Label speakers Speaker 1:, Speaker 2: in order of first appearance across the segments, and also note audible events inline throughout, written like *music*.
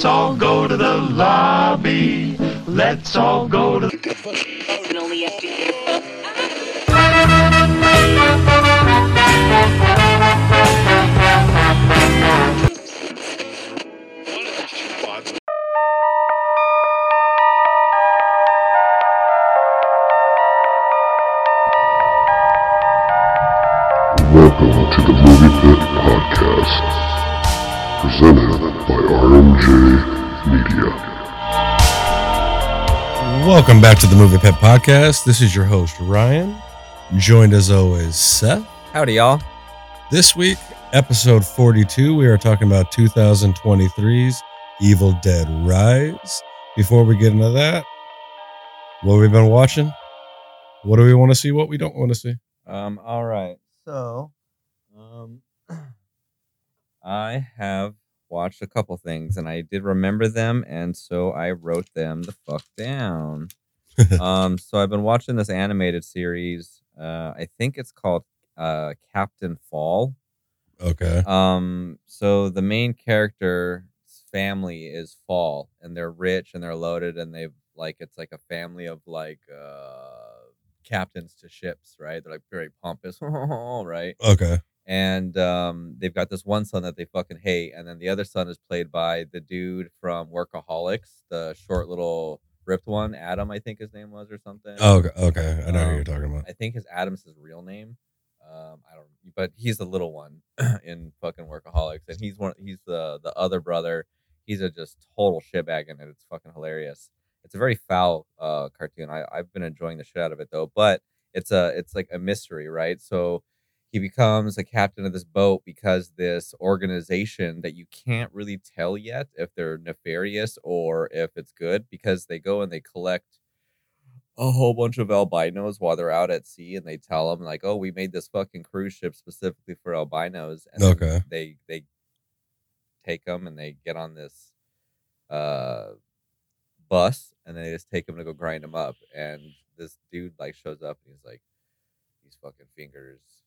Speaker 1: Let's all go to the lobby. Let's all go to the
Speaker 2: Welcome to the Movie Pit Podcast, presented by RMJ Media.
Speaker 3: Welcome back to the Movie Pit Podcast. This is your host, Ryan, joined as always, Seth.
Speaker 4: Howdy, y'all.
Speaker 3: This week, episode 42, we are talking about 2023's Evil Dead Rise. Before we get into that, what we've been watching, what do we want to see, what we don't want to see?
Speaker 4: Um, all right. So, I have watched a couple things and I did remember them, and so I wrote them the fuck down. *laughs* um, so I've been watching this animated series. Uh, I think it's called uh, Captain Fall.
Speaker 3: Okay.
Speaker 4: Um, so the main character's family is Fall, and they're rich and they're loaded, and they've like it's like a family of like uh captains to ships, right? They're like very pompous, *laughs* right?
Speaker 3: Okay.
Speaker 4: And um, they've got this one son that they fucking hate, and then the other son is played by the dude from Workaholics, the short little ripped one, Adam, I think his name was, or something.
Speaker 3: Oh, okay. okay. I know who
Speaker 4: Um,
Speaker 3: you're talking about.
Speaker 4: I think his Adam's his real name. Um, I don't, but he's the little one *clears throat* in fucking Workaholics, and he's one. He's the the other brother. He's a just total shitbag in it. It's fucking hilarious. It's a very foul uh cartoon. I I've been enjoying the shit out of it though, but it's a it's like a mystery, right? So he becomes a captain of this boat because this organization that you can't really tell yet if they're nefarious or if it's good because they go and they collect a whole bunch of albinos while they're out at sea and they tell them like oh we made this fucking cruise ship specifically for albinos and
Speaker 3: Okay.
Speaker 4: they they take them and they get on this uh bus and they just take them to go grind them up and this dude like shows up and he's like these fucking fingers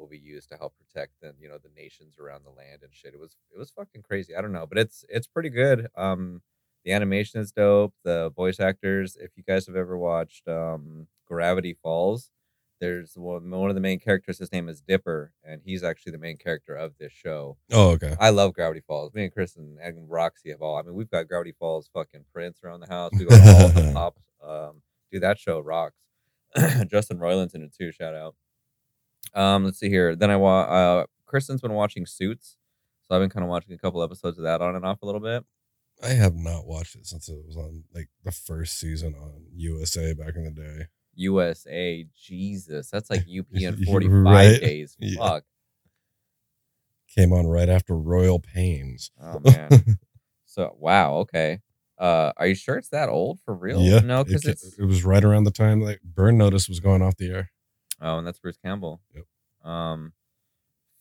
Speaker 4: will be used to help protect the you know the nations around the land and shit it was it was fucking crazy i don't know but it's it's pretty good um the animation is dope the voice actors if you guys have ever watched um gravity falls there's one, one of the main characters his name is dipper and he's actually the main character of this show
Speaker 3: Oh, okay.
Speaker 4: I love Gravity Falls. Me and Chris and Roxy have all. I mean, we've got Gravity Falls fucking prints around the house. We go all the *laughs* pops. Um, dude, that show rocks. *clears throat* Justin Roiland's in it too. Shout out. Um, let's see here. Then I wa Uh, Kristen's been watching Suits, so I've been kind of watching a couple episodes of that on and off a little bit.
Speaker 3: I have not watched it since it was on like the first season on USA back in the day.
Speaker 4: USA, Jesus, that's like UP *laughs* in forty five
Speaker 3: right.
Speaker 4: days.
Speaker 3: Yeah.
Speaker 4: Fuck.
Speaker 3: Came on right after Royal Pains.
Speaker 4: Oh man. *laughs* so wow. Okay. Uh, are you sure it's that old for real?
Speaker 3: Yeah.
Speaker 4: No, because
Speaker 3: ca-
Speaker 4: it's
Speaker 3: it was right around the time like Burn Notice was going off the air.
Speaker 4: Oh, and that's Bruce Campbell.
Speaker 3: Yep.
Speaker 4: Um,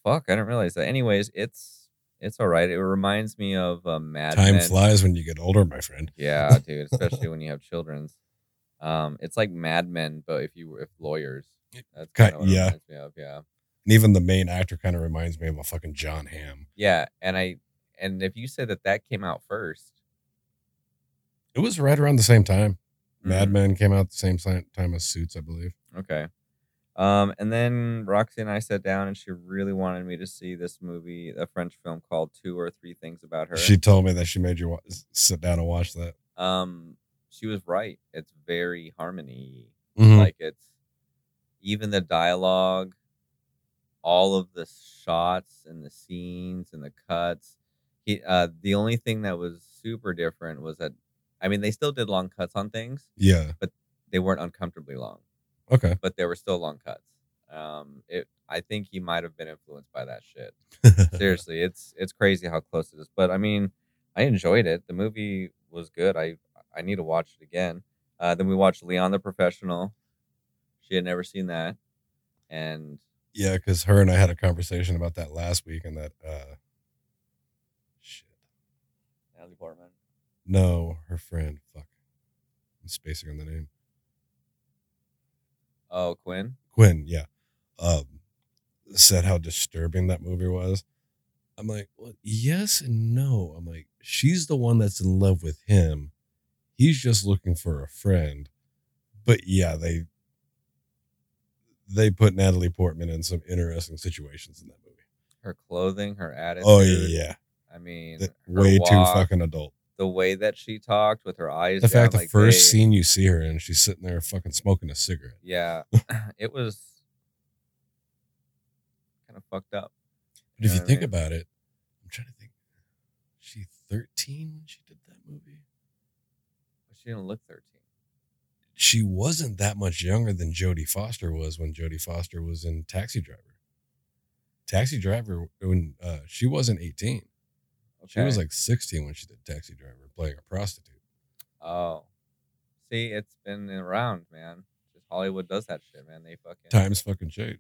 Speaker 4: fuck, I didn't realize that. Anyways, it's it's all right. It reminds me of uh, Mad
Speaker 3: Time
Speaker 4: Men.
Speaker 3: flies when you get older, my friend.
Speaker 4: Yeah, *laughs* dude, especially when you have children's. Um, it's like Mad Men, but if you were if lawyers. That's kind of
Speaker 3: yeah.
Speaker 4: reminds me of. Yeah,
Speaker 3: And even the main actor kind of reminds me of a fucking Jon Hamm.
Speaker 4: yeah, and I and if you said that that came out first,
Speaker 3: It was right around the same time. Mad
Speaker 4: mhm,
Speaker 3: Men came out the same time as Suits, I believe.
Speaker 4: Okay. Um, and then Roxy and I sat down, and she really wanted me to see this movie, a French film called Two or Three Things About Her.
Speaker 3: She told me that she made you wa- sit down and watch that.
Speaker 4: um she was right it's very harmony
Speaker 3: Mhm.
Speaker 4: like it's even the dialogue all of the shots and the scenes and the cuts he uh the only thing that was super different was that i mean they still did long cuts on things
Speaker 3: Yeah.
Speaker 4: But they weren't uncomfortably long
Speaker 3: Okay.
Speaker 4: but there were still long cuts Um, it. I think he might have been influenced by that shit. *laughs* Seriously, it's it's crazy how close it is. But I mean, I enjoyed it. The movie was good. I I need to watch it again. Uh, then we watched Leon the Professional. She had never seen that, and
Speaker 3: yeah, because her and I had a conversation about that last week, and that uh, shit.
Speaker 4: Natalie Portman.
Speaker 3: No, her friend. Fuck, I'm spacing on the name.
Speaker 4: Oh, Quinn.
Speaker 3: Quinn, yeah, um, said how disturbing that movie was. I'm like, well, yes and no. I'm like, she's the one that's in love with him. He's just looking for a friend. But yeah, they they put Natalie Portman in some interesting situations in that movie.
Speaker 4: Her clothing, her attitude.
Speaker 3: Oh yeah,
Speaker 4: I mean,
Speaker 3: That- way too fucking adult.
Speaker 4: The way that she talked with her eyes.
Speaker 3: The
Speaker 4: down,
Speaker 3: fact the
Speaker 4: like
Speaker 3: first
Speaker 4: they-
Speaker 3: scene you see her in, she's sitting there fucking smoking a cigarette.
Speaker 4: Yeah, *laughs* *laughs* it was kind of fucked up.
Speaker 3: But if
Speaker 4: know
Speaker 3: you
Speaker 4: what I
Speaker 3: think
Speaker 4: mean?
Speaker 3: about it, I'm trying to think. She 13 when she did that movie.
Speaker 4: But she didn't look thirteen.
Speaker 3: She wasn't that much younger than Jodie Foster was when Jodie Foster was in Taxi Driver. Taxi Driver when uh, she wasn't 18. She was like 16 when she did Taxi Driver, playing a prostitute.
Speaker 4: Oh, see, it's been around, man. Just Hollywood does that shit, man. They fucking
Speaker 3: Times fucking changed.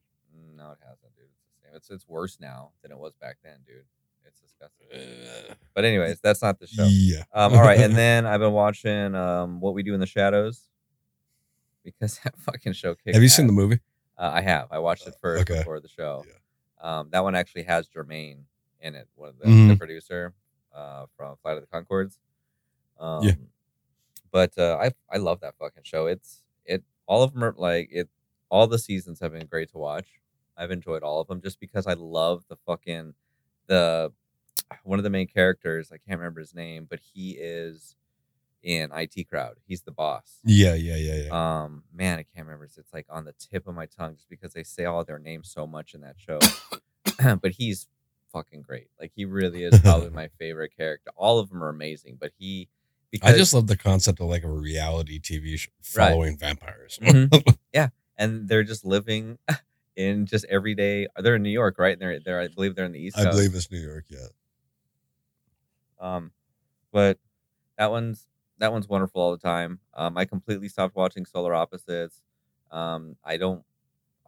Speaker 4: No, it hasn't, dude. It's the same. It's it's worse now than it was back then, dude. It's disgusting.
Speaker 3: Uh,
Speaker 4: But anyways, that's not the show.
Speaker 3: yeah.
Speaker 4: Um, all right, and *laughs* then I've been watching um, What We Do in the Shadows because *laughs* that fucking show kicked.
Speaker 3: Have you seen the movie?
Speaker 4: Uh, I have. I watched it first
Speaker 3: Okay.
Speaker 4: before the show. Um, that one actually has Jermaine in it, one of the,
Speaker 3: Mhm.
Speaker 4: the producer uh, from Flight of the Conchords. Um,
Speaker 3: Yeah.
Speaker 4: But uh, I I love that fucking show. It's it all of them are like it. All the seasons have been great to watch. I've enjoyed all of them just because I love the fucking the one of the main characters. I can't remember his name, but he is in IT Crowd. He's the boss.
Speaker 3: Yeah, yeah, yeah, yeah.
Speaker 4: Um, man, I can't remember. It's like on the tip of my tongue just because they say all their names so much in that show. *coughs* but he's fucking great. Like he really is probably *laughs* my favorite character. All of them are amazing, but he because
Speaker 3: I just love the concept of like a reality TV show
Speaker 4: Right.
Speaker 3: following vampires. *laughs*
Speaker 4: Mhm. and they're just living *laughs* in just everyday. They're in New York, right? And they're they're I believe they're in the East
Speaker 3: I
Speaker 4: Coast.
Speaker 3: believe it's New York. Yeah.
Speaker 4: Um, but that one's that one's wonderful all the time. Um, I completely stopped watching Solar Opposites. Um, I don't.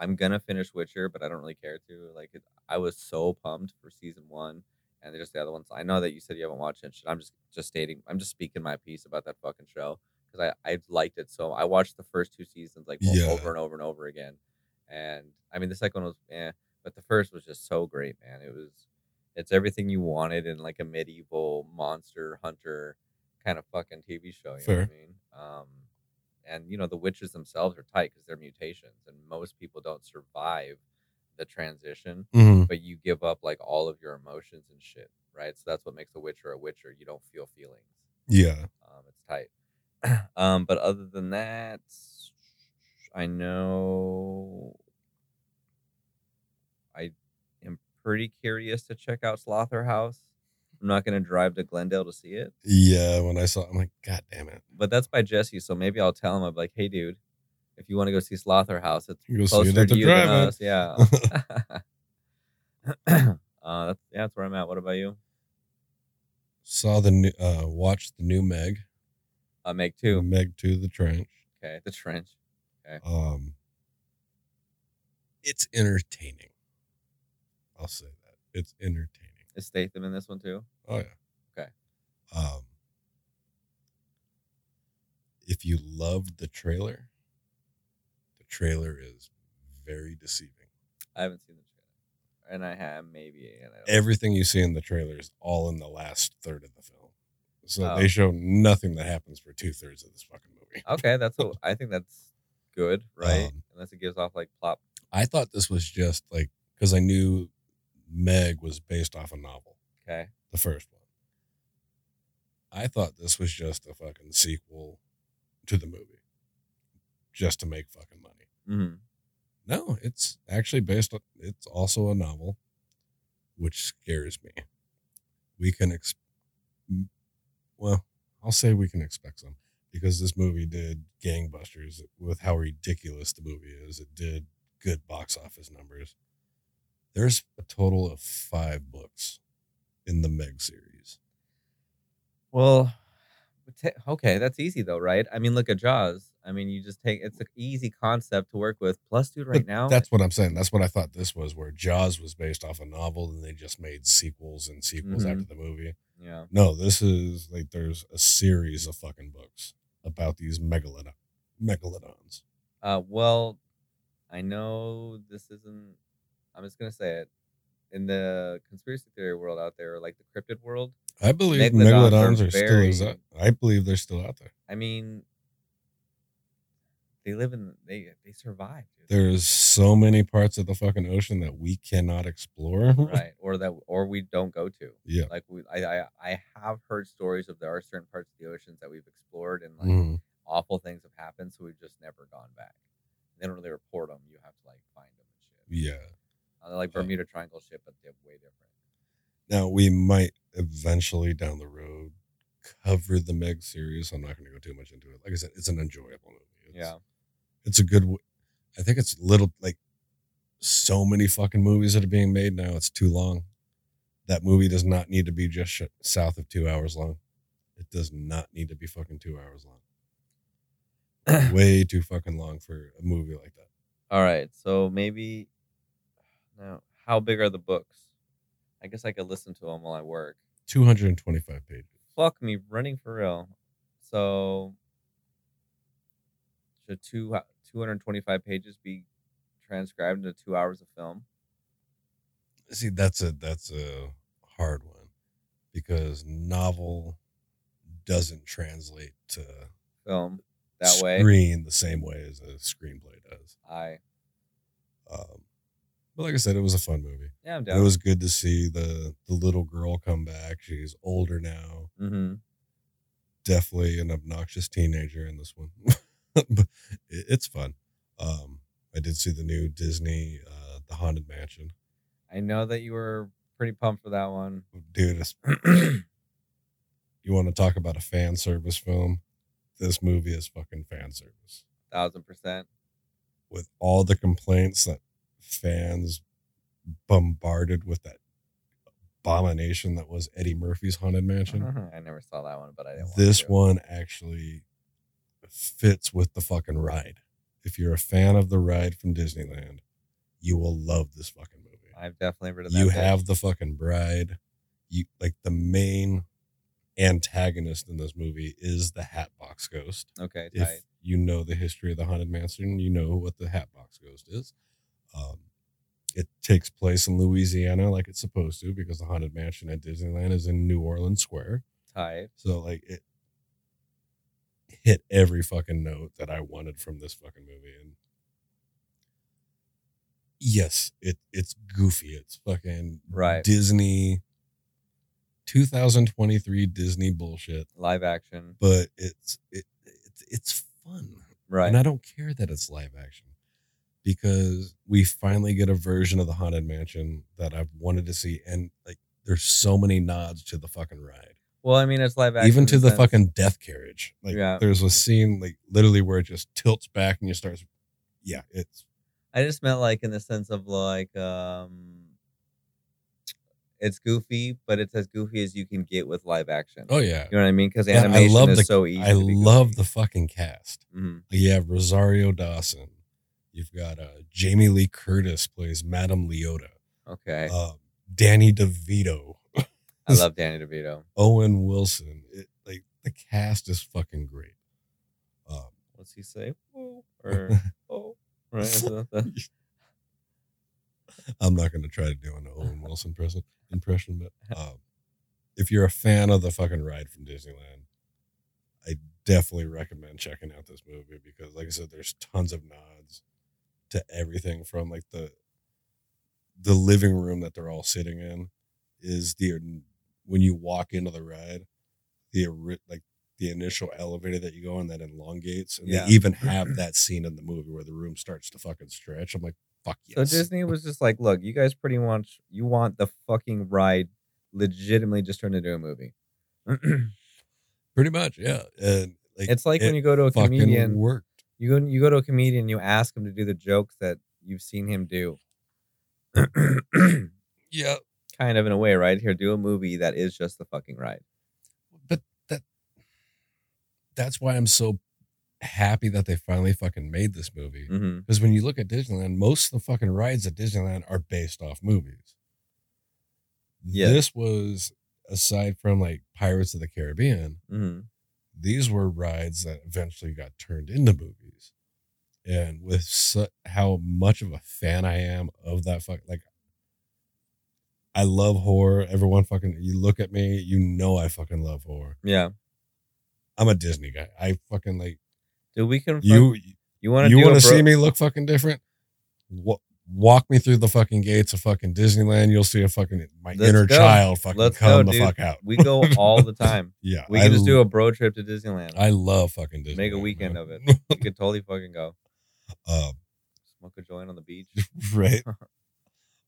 Speaker 4: I'm gonna finish Witcher, but I don't really care to. Like, it, I was so pumped for season one, and just the other ones. I know that you said you haven't watched it. Shit, I'm just just stating. I'm just speaking my piece about that fucking show because I I liked it so. I watched the first two seasons like
Speaker 3: Yeah.
Speaker 4: over and over and over again, and I mean the second one was eh, but the first was just so great, man. It was it's everything you wanted in like a medieval monster hunter kind of fucking TV show. You know what I mean? Um, and you know the witches themselves are tight because they're mutations, and most people don't survive the transition.
Speaker 3: Mhm.
Speaker 4: But you give up like all of your emotions and shit, right? So that's what makes a witcher a witcher. You don't feel feelings.
Speaker 3: Yeah.
Speaker 4: Um, it's tight. *clears throat* um, but other than that, I know I am pretty curious to check out Slaughterhouse. I'm not going to drive to Glendale to see it,
Speaker 3: Yeah. When I saw, I'm like, God damn it!
Speaker 4: but that's by Jesse. So maybe I'll tell him. I'm like, hey, dude, if you want to go see Slaughterhouse, it's
Speaker 3: You
Speaker 4: closer
Speaker 3: it
Speaker 4: to
Speaker 3: the
Speaker 4: you than us. Yeah. *laughs* *clears throat* uh, that's, yeah, that's where I'm at. What about you?
Speaker 3: Saw the new, uh, watched the new Meg,
Speaker 4: Uh, Meg two.
Speaker 3: Meg two, the Trench.
Speaker 4: Okay, the trench. Okay.
Speaker 3: Um, it's entertaining. I'll say that it's entertaining.
Speaker 4: Is Statham in this one too?
Speaker 3: Oh yeah.
Speaker 4: Okay.
Speaker 3: Um, if you loved the trailer, the trailer is very deceiving.
Speaker 4: I haven't seen the trailer, and I have maybe. And I
Speaker 3: Everything you see in the trailer is all in the last third of the film. So
Speaker 4: Oh.
Speaker 3: they show nothing that happens for two thirds of this fucking movie.
Speaker 4: Okay, that's what *laughs* I think. That's good, right?
Speaker 3: Um,
Speaker 4: Unless it gives off like plot.
Speaker 3: I thought this was just like because I knew Meg was based off a novel,
Speaker 4: Okay,
Speaker 3: the first one. I thought this was just a fucking sequel to the movie, just to make fucking money.
Speaker 4: hmm
Speaker 3: No, it's actually based on. It's also a novel, which scares me. We can ex. Well, I'll say we can expect some because this movie did gangbusters with how ridiculous the movie is. It did good box office numbers. There's a total of five books in the Meg series.
Speaker 4: Well, okay, that's easy though, right? I mean, look at Jaws. I mean, you just take it's an easy concept to work with. Plus, dude, right
Speaker 3: But
Speaker 4: now,
Speaker 3: that's what I'm saying. That's what I thought this was, where Jaws was based off a novel, and they just made sequels and sequels
Speaker 4: Mhm.
Speaker 3: after the movie.
Speaker 4: yeah,
Speaker 3: No, this is like there's a series of fucking books about these megalodon megalodons.
Speaker 4: Uh, well, I know this isn't. I'm just gonna say it. In the conspiracy theory world out there, like the cryptid world,
Speaker 3: I believe
Speaker 4: Megalodons
Speaker 3: megalodons,
Speaker 4: are
Speaker 3: are, still exi- I believe they're still out there.
Speaker 4: I mean, they live in they they survive, dude.
Speaker 3: There's so many parts of the fucking ocean that we cannot explore. *laughs*
Speaker 4: right, or that or we don't go to.
Speaker 3: Yeah.
Speaker 4: Like we, I, I, I have heard stories of there are certain parts of the oceans that we've explored and like
Speaker 3: Mhm.
Speaker 4: awful things have happened, so we've just never gone back. They don't really report them. You have to like find them and shit.
Speaker 3: Yeah.
Speaker 4: Uh, like. Bermuda Triangle shit, but they're way different.
Speaker 3: Now we might eventually down the road cover the Meg series. I'm not going to go too much into it. Like I said, it's an enjoyable movie. It's,
Speaker 4: Yeah.
Speaker 3: it's a good. I think it's little like so many fucking movies that are being made now. It's too long. That movie does not need to be just sh- south of two hours long. It does not need to be fucking two hours long. *clears throat* Way too fucking long for a movie like that.
Speaker 4: All right, so maybe now, how big are the books? I guess I could listen to them while I work.
Speaker 3: 225 pages.
Speaker 4: Fuck me, running for real. So should two two hundred twenty five pages be transcribed into two hours of film?
Speaker 3: See, that's a that's a hard one because novel doesn't translate to
Speaker 4: Film that way.
Speaker 3: screen the same way as a screenplay does.
Speaker 4: I
Speaker 3: Um, but like I said, it was a fun movie.
Speaker 4: yeah, I'm down.
Speaker 3: It was good to see the the little girl come back. She's older now.
Speaker 4: mm-hmm.
Speaker 3: Definitely an obnoxious teenager in this one. *laughs* but it, it's fun. Um, I did see the new Disney, uh, The Haunted Mansion.
Speaker 4: I know that you were pretty pumped for that one.
Speaker 3: Dude, *clears throat* you want to talk about a fan service film? This movie is fucking fan service.
Speaker 4: Thousand percent.
Speaker 3: With all the complaints that fans bombarded with that abomination that was Eddie Murphy's Haunted Mansion. Mm-hmm.
Speaker 4: I never saw that one, but I didn't. want
Speaker 3: this one actually fits with the fucking ride. If you're a fan of the ride from Disneyland, you will love this fucking movie.
Speaker 4: I've definitely ridden that.
Speaker 3: You have the fucking bride. You like the main antagonist in this movie is the Hatbox Ghost.
Speaker 4: okay.
Speaker 3: If you know the history of the haunted mansion, you know what the Hatbox Ghost is. Um, it takes place in Louisiana like it's supposed to because the haunted mansion at Disneyland is in New Orleans Square.
Speaker 4: Tight.
Speaker 3: So like it hit every fucking note that I wanted from this fucking movie. And yes, it it's goofy. It's fucking
Speaker 4: Right.
Speaker 3: Disney 2023 Disney bullshit.
Speaker 4: Live action.
Speaker 3: But it's it, it's it's fun.
Speaker 4: Right.
Speaker 3: And I don't care that it's live action because we finally get a version of the Haunted Mansion that I've wanted to see. And like, there's so many nods to the fucking ride,
Speaker 4: well, I mean, it's live action.
Speaker 3: even to the
Speaker 4: sense-
Speaker 3: fucking death carriage. Like,
Speaker 4: Yeah.
Speaker 3: there's a scene like literally where it just tilts back and you start. Yeah, it's
Speaker 4: I just meant like in the sense of like, um, it's goofy, but it's as goofy as you can get with live action.
Speaker 3: oh yeah.
Speaker 4: You know what I mean? Because
Speaker 3: Yeah,
Speaker 4: animation
Speaker 3: I love
Speaker 4: is
Speaker 3: the
Speaker 4: so easy.
Speaker 3: I love
Speaker 4: goofy.
Speaker 3: the fucking cast.
Speaker 4: Mhm.
Speaker 3: You have Rosario Dawson. You've got uh, Jamie Lee Curtis plays Madame Leota.
Speaker 4: Okay.
Speaker 3: Uh, Danny DeVito.
Speaker 4: I *laughs* love Danny DeVito.
Speaker 3: Owen Wilson. It, like the cast is fucking great. Um,
Speaker 4: What's he say? Oh, or *laughs* oh, right?
Speaker 3: I'm not going to try to do an Owen Wilson present impression, but um, if you're a fan of the fucking ride from Disneyland, I definitely recommend checking out this movie because, like I said, there's tons of nods to everything from like the the living room that they're all sitting in is the when you walk into the ride, the like the initial elevator that you go in that elongates, and
Speaker 4: Yeah.
Speaker 3: they even have *clears throat* that scene in the movie where the room starts to fucking stretch. I'm like, fuck yes.
Speaker 4: So Disney was just like, look, you guys pretty much you want the fucking ride legitimately just turned into a movie. *clears throat*
Speaker 3: Pretty much, yeah. And like,
Speaker 4: it's like when you go to a comedian,
Speaker 3: worked.
Speaker 4: You go you go to a comedian, you ask him to do the jokes that you've seen him do. *clears throat*
Speaker 3: Yeah,
Speaker 4: kind of in a way, right? Here, do a movie that is just the fucking ride.
Speaker 3: but that that's why I'm so happy that they finally fucking made this movie. Because when you look at Disneyland, most of the fucking rides at Disneyland are based off movies.
Speaker 4: Yeah.
Speaker 3: This was aside from like Pirates of the Caribbean,
Speaker 4: hmm
Speaker 3: these were rides that eventually got turned into movies. And with su- how much of a fan I am of that fuck like I love horror. Everyone fucking you look at me, you know I fucking love horror.
Speaker 4: Yeah,
Speaker 3: I'm a Disney guy. I fucking like
Speaker 4: dude, we can.
Speaker 3: you
Speaker 4: you want to
Speaker 3: you want to
Speaker 4: bro-
Speaker 3: see me look fucking different? Wa- walk me through the fucking gates of fucking Disneyland. You'll see a fucking my
Speaker 4: Let's
Speaker 3: inner
Speaker 4: go.
Speaker 3: child fucking
Speaker 4: Let's
Speaker 3: come
Speaker 4: go,
Speaker 3: the
Speaker 4: dude.
Speaker 3: fuck out.
Speaker 4: We go all the time. *laughs*
Speaker 3: yeah,
Speaker 4: We
Speaker 3: I
Speaker 4: can just do a bro trip to Disneyland.
Speaker 3: I love fucking Disney.
Speaker 4: Make a weekend of it. *laughs* You could totally fucking go.
Speaker 3: um,
Speaker 4: Smoke a joint on the beach. *laughs*
Speaker 3: right.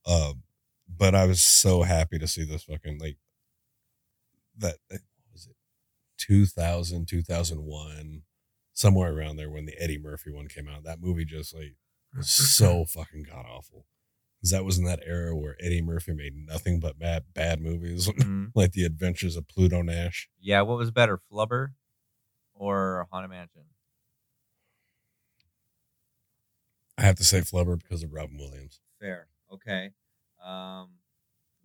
Speaker 3: um, but I was so happy to see this fucking like that. what was it 2000, 2001, somewhere around there when the Eddie Murphy one came out? That movie just like so fucking god awful. 'Cause that was in that era where Eddie Murphy made nothing but bad bad movies, *laughs*
Speaker 4: Mhm.
Speaker 3: like The Adventures of Pluto Nash.
Speaker 4: Yeah, what was better, Flubber or Haunted Mansion?
Speaker 3: I have to say Flubber because of Robin Williams.
Speaker 4: Fair. Okay. Um,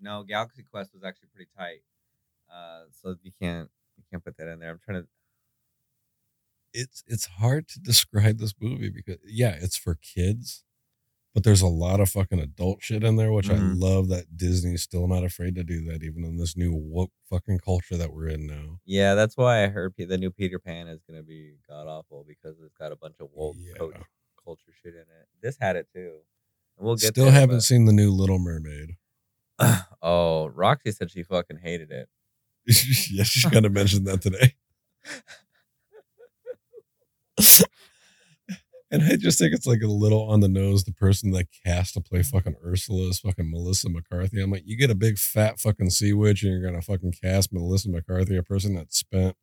Speaker 4: no, Galaxy Quest was actually pretty tight. Uh, so you can't you can't put that in there. I'm trying to.
Speaker 3: It's it's hard to *laughs* describe this movie because yeah, it's for kids, but there's a lot of fucking adult shit in there, which I
Speaker 4: Mhm.
Speaker 3: love that Disney's still not afraid to do that, even in this new woke fucking culture that we're in now.
Speaker 4: Yeah, that's why I heard the new Peter Pan is gonna be god awful because it's got a bunch of woke
Speaker 3: Yeah.
Speaker 4: coach culture shit in it. This had it too. And we'll get
Speaker 3: Still
Speaker 4: there,
Speaker 3: haven't
Speaker 4: but-
Speaker 3: seen the new Little Mermaid.
Speaker 4: oh, Roxy said she fucking hated it. *laughs*
Speaker 3: yeah, she's gonna mention that today. *laughs* *laughs* and I just think it's like a little on the nose. The person that cast to play fucking Ursula is fucking Melissa McCarthy. I'm like, you get a big fat fucking sea witch, and you're gonna fucking cast Melissa McCarthy, a person that spent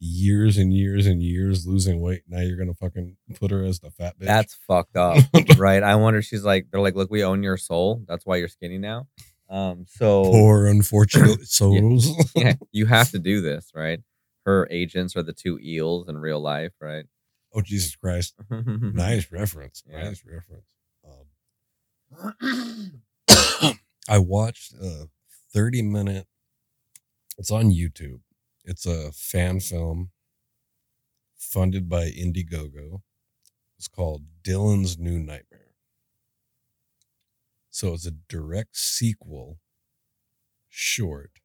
Speaker 3: years and years and years losing weight. Now you're gonna fucking put her as the fat bitch.
Speaker 4: That's fucked up, *laughs* right? I wonder. She's like, they're like, look, we own your soul. That's why you're skinny now. Um, so
Speaker 3: poor unfortunate *laughs* souls.
Speaker 4: yeah, you have to do this, right? Her agents are the two eels in real life, right?
Speaker 3: Oh Jesus Christ! *laughs* Nice reference.
Speaker 4: Yeah.
Speaker 3: Nice reference. Um, *coughs* I watched a 30 minute, it's on YouTube. It's a fan film funded by Indiegogo. It's called Dylan's New Nightmare. So it's a direct sequel short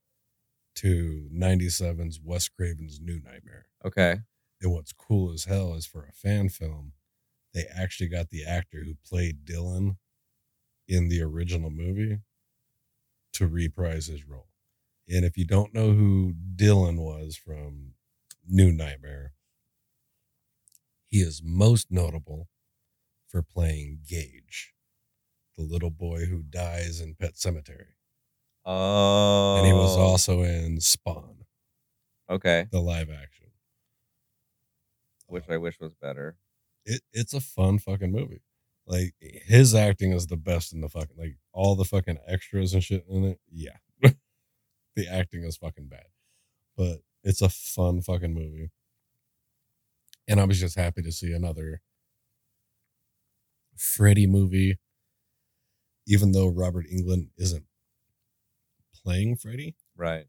Speaker 3: to 97's Wes Craven's New Nightmare.
Speaker 4: Okay.
Speaker 3: And what's cool as hell is for a fan film, they actually got the actor who played Dylan in the original movie to reprise his role. And if you don't know who Dylan was from New Nightmare, he is most notable for playing Gage, the little boy who dies in Pet Sematary.
Speaker 4: Oh.
Speaker 3: And he was oh. also in Spawn,
Speaker 4: okay,
Speaker 3: the live action.
Speaker 4: Which I wish was better.
Speaker 3: it, it's a fun fucking movie. Like his acting is the best in the fucking like all the fucking extras and shit in it. Yeah, *laughs* the acting is fucking bad, but it's a fun fucking movie. And I was just happy to see another Freddy movie, even though Robert Englund isn't playing Freddy.
Speaker 4: Right.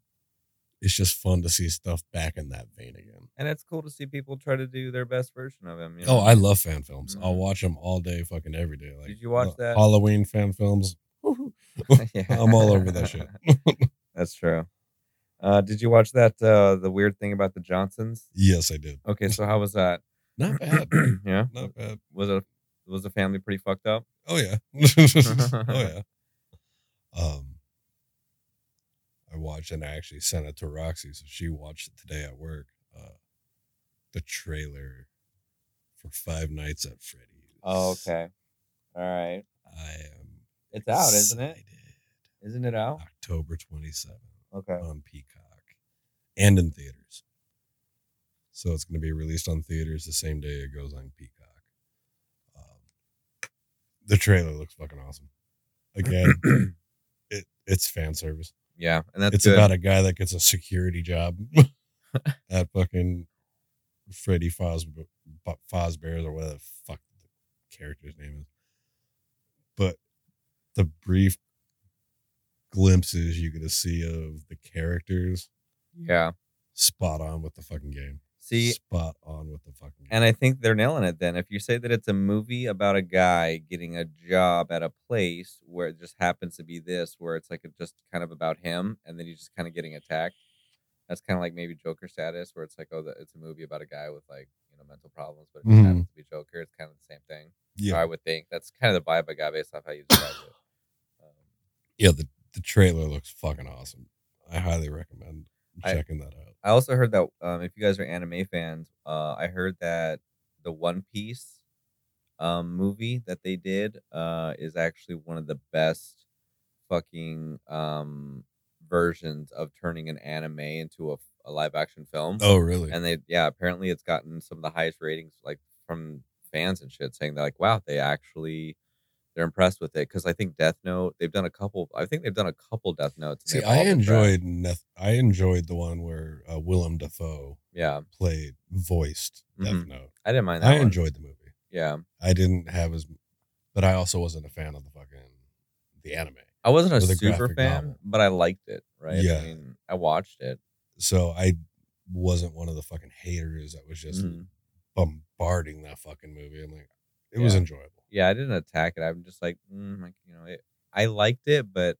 Speaker 3: It's just fun to see stuff back in that vein again.
Speaker 4: And it's cool to see people try to do their best version of him. You
Speaker 3: Oh. I love fan films. I'll
Speaker 4: Mhm.
Speaker 3: watch them all day, fucking every day. Like,
Speaker 4: Did you watch
Speaker 3: the
Speaker 4: that?
Speaker 3: Halloween fan films? *laughs* *laughs* I'm all over that shit. *laughs*
Speaker 4: That's true. Uh, did you watch that? Uh, the weird thing about the Johnsons.
Speaker 3: yes, I did.
Speaker 4: Okay, so how was that?
Speaker 3: Not *clears throat* bad.
Speaker 4: yeah,
Speaker 3: Not bad.
Speaker 4: was it was the family pretty fucked up?
Speaker 3: Oh yeah. oh yeah. Um, I watched and I actually sent it to Roxy, so she watched it today at work. Uh, the trailer for Five Nights at Freddy's.
Speaker 4: Oh, okay. All right.
Speaker 3: I am.
Speaker 4: It's out, isn't it? Isn't it out?
Speaker 3: October twenty seventh.
Speaker 4: Okay.
Speaker 3: on Peacock and in theaters. So it's going to be released on theaters the same day it goes on Peacock. Um, the trailer looks fucking awesome. Again, *clears throat* it it's fan service.
Speaker 4: Yeah, and that's
Speaker 3: it's
Speaker 4: good.
Speaker 3: about a guy that gets a security job *laughs* at fucking Freddy Fazbear, Fazbear's or whatever the fuck the character's name is. But the brief glimpses you get to see of the characters,
Speaker 4: yeah.
Speaker 3: spot on with the fucking game.
Speaker 4: See,
Speaker 3: spot on with the fucking
Speaker 4: and I think they're nailing it. Then, if you say that it's a movie about a guy getting a job at a place where it just happens to be this, where it's like a, just kind of about him, and then he's just kind of getting attacked. That's kind of like maybe Joker status, where it's like, oh, the, it's a movie about a guy with like you know mental problems, but it
Speaker 3: Mhm.
Speaker 4: happens to be Joker. It's kind of the same thing.
Speaker 3: yeah,
Speaker 4: I would think that's kind of the vibe I got based off how you described it. Um,
Speaker 3: yeah. The the trailer looks fucking awesome. I highly recommend
Speaker 4: I-
Speaker 3: checking that out.
Speaker 4: I also heard that um, if you guys are anime fans, uh, I heard that the One Piece um, movie that they did uh, is actually one of the best fucking um, versions of turning an anime into a, a live action film.
Speaker 3: Oh, really?
Speaker 4: And they, yeah, apparently it's gotten some of the highest ratings, like from fans and shit, saying they're like, wow, they actually. They're impressed with it because I think Death Note. They've done a couple. I think they've done a couple Death Notes.
Speaker 3: See, I
Speaker 4: all been trash.
Speaker 3: enjoyed Neth- I enjoyed the one where uh, Willem Dafoe
Speaker 4: Yeah,
Speaker 3: played voiced Death
Speaker 4: Mhm.
Speaker 3: Note.
Speaker 4: I didn't mind that.
Speaker 3: I
Speaker 4: one.
Speaker 3: enjoyed the movie.
Speaker 4: Yeah,
Speaker 3: I didn't have as, but I also wasn't a fan of the fucking the anime.
Speaker 4: I wasn't a super fan,
Speaker 3: novel.
Speaker 4: but I liked it. Right?
Speaker 3: Yeah.
Speaker 4: I mean, I watched it.
Speaker 3: So I wasn't one of the fucking haters that was just
Speaker 4: Mhm.
Speaker 3: bombarding that fucking movie. I'm like, it was enjoyable.
Speaker 4: Yeah, I didn't attack it. I'm just like, mm, like you know, it, I liked it, but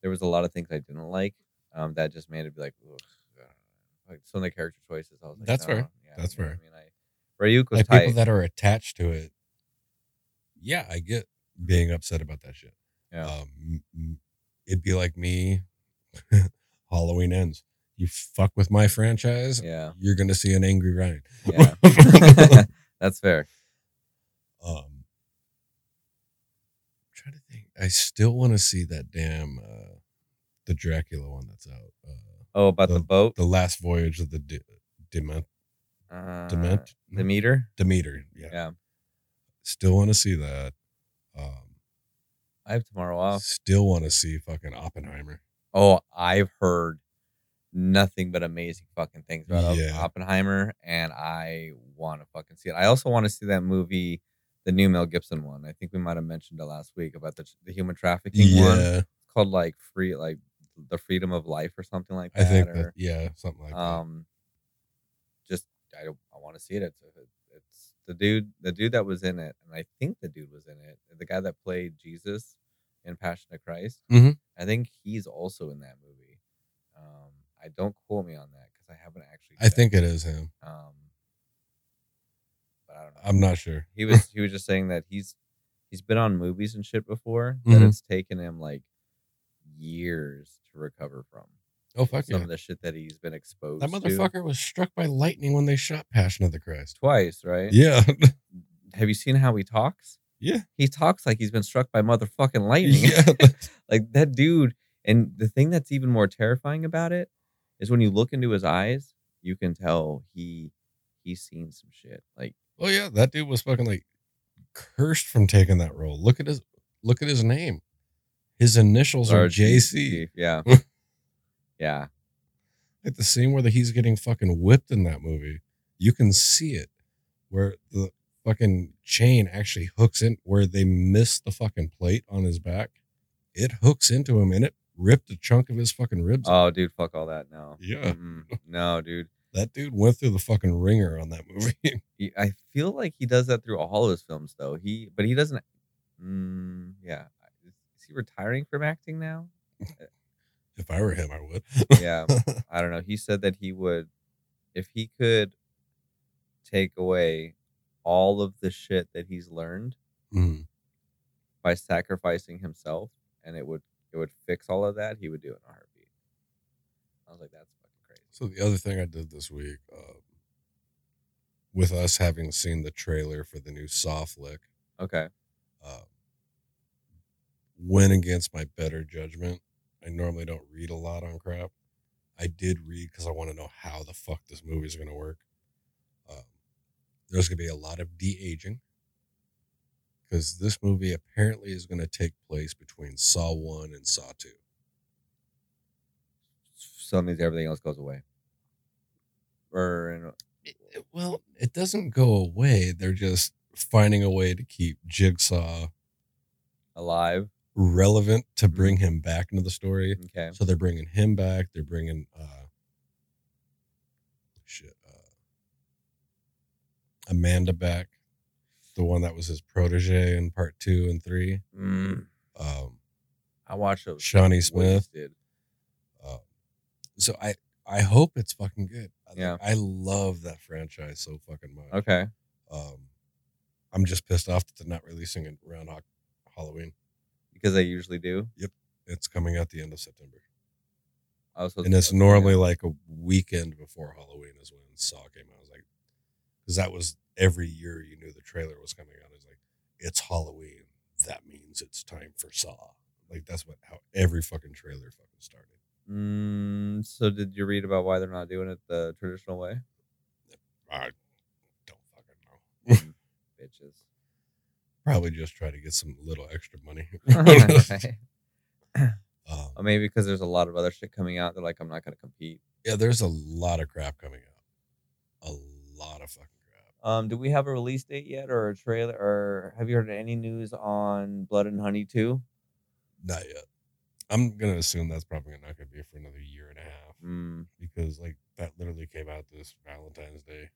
Speaker 4: there was a lot of things I didn't like. Um, that just made it be like, uh, like some of the character choices. I was like,
Speaker 3: That's fair.
Speaker 4: Yeah,
Speaker 3: That's fair.
Speaker 4: I mean, I Ryuk was
Speaker 3: Like
Speaker 4: tight.
Speaker 3: people that are attached to it. Yeah, I get being upset about that shit.
Speaker 4: yeah.
Speaker 3: Um, it'd be like me. *laughs* Halloween ends. You fuck with my franchise.
Speaker 4: yeah.
Speaker 3: You're gonna see an angry Ryan.
Speaker 4: Yeah. *laughs* *laughs* That's fair.
Speaker 3: Um, I'm trying to think. I still want to see that damn uh, the Dracula one that's out. Uh,
Speaker 4: Oh, about the,
Speaker 3: The-
Speaker 4: boat.
Speaker 3: the last voyage of the De- Dement
Speaker 4: Uh,
Speaker 3: Dement
Speaker 4: the meter.
Speaker 3: Demeter. Yeah.
Speaker 4: Yeah.
Speaker 3: Still want to see that. Um,
Speaker 4: I have tomorrow off.
Speaker 3: still want to see fucking Oppenheimer.
Speaker 4: Oh, I've heard nothing but amazing fucking things about
Speaker 3: Yeah.
Speaker 4: Oppenheimer, and I want to fucking see it. I also want to see that movie, the new Mel Gibson one. I think we might have mentioned it last week about the the human trafficking one. It's called like free, like the freedom of life or something like that.
Speaker 3: I
Speaker 4: that.
Speaker 3: think
Speaker 4: or,
Speaker 3: that. Yeah, something like that.
Speaker 4: um, just I don't, I want to see it. It's it's the dude, the dude that was in it, and I think the dude was in it. The guy that played Jesus in Passion of Christ.
Speaker 3: Mhm.
Speaker 4: I think he's also in that movie. Um, I don't quote me on that because I haven't actually.
Speaker 3: I think it is him.
Speaker 4: Um, but I don't know.
Speaker 3: I'm not sure.
Speaker 4: he was *laughs* he was just saying that he's he's been on movies and shit before that
Speaker 3: Mhm.
Speaker 4: it's taken him like years to recover from
Speaker 3: Oh fuck
Speaker 4: some
Speaker 3: yeah!
Speaker 4: of the shit that he's been exposed
Speaker 3: That
Speaker 4: to
Speaker 3: motherfucker was struck by lightning when they shot Passion of the Christ.
Speaker 4: twice, right?
Speaker 3: Yeah, *laughs*
Speaker 4: Have you seen how he talks?
Speaker 3: yeah,
Speaker 4: He talks like he's been struck by motherfucking lightning.
Speaker 3: yeah. *laughs*
Speaker 4: like that dude. And the thing that's even more terrifying about it is when you look into his eyes, you can tell he he's seen some shit. Like
Speaker 3: Oh yeah, that dude was fucking like cursed from taking that role. Look at his look at his name. His initials are JC.
Speaker 4: Yeah. *laughs* yeah.
Speaker 3: At the scene where the, he's getting fucking whipped in that movie. You can see it where the fucking chain actually hooks in where they missed the fucking plate on his back. It hooks into him and it ripped a chunk of his fucking ribs.
Speaker 4: Oh, dude, fuck all that. No.
Speaker 3: Yeah.
Speaker 4: Mm-mm. No, dude.
Speaker 3: That dude went through the fucking ringer on that movie. *laughs*
Speaker 4: He, I feel like he does that through all of his films, though. He, but he doesn't. Mm, yeah. Is, he retiring from acting now?
Speaker 3: if I were him, I would.
Speaker 4: Yeah. *laughs* I don't know. He said that he would, if he could take away all of the shit that he's learned
Speaker 3: Mhm.
Speaker 4: by sacrificing himself, and it would it would fix all of that, he would do it in a heartbeat. I was like, that's.
Speaker 3: So the other thing I did this week, um, with us having seen the trailer for the new Saw flick,
Speaker 4: Okay.
Speaker 3: uh, went against my better judgment. I normally don't read a lot on crap. I did read because I want to know how the fuck this movie is going to work. Um, there's going to be a lot of de aging because this movie apparently is going to take place between Saw One and Saw Two.
Speaker 4: So means everything else goes away. Or in,
Speaker 3: It- it- well, it doesn't go away. They're just finding a way to keep Jigsaw
Speaker 4: alive.
Speaker 3: relevant to bring him back into the story.
Speaker 4: Okay.
Speaker 3: So they're bringing him back. They're bringing uh, shit, uh, Amanda back, the one that was his protege in part two and three.
Speaker 4: Mm,
Speaker 3: Um,
Speaker 4: I watched those.
Speaker 3: Shawnee Smith.
Speaker 4: wasted.
Speaker 3: So I I hope it's fucking good. I,
Speaker 4: Yeah.
Speaker 3: I love that franchise so fucking much.
Speaker 4: Okay.
Speaker 3: Um, I'm just pissed off that they're not releasing it around Ho- Halloween.
Speaker 4: Because they usually do.
Speaker 3: Yep, it's coming out the end of September,
Speaker 4: I was
Speaker 3: and it's
Speaker 4: okay,
Speaker 3: normally like a weekend before Halloween is when Saw came out. I was like, because that was every year you knew the trailer was coming out. It's like it's Halloween. That means it's time for Saw. Like that's what how every fucking trailer fucking started.
Speaker 4: Mm, so did you read about why they're not doing it the traditional way?
Speaker 3: I don't fucking know. *laughs*
Speaker 4: Bitches.
Speaker 3: Probably just try to get some little extra money. *laughs* *laughs* um,
Speaker 4: Or maybe because there's a lot of other shit coming out. They're like, I'm not gonna compete.
Speaker 3: yeah, there's a lot of crap coming out. A lot of fucking crap.
Speaker 4: Um, do we have a release date yet, or a trailer, or have you heard any news on Blood and Honey two?
Speaker 3: Not yet. I'm gonna assume that's probably not gonna be for another year and a half
Speaker 4: Mm,
Speaker 3: because like that literally came out this Valentine's Day.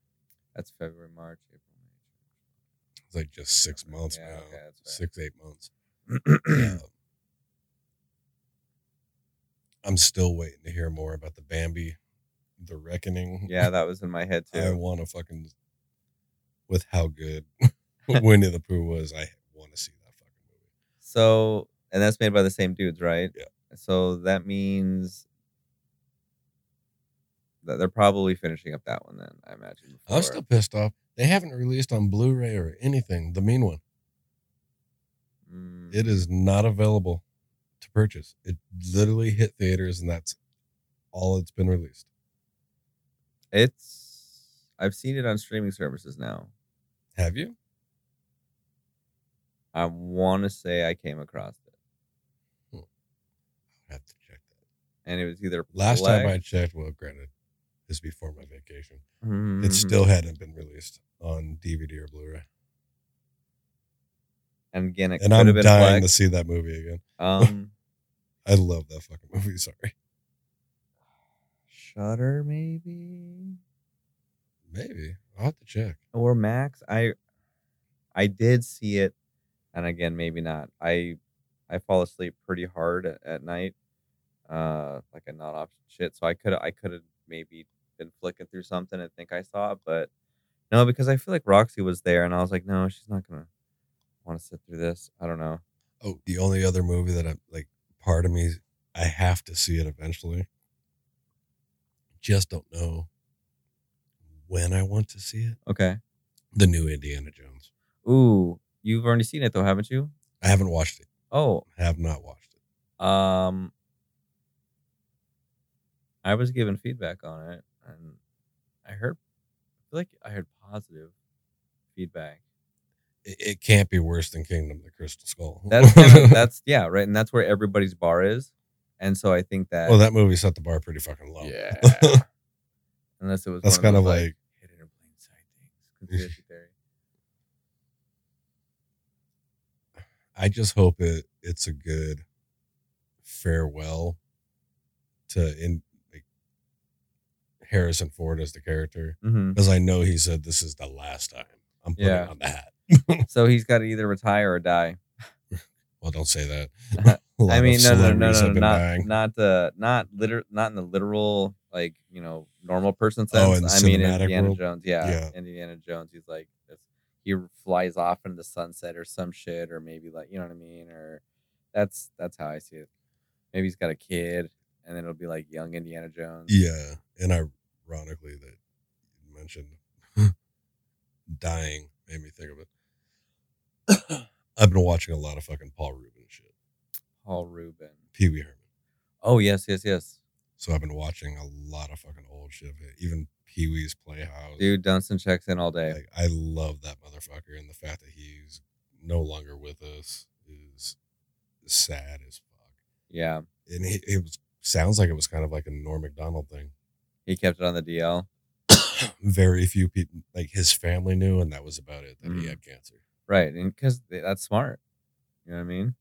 Speaker 4: that's February, March, April, May.
Speaker 3: It's like just six months
Speaker 4: Yeah,
Speaker 3: now.
Speaker 4: okay, that's fair.
Speaker 3: six, eight months. *clears throat* Um, I'm still waiting to hear more about the Bambi, the Reckoning.
Speaker 4: yeah, that was in my head too. *laughs*
Speaker 3: I
Speaker 4: too.
Speaker 3: want to fucking with how good *laughs* Winnie the Pooh was. I want to see that fucking movie.
Speaker 4: So, and that's made by the same dudes, right?
Speaker 3: Yeah.
Speaker 4: So that means that they're probably finishing up that one then. I imagine.
Speaker 3: I'm still pissed off. They haven't released on Blu-ray or anything. The mean one.
Speaker 4: Mm,
Speaker 3: It is not available to purchase. It literally hit theaters, and that's all it's been released.
Speaker 4: It's. I've seen it on streaming services now.
Speaker 3: Have you?
Speaker 4: I want to say I came across it,
Speaker 3: I have to check that.
Speaker 4: And it was either
Speaker 3: Last time I checked, well, granted, this is before my vacation.
Speaker 4: Mhm,
Speaker 3: It still hadn't been released on DVD or Blu-ray,
Speaker 4: and again, it
Speaker 3: and
Speaker 4: could
Speaker 3: I'm
Speaker 4: have been
Speaker 3: dying to see that movie again.
Speaker 4: Um, *laughs*
Speaker 3: I love that fucking movie. *laughs* Sorry,
Speaker 4: Shutter maybe
Speaker 3: maybe I'll have to check.
Speaker 4: or Max. I I did see it, and again, maybe not. I I fall asleep pretty hard at, at night, uh, like a not option shit. So I could I could have maybe been flicking through something and think I saw it, but no, because I feel like Roxy was there, and I was like, no, she's not gonna want to sit through this. I don't know.
Speaker 3: Oh, the only other movie that I'm like, part of me, I have to see it eventually. Just don't know when I want to see it.
Speaker 4: Okay.
Speaker 3: The new Indiana Jones.
Speaker 4: Ooh, you've already seen it though, haven't you?
Speaker 3: I haven't watched it.
Speaker 4: Oh,
Speaker 3: Have not watched it.
Speaker 4: Um, I was given feedback on it, and I heard, I feel like I heard positive feedback.
Speaker 3: It, it can't be worse than Kingdom of the Crystal Skull.
Speaker 4: That's kinda, *laughs* that's yeah, right, and that's where everybody's bar is, and so I think that
Speaker 3: well, that movie set the bar pretty fucking low.
Speaker 4: yeah, *laughs* unless it was
Speaker 3: That's kind of like
Speaker 4: hidden in plain sight things, conspiracy *laughs* theory.
Speaker 3: I just hope it it's a good farewell to in like Harrison Ford as the character
Speaker 4: hmm
Speaker 3: because I know he said this is the last time I'm putting
Speaker 4: Yeah.
Speaker 3: on the hat. *laughs*
Speaker 4: So he's got to either retire or die. *laughs*
Speaker 3: Well, don't say that. *laughs*
Speaker 4: I mean, no, no, no,
Speaker 3: celebrities
Speaker 4: no, not
Speaker 3: dying.
Speaker 4: not uh, not liter, not in the literal like you know normal person
Speaker 3: Oh,
Speaker 4: sense.
Speaker 3: in the
Speaker 4: I mean,
Speaker 3: cinematic
Speaker 4: Indiana
Speaker 3: world?
Speaker 4: Jones, yeah,
Speaker 3: Yeah.
Speaker 4: Indiana Jones. He's like he flies off into the sunset or some shit, or maybe like you know what I mean, or that's that's how I see it. Maybe he's got a kid, and then it'll be like young Indiana Jones.
Speaker 3: Yeah, and ironically that you mentioned *laughs* dying made me think of it. *coughs* I've been watching a lot of fucking Paul Rubin shit,
Speaker 4: Paul Rubin.
Speaker 3: Pee Wee Herman.
Speaker 4: Oh yes, yes, yes.
Speaker 3: So I've been watching a lot of fucking old shit, even Pee Wee's Playhouse.
Speaker 4: Dude, Dunston checks in all day.
Speaker 3: like I love that motherfucker and the fact that he's no longer with us is sad as fuck.
Speaker 4: Yeah,
Speaker 3: And he, it was sounds like it was kind of like a Norm Macdonald thing.
Speaker 4: he kept it on the DL. *coughs*
Speaker 3: Very few people, like his family knew, and that was about it. That he
Speaker 4: Mhm.
Speaker 3: had cancer.
Speaker 4: Right, and because that's smart. You know what I mean?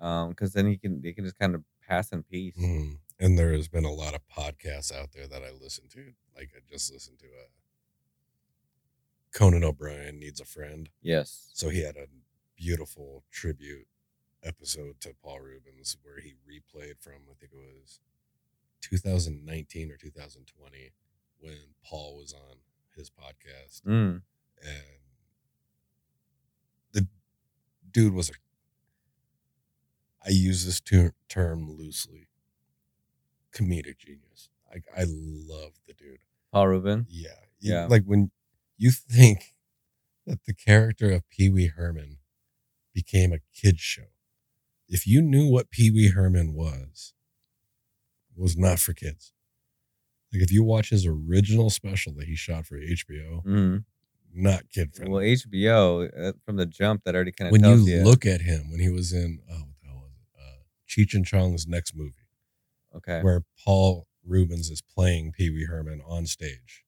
Speaker 4: Um, because then he can he can just kind of pass in peace.
Speaker 3: Mhm. And there has been a lot of podcasts out there that I listen to. Like I just listened to a Conan O'Brien needs a friend.
Speaker 4: Yes.
Speaker 3: So he had a beautiful tribute episode to Paul Reubens where he replayed from I think it was 2019 or 2020 when Paul was on his podcast
Speaker 4: Mm.
Speaker 3: and the dude was a I use this ter- term loosely comedic genius. I I love the dude.
Speaker 4: Paul Rubin.
Speaker 3: Yeah.
Speaker 4: Yeah.
Speaker 3: Like when you think that the character of Pee Wee Herman became a kid show. If you knew what Pee Wee Herman was, it was not for kids. Like if you watch his original special that he shot for HBO,
Speaker 4: Mm.
Speaker 3: not kid friendly.
Speaker 4: Well, HBO uh, from the jump that already kind of
Speaker 3: when
Speaker 4: tells
Speaker 3: you
Speaker 4: you.
Speaker 3: look at him when he was in oh what the hell was it? Uh, Cheech and Chong's next movie,
Speaker 4: okay.
Speaker 3: where Paul Reubens is playing Pee Wee Herman on stage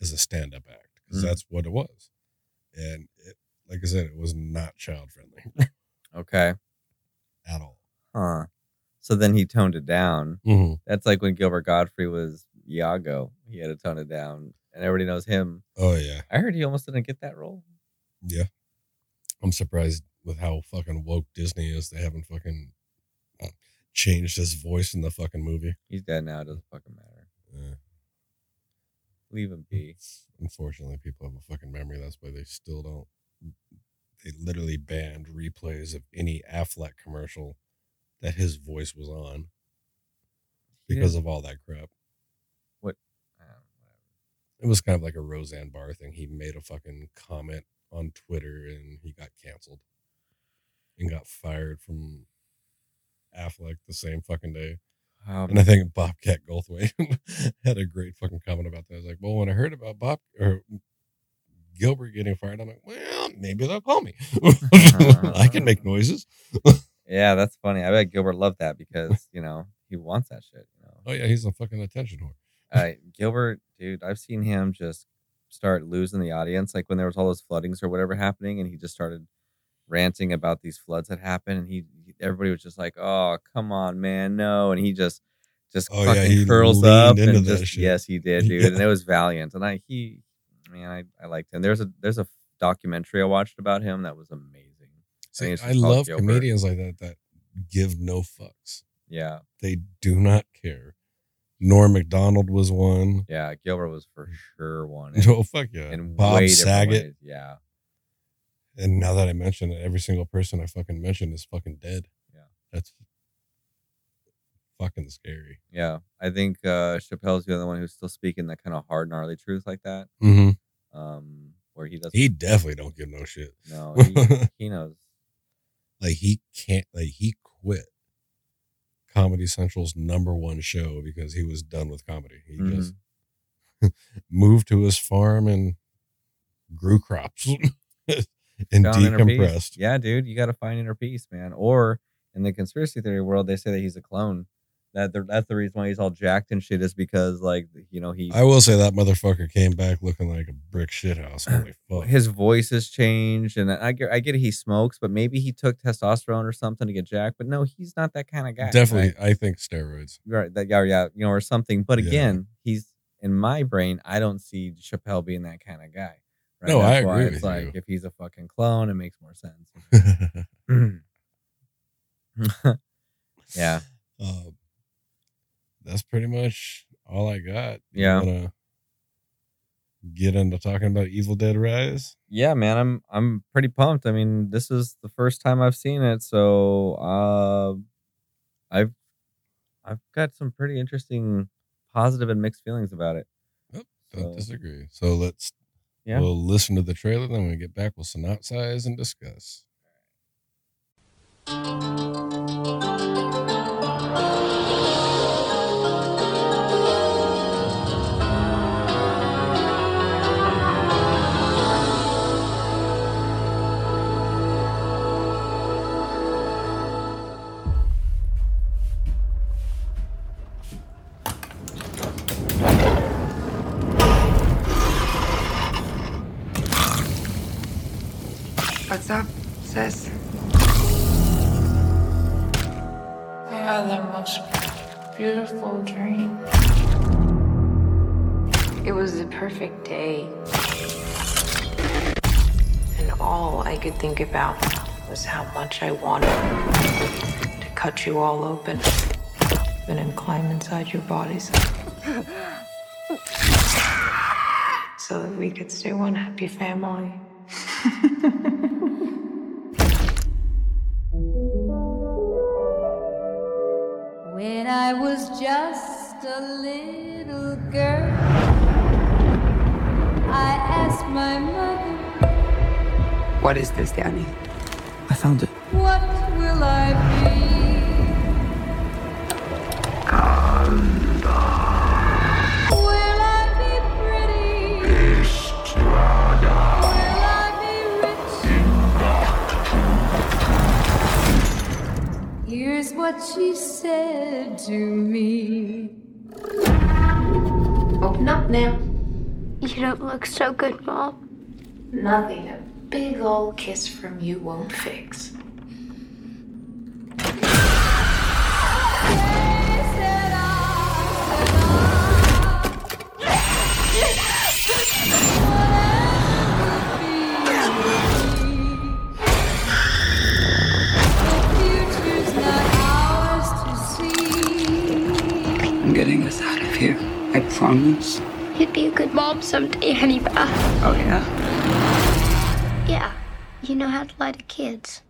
Speaker 3: as a stand-up act because
Speaker 4: Mhm.
Speaker 3: that's what it was, and it, like I said, it was not child friendly *laughs*
Speaker 4: Okay.
Speaker 3: At all.
Speaker 4: Huh. So then he toned it down.
Speaker 3: Mm-hmm.
Speaker 4: That's like when Gilbert Gottfried was Iago. He had to tone it down, and everybody knows him.
Speaker 3: Oh yeah,
Speaker 4: I heard he almost didn't get that role.
Speaker 3: yeah. I'm surprised with how fucking woke Disney is. They haven't fucking changed his voice in the fucking movie.
Speaker 4: He's dead now. It doesn't fucking matter.
Speaker 3: Yeah.
Speaker 4: Leave him be.
Speaker 3: Unfortunately, people have a fucking memory. That's why they still don't. They literally banned replays of any Aflac commercial that his voice was on because
Speaker 4: didn't-
Speaker 3: of all that crap.
Speaker 4: whatever.
Speaker 3: It was kind of like a Roseanne Barr thing. He made a fucking comment on Twitter and he got canceled and got fired from Aflac the same fucking day.
Speaker 4: Um,
Speaker 3: And I think Bobcat Goldthwait *laughs* had a great fucking comment about that. I was like, well, when I heard about Bob or Gilbert getting fired, I'm like, well, maybe they'll call me. *laughs* I can make noises.
Speaker 4: yeah, that's funny. I bet Gilbert loved that because you know he wants that shit. You know,
Speaker 3: Oh yeah, he's a fucking attention whore.
Speaker 4: uh, Gilbert, dude, I've seen him just start losing the audience. Like when there was all those floodings or whatever happening, and he just started ranting about these floods that happened, and he, everybody was just like, "Oh, come on, man, no!" And he just just
Speaker 3: Oh,
Speaker 4: fucking
Speaker 3: he
Speaker 4: curls up and just
Speaker 3: shit.
Speaker 4: yes, he did, dude, and it was valiant. And I he, man, I I liked him. There's a there's a documentary I watched about him that was amazing.
Speaker 3: See,
Speaker 4: it's
Speaker 3: I love
Speaker 4: Gilbert.
Speaker 3: comedians like that that give no fucks.
Speaker 4: Yeah,
Speaker 3: They do not care. Norm Macdonald was one.
Speaker 4: yeah, Gilbert was for sure one. *laughs*
Speaker 3: Oh fuck yeah.
Speaker 4: in
Speaker 3: Bob Saget.
Speaker 4: ways. Yeah,
Speaker 3: And now that I mention it, every single person I fucking mentioned is fucking dead.
Speaker 4: Yeah.
Speaker 3: That's fucking scary.
Speaker 4: yeah. I think uh Chappelle's the other one who's still speaking that kind of hard, gnarly truth like that.
Speaker 3: Mm-hmm.
Speaker 4: Um, where he doesn't.
Speaker 3: He definitely don't give no shit.
Speaker 4: no, he, *laughs* he knows.
Speaker 3: Like he can't like he quit Comedy Central's number one show because he was done with comedy. He
Speaker 4: Mhm.
Speaker 3: just *laughs* moved to his farm and grew crops *laughs* and
Speaker 4: Found
Speaker 3: decompressed.
Speaker 4: Yeah, dude, you got to find inner peace, man. Or in the conspiracy theory world, they say that he's a clone. That the, that's the reason why he's all jacked and shit is because like you know he
Speaker 3: I will say that motherfucker came back looking like a brick shithouse. *clears throat* Holy fuck.
Speaker 4: his voice has changed and I get I get it, he smokes, but maybe he took testosterone or something to get jacked. But no, he's not that kind of guy.
Speaker 3: Definitely,
Speaker 4: right?
Speaker 3: I think steroids.
Speaker 4: right that yeah yeah you know or something but
Speaker 3: Yeah.
Speaker 4: again he's in my brain i don't see chappelle being that kind of guy right?
Speaker 3: No, I
Speaker 4: That's why
Speaker 3: agree
Speaker 4: it's like
Speaker 3: you.
Speaker 4: if he's a fucking clone it makes more sense *laughs* *clears throat* yeah
Speaker 3: Uh, that's pretty much all I got.
Speaker 4: Yeah.
Speaker 3: wanna get into talking about Evil Dead Rise.
Speaker 4: yeah man i'm i'm pretty pumped i mean this is the first time i've seen it so uh i've i've got some pretty interesting positive and mixed feelings about it
Speaker 3: Don't
Speaker 4: So-
Speaker 3: disagree. So let's
Speaker 4: Yeah.
Speaker 3: we'll listen to the trailer. Then when we get back, we'll synopsize and discuss.
Speaker 5: Up, sis?
Speaker 6: I had the most beautiful dream.
Speaker 5: It was the perfect day. And all I could think about was how much I wanted to cut you all open and then climb inside your bodies. so that we could stay one happy family. *laughs*
Speaker 7: just a little girl, I asked my mother,
Speaker 5: What is this, Danny?
Speaker 8: I found it.
Speaker 7: What will I be? Here's what she said to me.
Speaker 5: Open up now.
Speaker 9: You don't look so good, Mom.
Speaker 5: Nothing a big old kiss from you won't fix.
Speaker 7: I
Speaker 8: promise.
Speaker 9: You'd be a good mom someday, honey Beth.
Speaker 8: Uh, oh, yeah?
Speaker 9: Yeah, you know how to lie to kids.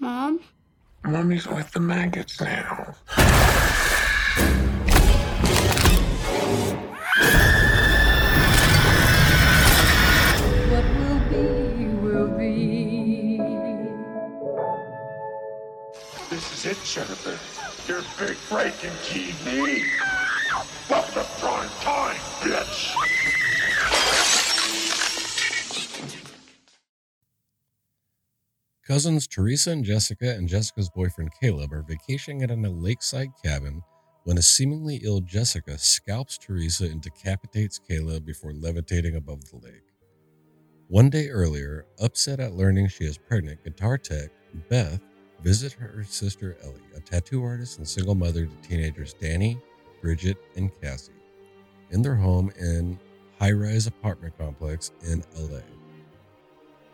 Speaker 9: Mom?
Speaker 1: Mommy's with the maggots now. Jennifer. Your big breaking TV. Welcome to prime time, bitch.
Speaker 3: Cousins Teresa and Jessica and Jessica's boyfriend Caleb are vacationing at a lakeside cabin when a seemingly ill Jessica scalps Teresa and decapitates Caleb before levitating above the lake. One day earlier, upset at learning she is pregnant, guitar tech Beth visits her sister Ellie, a tattoo artist and single mother to teenagers Danny, Bridget, and Cassie, in their home in high-rise apartment complex in LA.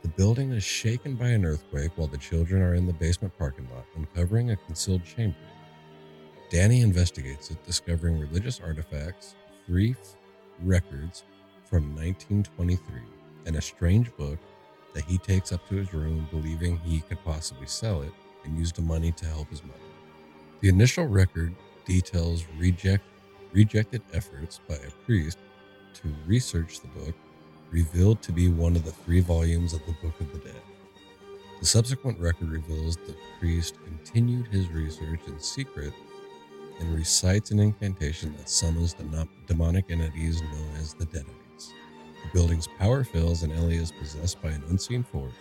Speaker 3: The building is shaken by an earthquake while the children are in the basement parking lot, uncovering a concealed chamber. Danny investigates it, discovering religious artifacts, three records from 1923, and a strange book that he takes up to his room, believing he could possibly sell it and use the money to help his mother. The initial record details reject, rejected efforts by a priest to research the book revealed to be one of the three volumes of the Book of the Dead. The subsequent record reveals the priest continued his research in secret and recites an incantation that summons the demonic entities known as the Deadites. The building's power fails and Ellie is possessed by an unseen force.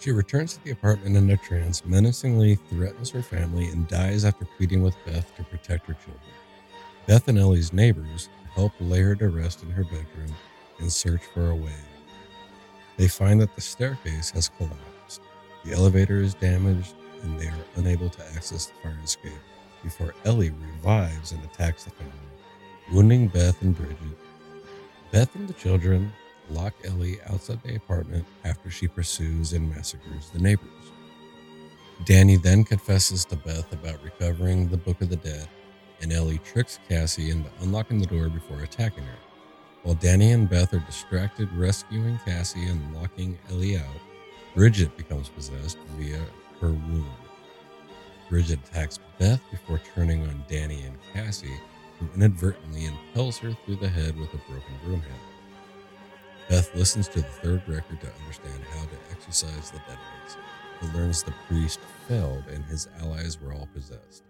Speaker 3: She returns to the apartment in a trance, menacingly threatens her family, and dies after pleading with Beth to protect her children. Beth and Ellie's neighbors help lay her to rest in her bedroom and search for a way. They find that the staircase has collapsed, the elevator is damaged, and they are unable to access the fire escape before Ellie revives and attacks the family, wounding Beth and Bridget. Beth and the children lock Ellie outside the apartment after she pursues and massacres the neighbors. Danny then confesses to Beth about recovering the Book of the Dead, and Ellie tricks Cassie into unlocking the door before attacking her. While Danny and Beth are distracted rescuing Cassie and locking Ellie out, Bridget becomes possessed via her wound. Bridget attacks Beth before turning on Danny and Cassie, who inadvertently impels her through the head with a broken broom handle. Beth listens to the third record to understand how to exorcise the Deadites, but learns the priest failed and his allies were all possessed,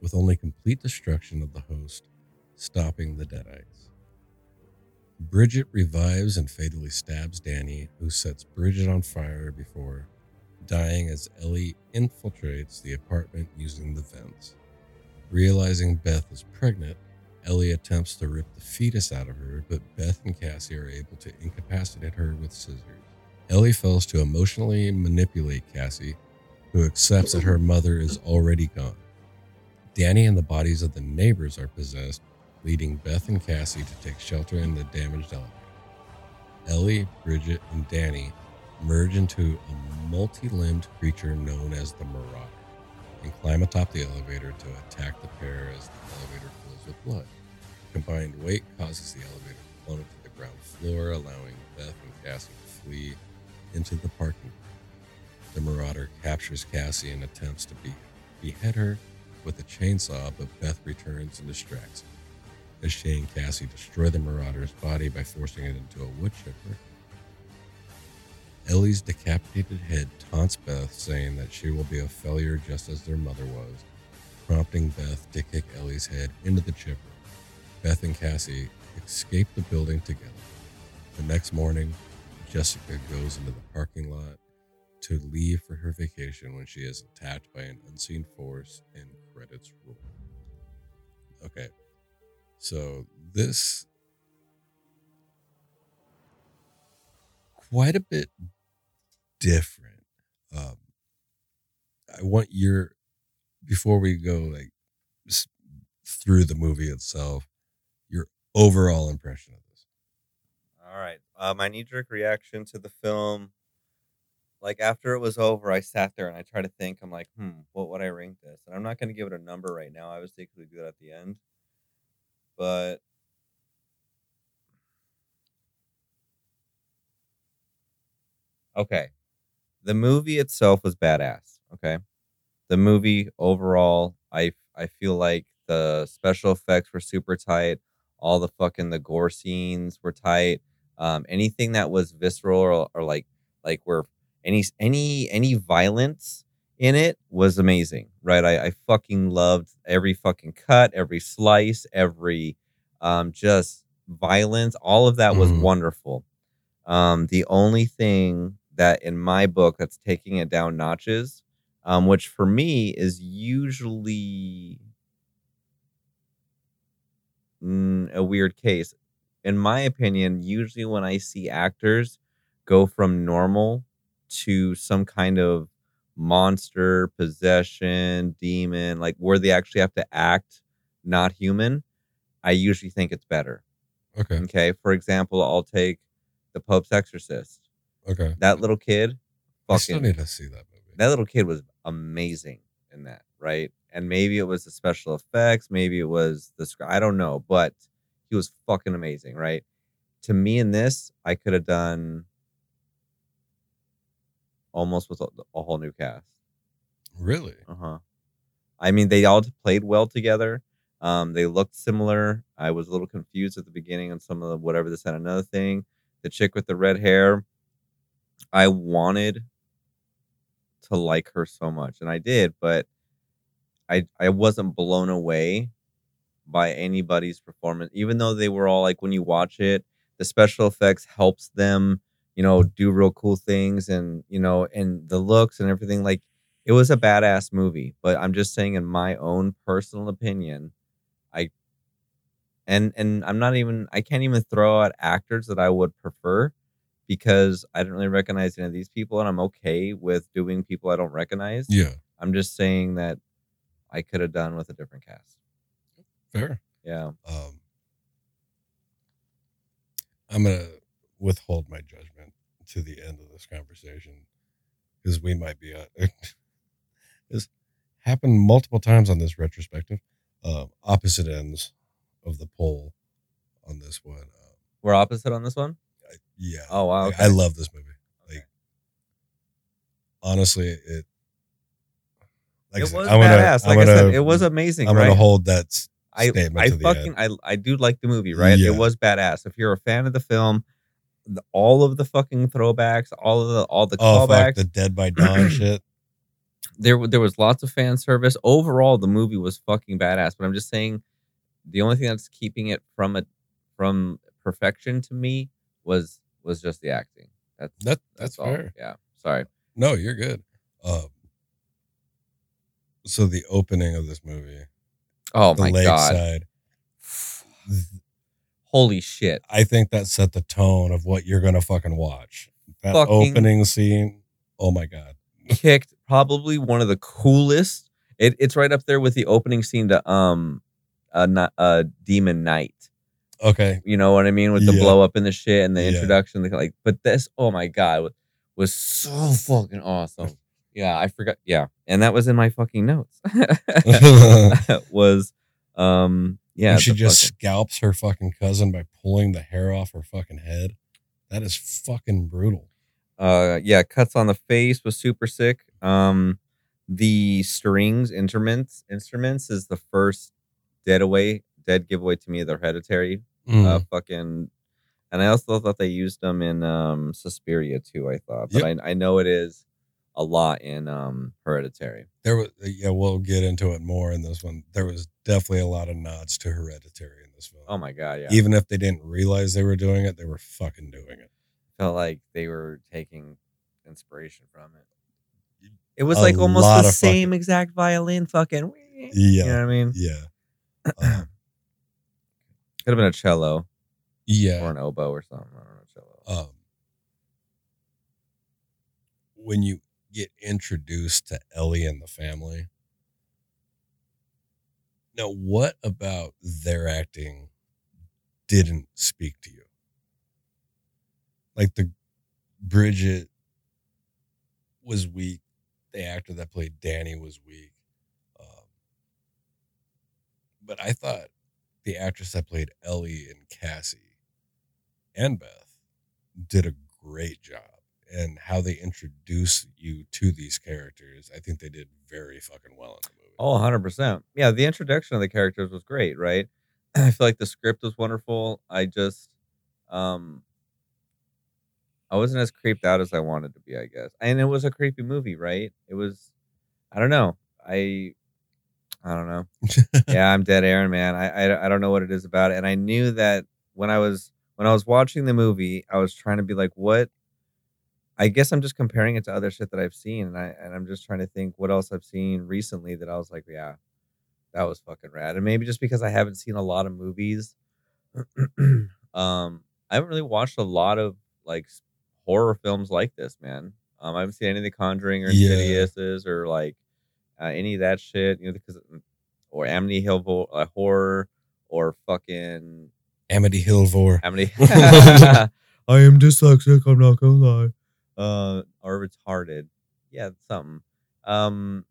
Speaker 3: with only complete destruction of the host stopping the Deadites. Bridget revives and fatally stabs Danny, who sets Bridget on fire before dying as Ellie infiltrates the apartment using the vents. Realizing Beth is pregnant, Ellie attempts to rip the fetus out of her, but Beth and Cassie are able to incapacitate her with scissors. Ellie fails to emotionally manipulate Cassie, who accepts that her mother is already gone. Danny and the bodies of the neighbors are possessed, leading Beth and Cassie to take shelter in the damaged elevator. Ellie, Bridget, and Danny merge into a multi limbed creature known as the Marauder and climb atop the elevator to attack the pair as the elevator blood. Combined weight causes the elevator to plummet to the ground floor, allowing Beth and Cassie to flee into the parking lot. The Marauder captures Cassie and attempts to be- behead her with a chainsaw, but Beth returns and distracts her. As Shay and Cassie destroy the Marauder's body by forcing it into a wood chipper, Ellie's decapitated head taunts Beth, saying that she will be a failure just as their mother was, prompting Beth to kick Ellie's head into the chipper. Beth and Cassie escape the building together. The next morning, Jessica goes into the parking lot to leave for her vacation when she is attacked by an unseen force and credits roll. Okay, so this quite a bit different. Um, I want your before we go like through the movie itself, your overall impression of this.
Speaker 4: All right. Uh, my knee jerk reaction to the film, like after it was over, I sat there and I tried to think. I'm like, hmm, what would I rank this? And I'm not going to give it a number right now. Obviously, because we do that at the end. But okay, the movie itself was badass. Okay, the movie overall, I I feel like the special effects were super tight. All the fucking the gore scenes were tight. Um, anything that was visceral or, or like like where any any any violence in it was amazing, right? I, I fucking loved every fucking cut, every slice, every um, just violence. All of that was
Speaker 3: Mhm.
Speaker 4: wonderful. Um, the only thing that in my book that's taking it down notches, um, which for me is usually mm, a weird case. In my opinion, usually when I see actors go from normal to some kind of monster, possession, demon, like where they actually have to act not human, I usually think it's better.
Speaker 3: Okay.
Speaker 4: Okay. For example, I'll take the Pope's Exorcist.
Speaker 3: Okay.
Speaker 4: That little kid,
Speaker 3: I still
Speaker 4: fucking
Speaker 3: need to see that.
Speaker 4: That little kid was amazing in that, right? And maybe it was the special effects, maybe it was the sc- I don't know, but he was fucking amazing, right? To me, in this, I could have done almost with a, a whole new cast.
Speaker 3: Really?
Speaker 4: Uh huh. I mean, they all played well together. Um, they looked similar. I was a little confused at the beginning on some of the whatever this and another thing. The chick with the red hair, I wanted to like her so much, and I did, but I I wasn't blown away by anybody's performance, even though they were all like when you watch it, the special effects helps them, you know, do real cool things, and you know, and the looks and everything. Like it was a badass movie, but I'm just saying, in my own personal opinion, I and and I'm not even I can't even throw out actors that I would prefer because I didn't really recognize any of these people, and I'm okay with doing people I don't recognize.
Speaker 3: Yeah.
Speaker 4: I'm just saying that I could have done with a different cast.
Speaker 3: Fair.
Speaker 4: Yeah.
Speaker 3: Um, I'm gonna withhold my judgment to the end of this conversation because we might be. Uh, *laughs* this happened multiple times on this retrospective. Um, opposite ends of the poll on this one. Uh,
Speaker 4: We're opposite on this one.
Speaker 3: Yeah.
Speaker 4: Oh wow.
Speaker 3: Like,
Speaker 4: Okay.
Speaker 3: I love this movie.
Speaker 4: Okay.
Speaker 3: Like, honestly, it. Like
Speaker 4: it was
Speaker 3: I'm gonna-
Speaker 4: badass.
Speaker 3: I'm
Speaker 4: Like I said, it was amazing.
Speaker 3: I'm
Speaker 4: right?
Speaker 3: gonna hold that statement
Speaker 4: I
Speaker 3: to the
Speaker 4: fucking
Speaker 3: end.
Speaker 4: I I do like the movie, right?
Speaker 3: Yeah.
Speaker 4: It was badass. If you're a fan of the film, the, all of the fucking throwbacks, all of the all the
Speaker 3: Oh
Speaker 4: callbacks,
Speaker 3: fuck, the Dead by *clears throat* Dawn shit.
Speaker 4: there there was lots of fan service. Overall, the movie was fucking badass. But I'm just saying, the only thing that's keeping it from it from perfection to me was was just the acting. That's
Speaker 3: That
Speaker 4: that's
Speaker 3: that's
Speaker 4: all.
Speaker 3: fair.
Speaker 4: Yeah. Sorry.
Speaker 3: No, you're good. Um, so the opening of this movie,
Speaker 4: Oh
Speaker 3: the
Speaker 4: my god.
Speaker 3: lakeside, th- *sighs*
Speaker 4: Holy shit.
Speaker 3: I think that set the tone of what you're gonna fucking watch. That
Speaker 4: Fucking-
Speaker 3: opening scene. Oh my god.
Speaker 4: Kicked probably one of the coolest. It, it's right up there with the opening scene to um a uh, uh, Demon Knight.
Speaker 3: Okay.
Speaker 4: You know what I mean with the
Speaker 3: Yeah.
Speaker 4: blow up in the shit and the
Speaker 3: Yeah.
Speaker 4: introduction. Like, but this, oh my god, was, so fucking awesome. Yeah, I forgot. Yeah, and that was in my fucking notes. *laughs* *laughs* was um yeah.
Speaker 3: and she just
Speaker 4: fucking-
Speaker 3: scalps her fucking cousin by pulling the hair off her fucking head. That is fucking brutal.
Speaker 4: uh yeah cuts on the face was super sick. Um, the strings instruments instruments is the first dead away dead giveaway to me. Of the hereditary
Speaker 3: Mm.
Speaker 4: uh fucking and i also thought they used them in um suspiria too i thought but I, I know it is a lot in um hereditary
Speaker 3: there was yeah, we'll get into it more in this one. There was definitely a lot of nods to hereditary in this film.
Speaker 4: oh my god yeah
Speaker 3: Even if they didn't realize they were doing it, they were fucking doing it.
Speaker 4: felt like they were taking inspiration from it it was
Speaker 3: A
Speaker 4: like almost the
Speaker 3: of fucking-
Speaker 4: same exact violin fucking
Speaker 3: Yeah.
Speaker 4: you know what i mean
Speaker 3: Yeah. *clears throat* Um,
Speaker 4: could have been a cello
Speaker 3: yeah.
Speaker 4: or an oboe or something i don't know cello
Speaker 3: um, when you get introduced to Ellie and the family. Now, what about their acting didn't speak to you? Like the Bridget was weak. The actor that played Danny was weak. Um, but I thought the actress that played Ellie and Cassie and Beth did a great job. And how they introduce you to these characters, I think they did very fucking well in the movie.
Speaker 4: Oh, 100%. Yeah, the introduction of the characters was great, right? *clears throat* I feel like the script was wonderful. I just um I wasn't as creeped out as I wanted to be, I guess. And it was a creepy movie, right? It was I don't know. I I don't know. *laughs* yeah, I'm dead Aaron, man. I, I I don't know what it is about it. And I knew that when I was when I was watching the movie, I was trying to be like, what I guess I'm just comparing it to other shit that I've seen, and I and I'm just trying to think what else I've seen recently that I was like, yeah, that was fucking rad. And maybe just because I haven't seen a lot of movies, *clears throat* um, I haven't really watched a lot of like horror films like this, man. Um, I haven't seen any of the Conjuring or
Speaker 3: Yeah.
Speaker 4: Insidiouses or like uh, any of that shit, you know, because or Amity Hill vo- uh, horror or fucking
Speaker 3: Amity Hillvor.
Speaker 4: Amity. *laughs* *laughs* I am dyslexic. I'm not gonna lie. Uh, or retarded. Yeah, something. Um,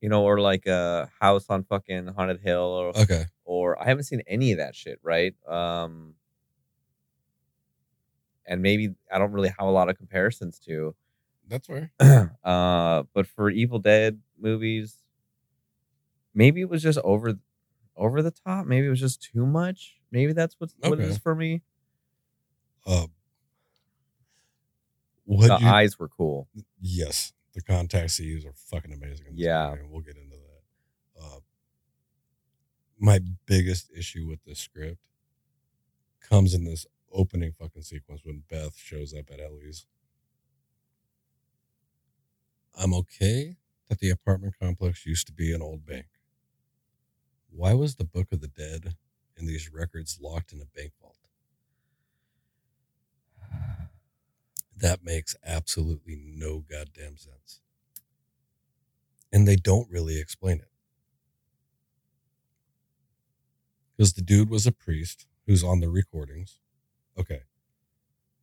Speaker 4: you know, or like a house on fucking haunted hill, or
Speaker 3: Okay.
Speaker 4: or I haven't seen any of that shit, right? Um, and maybe I don't really have a lot of comparisons to.
Speaker 3: That's fair. *clears throat*
Speaker 4: uh, but for Evil Dead movies, maybe it was just over, over the top. Maybe it was just too much. Maybe that's what's what it
Speaker 3: Okay.
Speaker 4: is for me.
Speaker 3: Uh, what
Speaker 4: the
Speaker 3: you,
Speaker 4: eyes were cool.
Speaker 3: Yes, the contacts they use are fucking amazing. in this
Speaker 4: Yeah.
Speaker 3: movie, and we'll get into that. Uh, my biggest issue with this script comes in this opening fucking sequence when Beth shows up at Ellie's. I'm okay that the apartment complex used to be an old bank. Why was the Book of the Dead and these records locked in a bank vault? That makes absolutely no goddamn sense. And they don't really explain it. Because the dude was a priest who's on the recordings. Okay.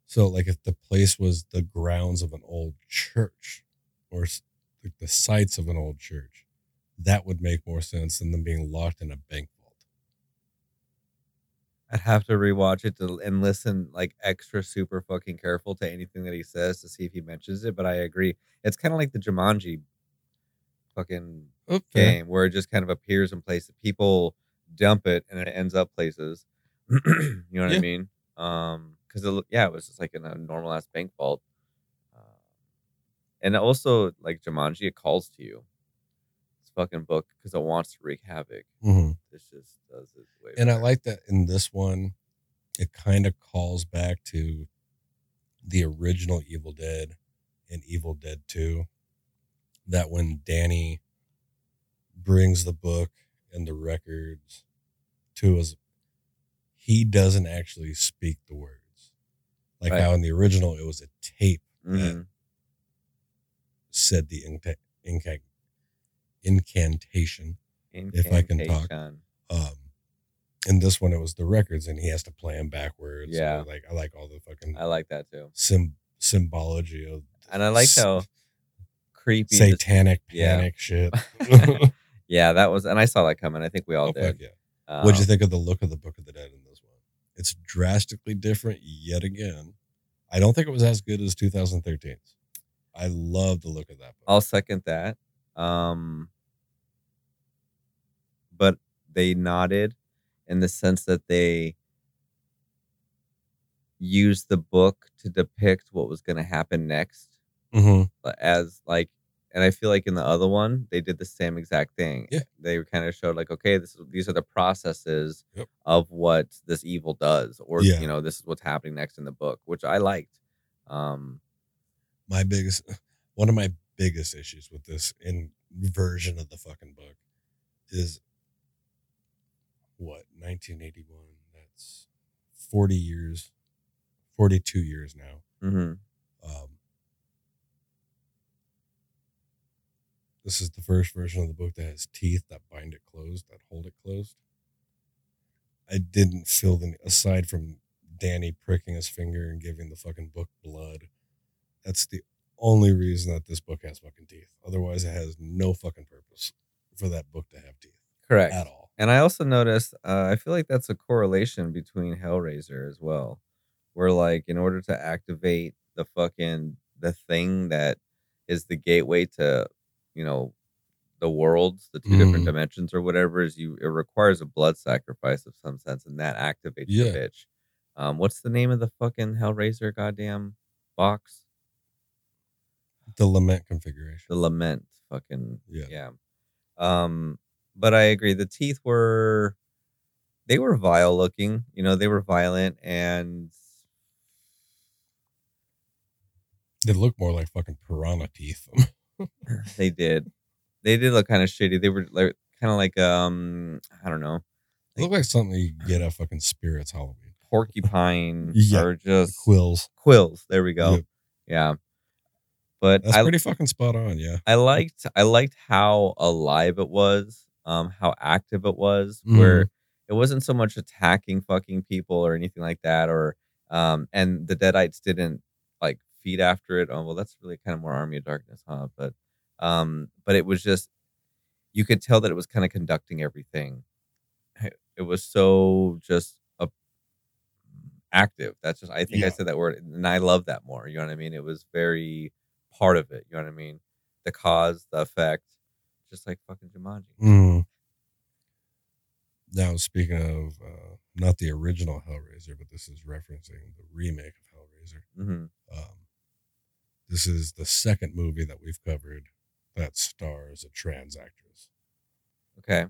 Speaker 3: So, like, if the place was the grounds of an old church or the sites of an old church, that would make more sense than them being locked in a bank vault.
Speaker 4: I'd have to rewatch it to and listen like extra super fucking careful to anything that he says to see if he mentions it. But I agree, it's kind of like the Jumanji fucking
Speaker 3: Okay.
Speaker 4: game where it just kind of appears in places. People dump it and it ends up places. *clears throat* you know what I mean? Um, because yeah, it was just like in a normal ass bank vault. And also like Jumanji, it calls to you. This fucking book because it wants to wreak havoc.
Speaker 3: Mhm.
Speaker 4: This just does it way.
Speaker 3: And I like that in this one, it kind of calls back to the original Evil Dead and Evil Dead 2. That when Danny brings the book and the records to us, he doesn't actually speak the words. Like
Speaker 4: Right.
Speaker 3: how in the original it was a tape that
Speaker 4: Mhm.
Speaker 3: Said the inca- inca- incantation. If I can talk. Um, in this one, it was the records, and he has to play them backwards.
Speaker 4: Yeah.
Speaker 3: like I like all the fucking
Speaker 4: I like that too.
Speaker 3: sym- symbology of
Speaker 4: And I like how creepy.
Speaker 3: satanic *laughs*
Speaker 4: Yeah.
Speaker 3: panic shit. *laughs*
Speaker 4: yeah, that was, and I saw that coming. I think we all
Speaker 3: Oh,
Speaker 4: did.
Speaker 3: yeah. What'd you
Speaker 4: Um,
Speaker 3: think of the look of the Book of the Dead in this one? It's drastically different yet again. I don't think it was as good as 2013's. I love the look of that book.
Speaker 4: I'll second that. Um, but they nodded in the sense that they used the book to depict what was going to happen next
Speaker 3: Mhm.
Speaker 4: as like and i feel like in the other one they did the same exact thing
Speaker 3: Yeah.
Speaker 4: they kind of showed like okay this is, these are the processes
Speaker 3: Yep.
Speaker 4: of what this evil does or
Speaker 3: Yeah.
Speaker 4: you know this is what's happening next in the book which i liked um
Speaker 3: my biggest one of my biggest issues with this in version of the fucking book is what 1981 that's 40 years 42 years now.
Speaker 4: Mhm.
Speaker 3: um this is the first version of the book that has teeth that bind it closed that hold it closed. I didn't feel the aside from danny pricking his finger and giving the fucking book blood that's the only reason that this book has fucking teeth otherwise it has no fucking purpose for that book to have teeth
Speaker 4: correct
Speaker 3: at all
Speaker 4: And I also noticed, uh, I feel like that's a correlation between Hellraiser as well, where like in order to activate the fucking the thing that is the gateway to, you know, the worlds, the 2 different
Speaker 3: Mhm.
Speaker 4: dimensions or whatever, is you it requires a blood sacrifice of some sense, and that activates
Speaker 3: Yeah.
Speaker 4: the bitch. Um, what's the name of the fucking Hellraiser goddamn box?
Speaker 3: The lament configuration.
Speaker 4: The lament fucking
Speaker 3: Yeah.
Speaker 4: yeah. Um but i agree the teeth were they were vile looking you know they were violent and
Speaker 3: they look more like fucking piranha teeth. *laughs*
Speaker 4: They did. They did look kind of shitty. They were like kind of like um i don't know
Speaker 3: They look like something you get at fucking spirits halloween.
Speaker 4: Porcupine *laughs*
Speaker 3: Yeah,
Speaker 4: or just
Speaker 3: quills.
Speaker 4: quills. There we go.
Speaker 3: Yep.
Speaker 4: yeah but
Speaker 3: that's
Speaker 4: I,
Speaker 3: pretty fucking spot on yeah
Speaker 4: I liked I liked how alive it was, um, how active it was, where it wasn't so much attacking fucking people or anything like that, or um, and the Deadites didn't like feed after it. Oh well, that's really kind of more Army of Darkness, huh? But um, but it was just you could tell that it was kind of conducting everything. It- was so just a active. That's just I think I said that word, and I love that more. You know what I mean? It was very part of it. You know what I mean? The cause, the effect, just like fucking Jumanji.
Speaker 3: Mm. Now, speaking of uh, not the original Hellraiser, but this is referencing the remake of Hellraiser.
Speaker 4: hmm
Speaker 3: Um, this is the second movie that we've covered that stars a trans actress.
Speaker 4: Okay.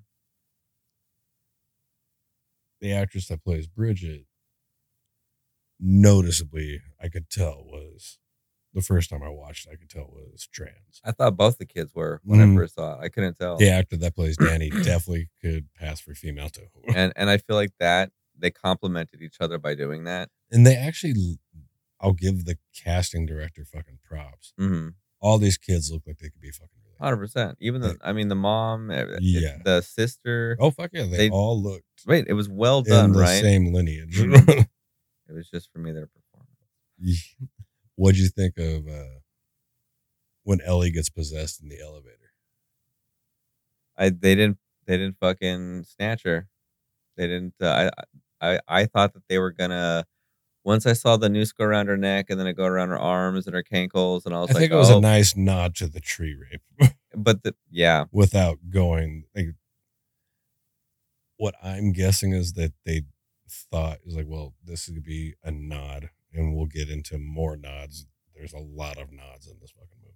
Speaker 3: The actress that plays Bridget, noticeably, I could tell was the first time I watched I could tell it was trans.
Speaker 4: I thought both the kids were when I
Speaker 3: Mhm.
Speaker 4: first saw it. I couldn't tell.
Speaker 3: The actor that plays Danny *clears throat* definitely could pass for female too. *laughs*
Speaker 4: And and I feel like that they complemented each other by doing that.
Speaker 3: And they actually, I'll give the casting director fucking props.
Speaker 4: Mm-hmm.
Speaker 3: All these kids look like they could be fucking.
Speaker 4: Hundred percent. Even the, I mean, the mom, eh,
Speaker 3: Yeah.
Speaker 4: the sister.
Speaker 3: Oh fuck yeah, they,
Speaker 4: They-
Speaker 3: all looked
Speaker 4: Wait, it was well
Speaker 3: in
Speaker 4: done,
Speaker 3: the
Speaker 4: right?
Speaker 3: same lineage.
Speaker 4: Mhm. *laughs* It was just for me their performance.
Speaker 3: What'd you think of uh, when Ellie gets possessed in the elevator?
Speaker 4: I they didn't they didn't fucking snatch her. They didn't. Uh, I I I thought that they were gonna. Once I saw the noose go around her neck and then it go around her arms and her cankles, and I was
Speaker 3: I
Speaker 4: like,
Speaker 3: think it was
Speaker 4: oh,
Speaker 3: a nice nod to the tree rape *laughs*
Speaker 4: but the, yeah,
Speaker 3: without going. Like, what I'm guessing is that they thought is like, well, this could be a nod, and we'll get into more nods. There's a lot of nods in this fucking movie.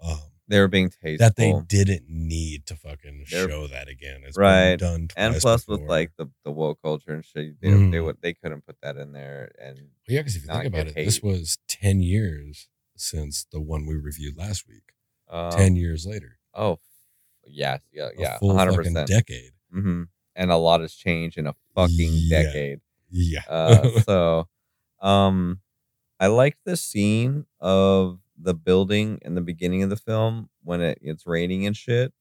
Speaker 3: Um,
Speaker 4: they were being tasteful.
Speaker 3: that they didn't need to fucking
Speaker 4: They're-
Speaker 3: show that again. It's
Speaker 4: right
Speaker 3: been done
Speaker 4: and plus with like the the woke culture and shit, they, they
Speaker 3: Mm.
Speaker 4: would they couldn't put that in there. And
Speaker 3: yeah, because if you think about it, this was ten years since the one we reviewed last week.
Speaker 4: um,
Speaker 3: ten years later,
Speaker 4: Oh, yeah, yeah,
Speaker 3: a
Speaker 4: yeah,
Speaker 3: full
Speaker 4: hundred
Speaker 3: fucking
Speaker 4: percent.
Speaker 3: decade.
Speaker 4: hmm And a lot has changed in a fucking
Speaker 3: Yeah.
Speaker 4: decade.
Speaker 3: Yeah,
Speaker 4: Uh, *laughs* so, um, I liked the scene of the building in the beginning of the film when it, it's raining and shit.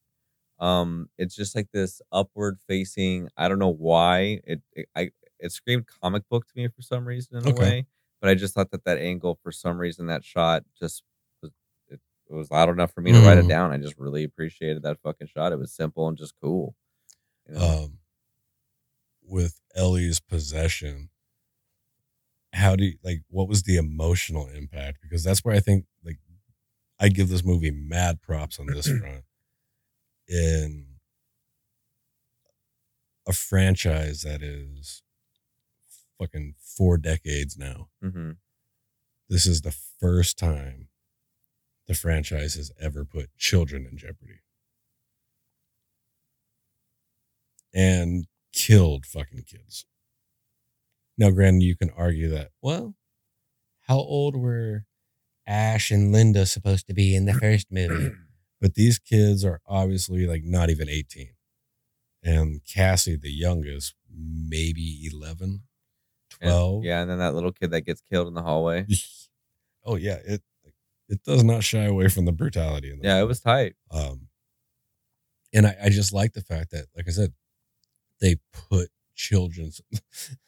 Speaker 4: Um, it's just like this upward facing. I don't know why it. it I it screamed comic book to me for some reason in
Speaker 3: Okay.
Speaker 4: a way, but I just thought that that angle for some reason that shot just was it, it was loud enough for me to write it
Speaker 3: Mm.
Speaker 4: down. I just really appreciated that fucking shot. It was simple and just cool. You know?
Speaker 3: um, with Ellie's possession, how do you like? What was the emotional impact? Because that's where I think like I give this movie mad props on this *clears throat* front. In a franchise that is fucking four decades now.
Speaker 4: hmm
Speaker 3: This is the first time the franchise has ever put children in jeopardy. And killed fucking kids. Now, granted, you can argue that, well, how old were Ash and Linda supposed to be in the first movie? *clears throat* But these kids are obviously like not even 18. And Cassie, the youngest, maybe 11,
Speaker 4: And-
Speaker 3: 12.
Speaker 4: yeah, and then that little kid that gets killed in the hallway. *laughs*
Speaker 3: oh yeah, it it does not shy away from the brutality in the
Speaker 4: Yeah, it was tight.
Speaker 3: Um, and I, I just like the fact that, like I said, they put children's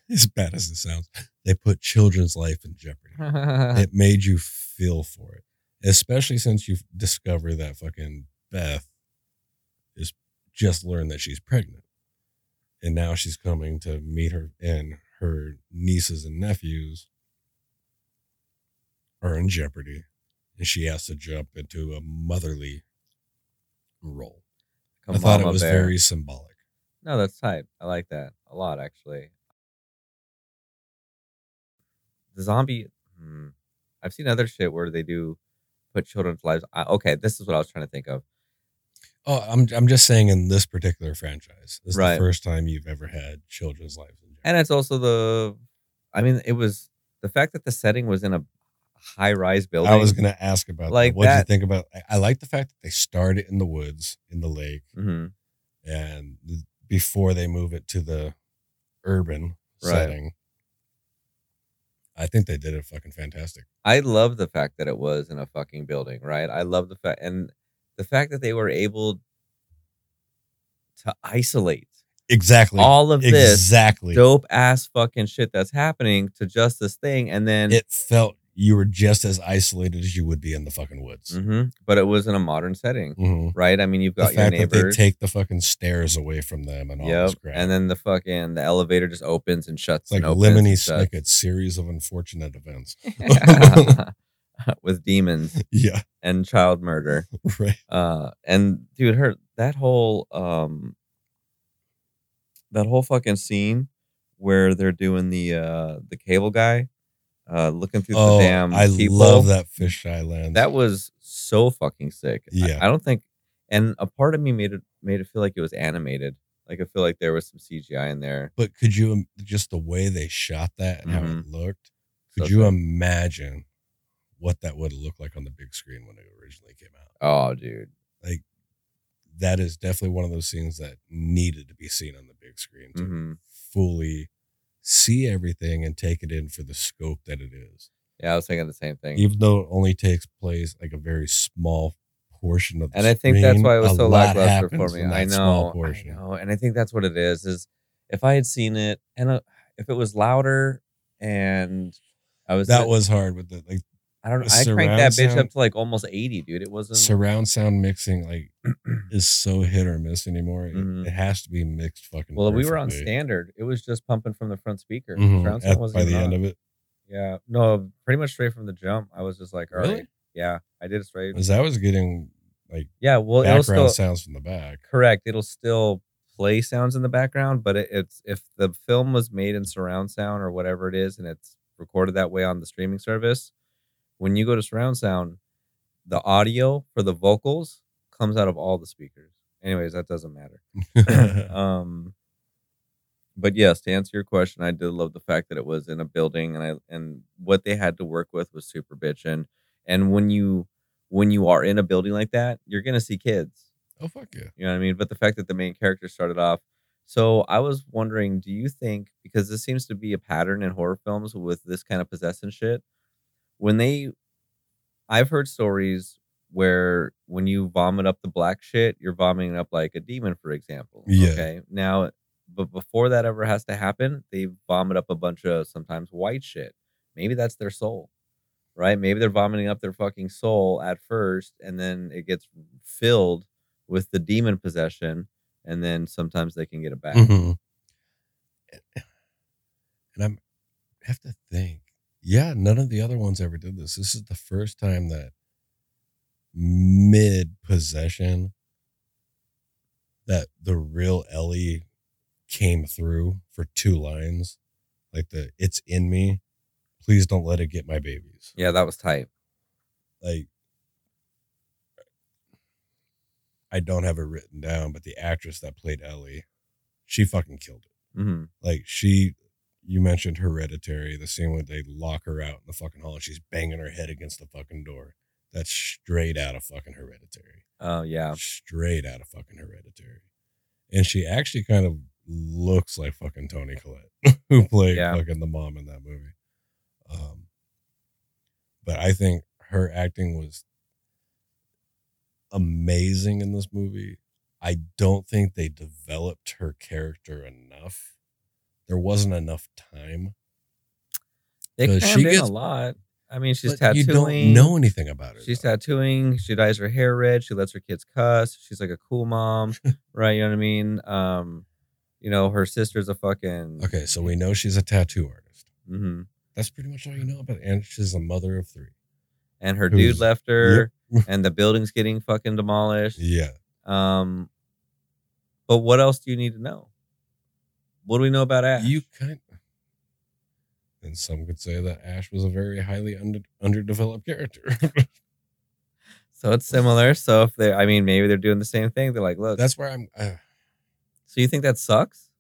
Speaker 3: as bad as it sounds, they put children's life in jeopardy. *laughs* it made you feel for it, especially since you discover that fucking Beth is just learned that she's pregnant, and now she's coming to meet her and her nieces and nephews are in jeopardy, and she has to jump into a motherly role. I thought it was
Speaker 4: bear.
Speaker 3: very symbolic.
Speaker 4: No, that's tight. I like that a lot, actually. Zombie. Hmm, I've seen other shit where they do put children's lives. I, okay, this is what I was trying to think of.
Speaker 3: Oh, I'm I'm just saying in this particular franchise, this is
Speaker 4: Right.
Speaker 3: the first time you've ever had children's lives in.
Speaker 4: And it's also the. I mean, it was the fact that the setting was in a high rise building.
Speaker 3: I was gonna ask about
Speaker 4: Like
Speaker 3: like what do you think about? I, I like the fact that they started in the woods in the lake,
Speaker 4: hmm
Speaker 3: and before they move it to the urban
Speaker 4: Right.
Speaker 3: setting, I think they did it fucking fantastic.
Speaker 4: I love the fact that it was in a fucking building, right? I love the fact and the fact that they were able to isolate
Speaker 3: Exactly.
Speaker 4: all of this
Speaker 3: exactly.
Speaker 4: dope ass fucking shit that's happening to just this thing, and then
Speaker 3: It felt you were just as isolated as you would be in the fucking woods.
Speaker 4: Mhm. but it was in a modern setting,
Speaker 3: Mhm.
Speaker 4: right? I mean, you've
Speaker 3: The
Speaker 4: got your
Speaker 3: fact that they take the fucking stairs away from them and all
Speaker 4: Yep.
Speaker 3: this crap.
Speaker 4: And then the fucking the elevator just opens and shuts
Speaker 3: it's like
Speaker 4: and opens and
Speaker 3: lemony
Speaker 4: shuts.
Speaker 3: snicket series of unfortunate events. *laughs* *laughs*
Speaker 4: with demons
Speaker 3: yeah,
Speaker 4: and child murder. *laughs*
Speaker 3: right.
Speaker 4: Uh and dude, her that whole um that whole fucking scene where they're doing the uh the cable guy uh looking through
Speaker 3: Oh,
Speaker 4: the damn
Speaker 3: I
Speaker 4: people.
Speaker 3: love that fisheye lens.
Speaker 4: That was so fucking sick. I-
Speaker 3: Yeah.
Speaker 4: I, don't think and a part of me made it made it feel like it was animated. Like I feel like there was some CGI in there.
Speaker 3: But could you just the way they shot that and how it looked? Could
Speaker 4: So
Speaker 3: you
Speaker 4: sick.
Speaker 3: imagine what that would look like on the big screen when it originally came out?
Speaker 4: Oh dude.
Speaker 3: Like that is definitely one of those scenes that needed to be seen on the big screen to
Speaker 4: Mhm.
Speaker 3: fully see everything and take it in for the scope that it is.
Speaker 4: Yeah, I was thinking the same thing.
Speaker 3: Even though it only takes place like a very small portion of the
Speaker 4: and I think that's why it was so lackluster for me. I know, I know, and I think that's what it is. Is if I had seen it and uh, if it was louder and I was
Speaker 3: That was hard with the like
Speaker 4: I don't know. I cranked that bitch
Speaker 3: sound-
Speaker 4: up to like almost eighty, dude. It wasn't.
Speaker 3: surround sound mixing like *clears throat* is so hit or miss anymore. It-
Speaker 4: Mhm.
Speaker 3: It, has to be mixed fucking.
Speaker 4: well, we were on standard. It was just pumping from the front speaker.
Speaker 3: Mhm.
Speaker 4: Surround
Speaker 3: At-
Speaker 4: wasn't
Speaker 3: by the
Speaker 4: even
Speaker 3: end of it.
Speaker 4: Yeah, no, pretty much straight from the jump. I was just like, all right,
Speaker 3: Really?
Speaker 4: yeah, I did it straight.
Speaker 3: Because I was getting like
Speaker 4: Yeah, well, it'll
Speaker 3: background
Speaker 4: still
Speaker 3: sounds from the back.
Speaker 4: correct. It'll still play sounds in the background, but it, it's if the film was made in surround sound or whatever it is, and it's recorded that way on the streaming service, when you go to surround sound, the audio for the vocals comes out of all the speakers. Anyways, that doesn't matter. *laughs* um but yes, to answer your question, I did love the fact that it was in a building and I and what they had to work with was super bitchin'. And when you when you are in a building like that, you're gonna see kids.
Speaker 3: oh fuck yeah.
Speaker 4: You know what I mean? But the fact that the main character started off. So I was wondering, do you think because this seems to be a pattern in horror films with this kind of possession shit, when they I've heard stories where when you vomit up the black shit, you're vomiting up like a demon, for example.
Speaker 3: Yeah.
Speaker 4: Okay. Now but before that ever has to happen, they vomit up a bunch of sometimes white shit. Maybe that's their soul. Right? Maybe they're vomiting up their fucking soul at first and then it gets filled with the demon possession and then sometimes they can get it back.
Speaker 3: Mhm. And I'm I have to think. Yeah, none of the other ones ever did this. This is the first time that mid possession that the real Ellie came through for two lines. Like the it's in me. Please don't let it get my babies.
Speaker 4: Yeah, that was tight.
Speaker 3: Like I don't have it written down, but the actress that played Ellie, she fucking killed it.
Speaker 4: hmm
Speaker 3: Like she, you mentioned Hereditary, the scene where they lock her out in the fucking hall and she's banging her head against the fucking door. That's straight out of fucking Hereditary.
Speaker 4: Oh yeah.
Speaker 3: Straight out of fucking Hereditary. And she actually kind of looks like fucking Toni Collette, *laughs* who played
Speaker 4: Yeah.
Speaker 3: fucking the mom in that movie. Um, but I think her acting was amazing in this movie. I don't think they developed her character enough. There wasn't enough time.
Speaker 4: They crammed
Speaker 3: she
Speaker 4: in
Speaker 3: gets-
Speaker 4: a lot. I mean, she's tattooing.
Speaker 3: you don't know anything about her.
Speaker 4: She's
Speaker 3: though.
Speaker 4: tattooing. She dyes her hair red. She lets her kids cuss. She's like a cool mom, *laughs* right? You know what I mean? Um, you know, her sister's a fucking
Speaker 3: okay, so we know she's a tattoo artist.
Speaker 4: hmm
Speaker 3: That's pretty much all you know about it. And she's a mother of three.
Speaker 4: And her
Speaker 3: Who's-
Speaker 4: dude left her, *laughs* and the building's getting fucking demolished.
Speaker 3: Yeah.
Speaker 4: Um, but what else do you need to know? What do we know about Ash?
Speaker 3: You kind and some could say that Ash was a very highly under, underdeveloped character. *laughs*
Speaker 4: so it's similar. So if they, I mean, maybe they're doing the same thing. They're like, look.
Speaker 3: That's where I'm. Uh,
Speaker 4: so you think that sucks?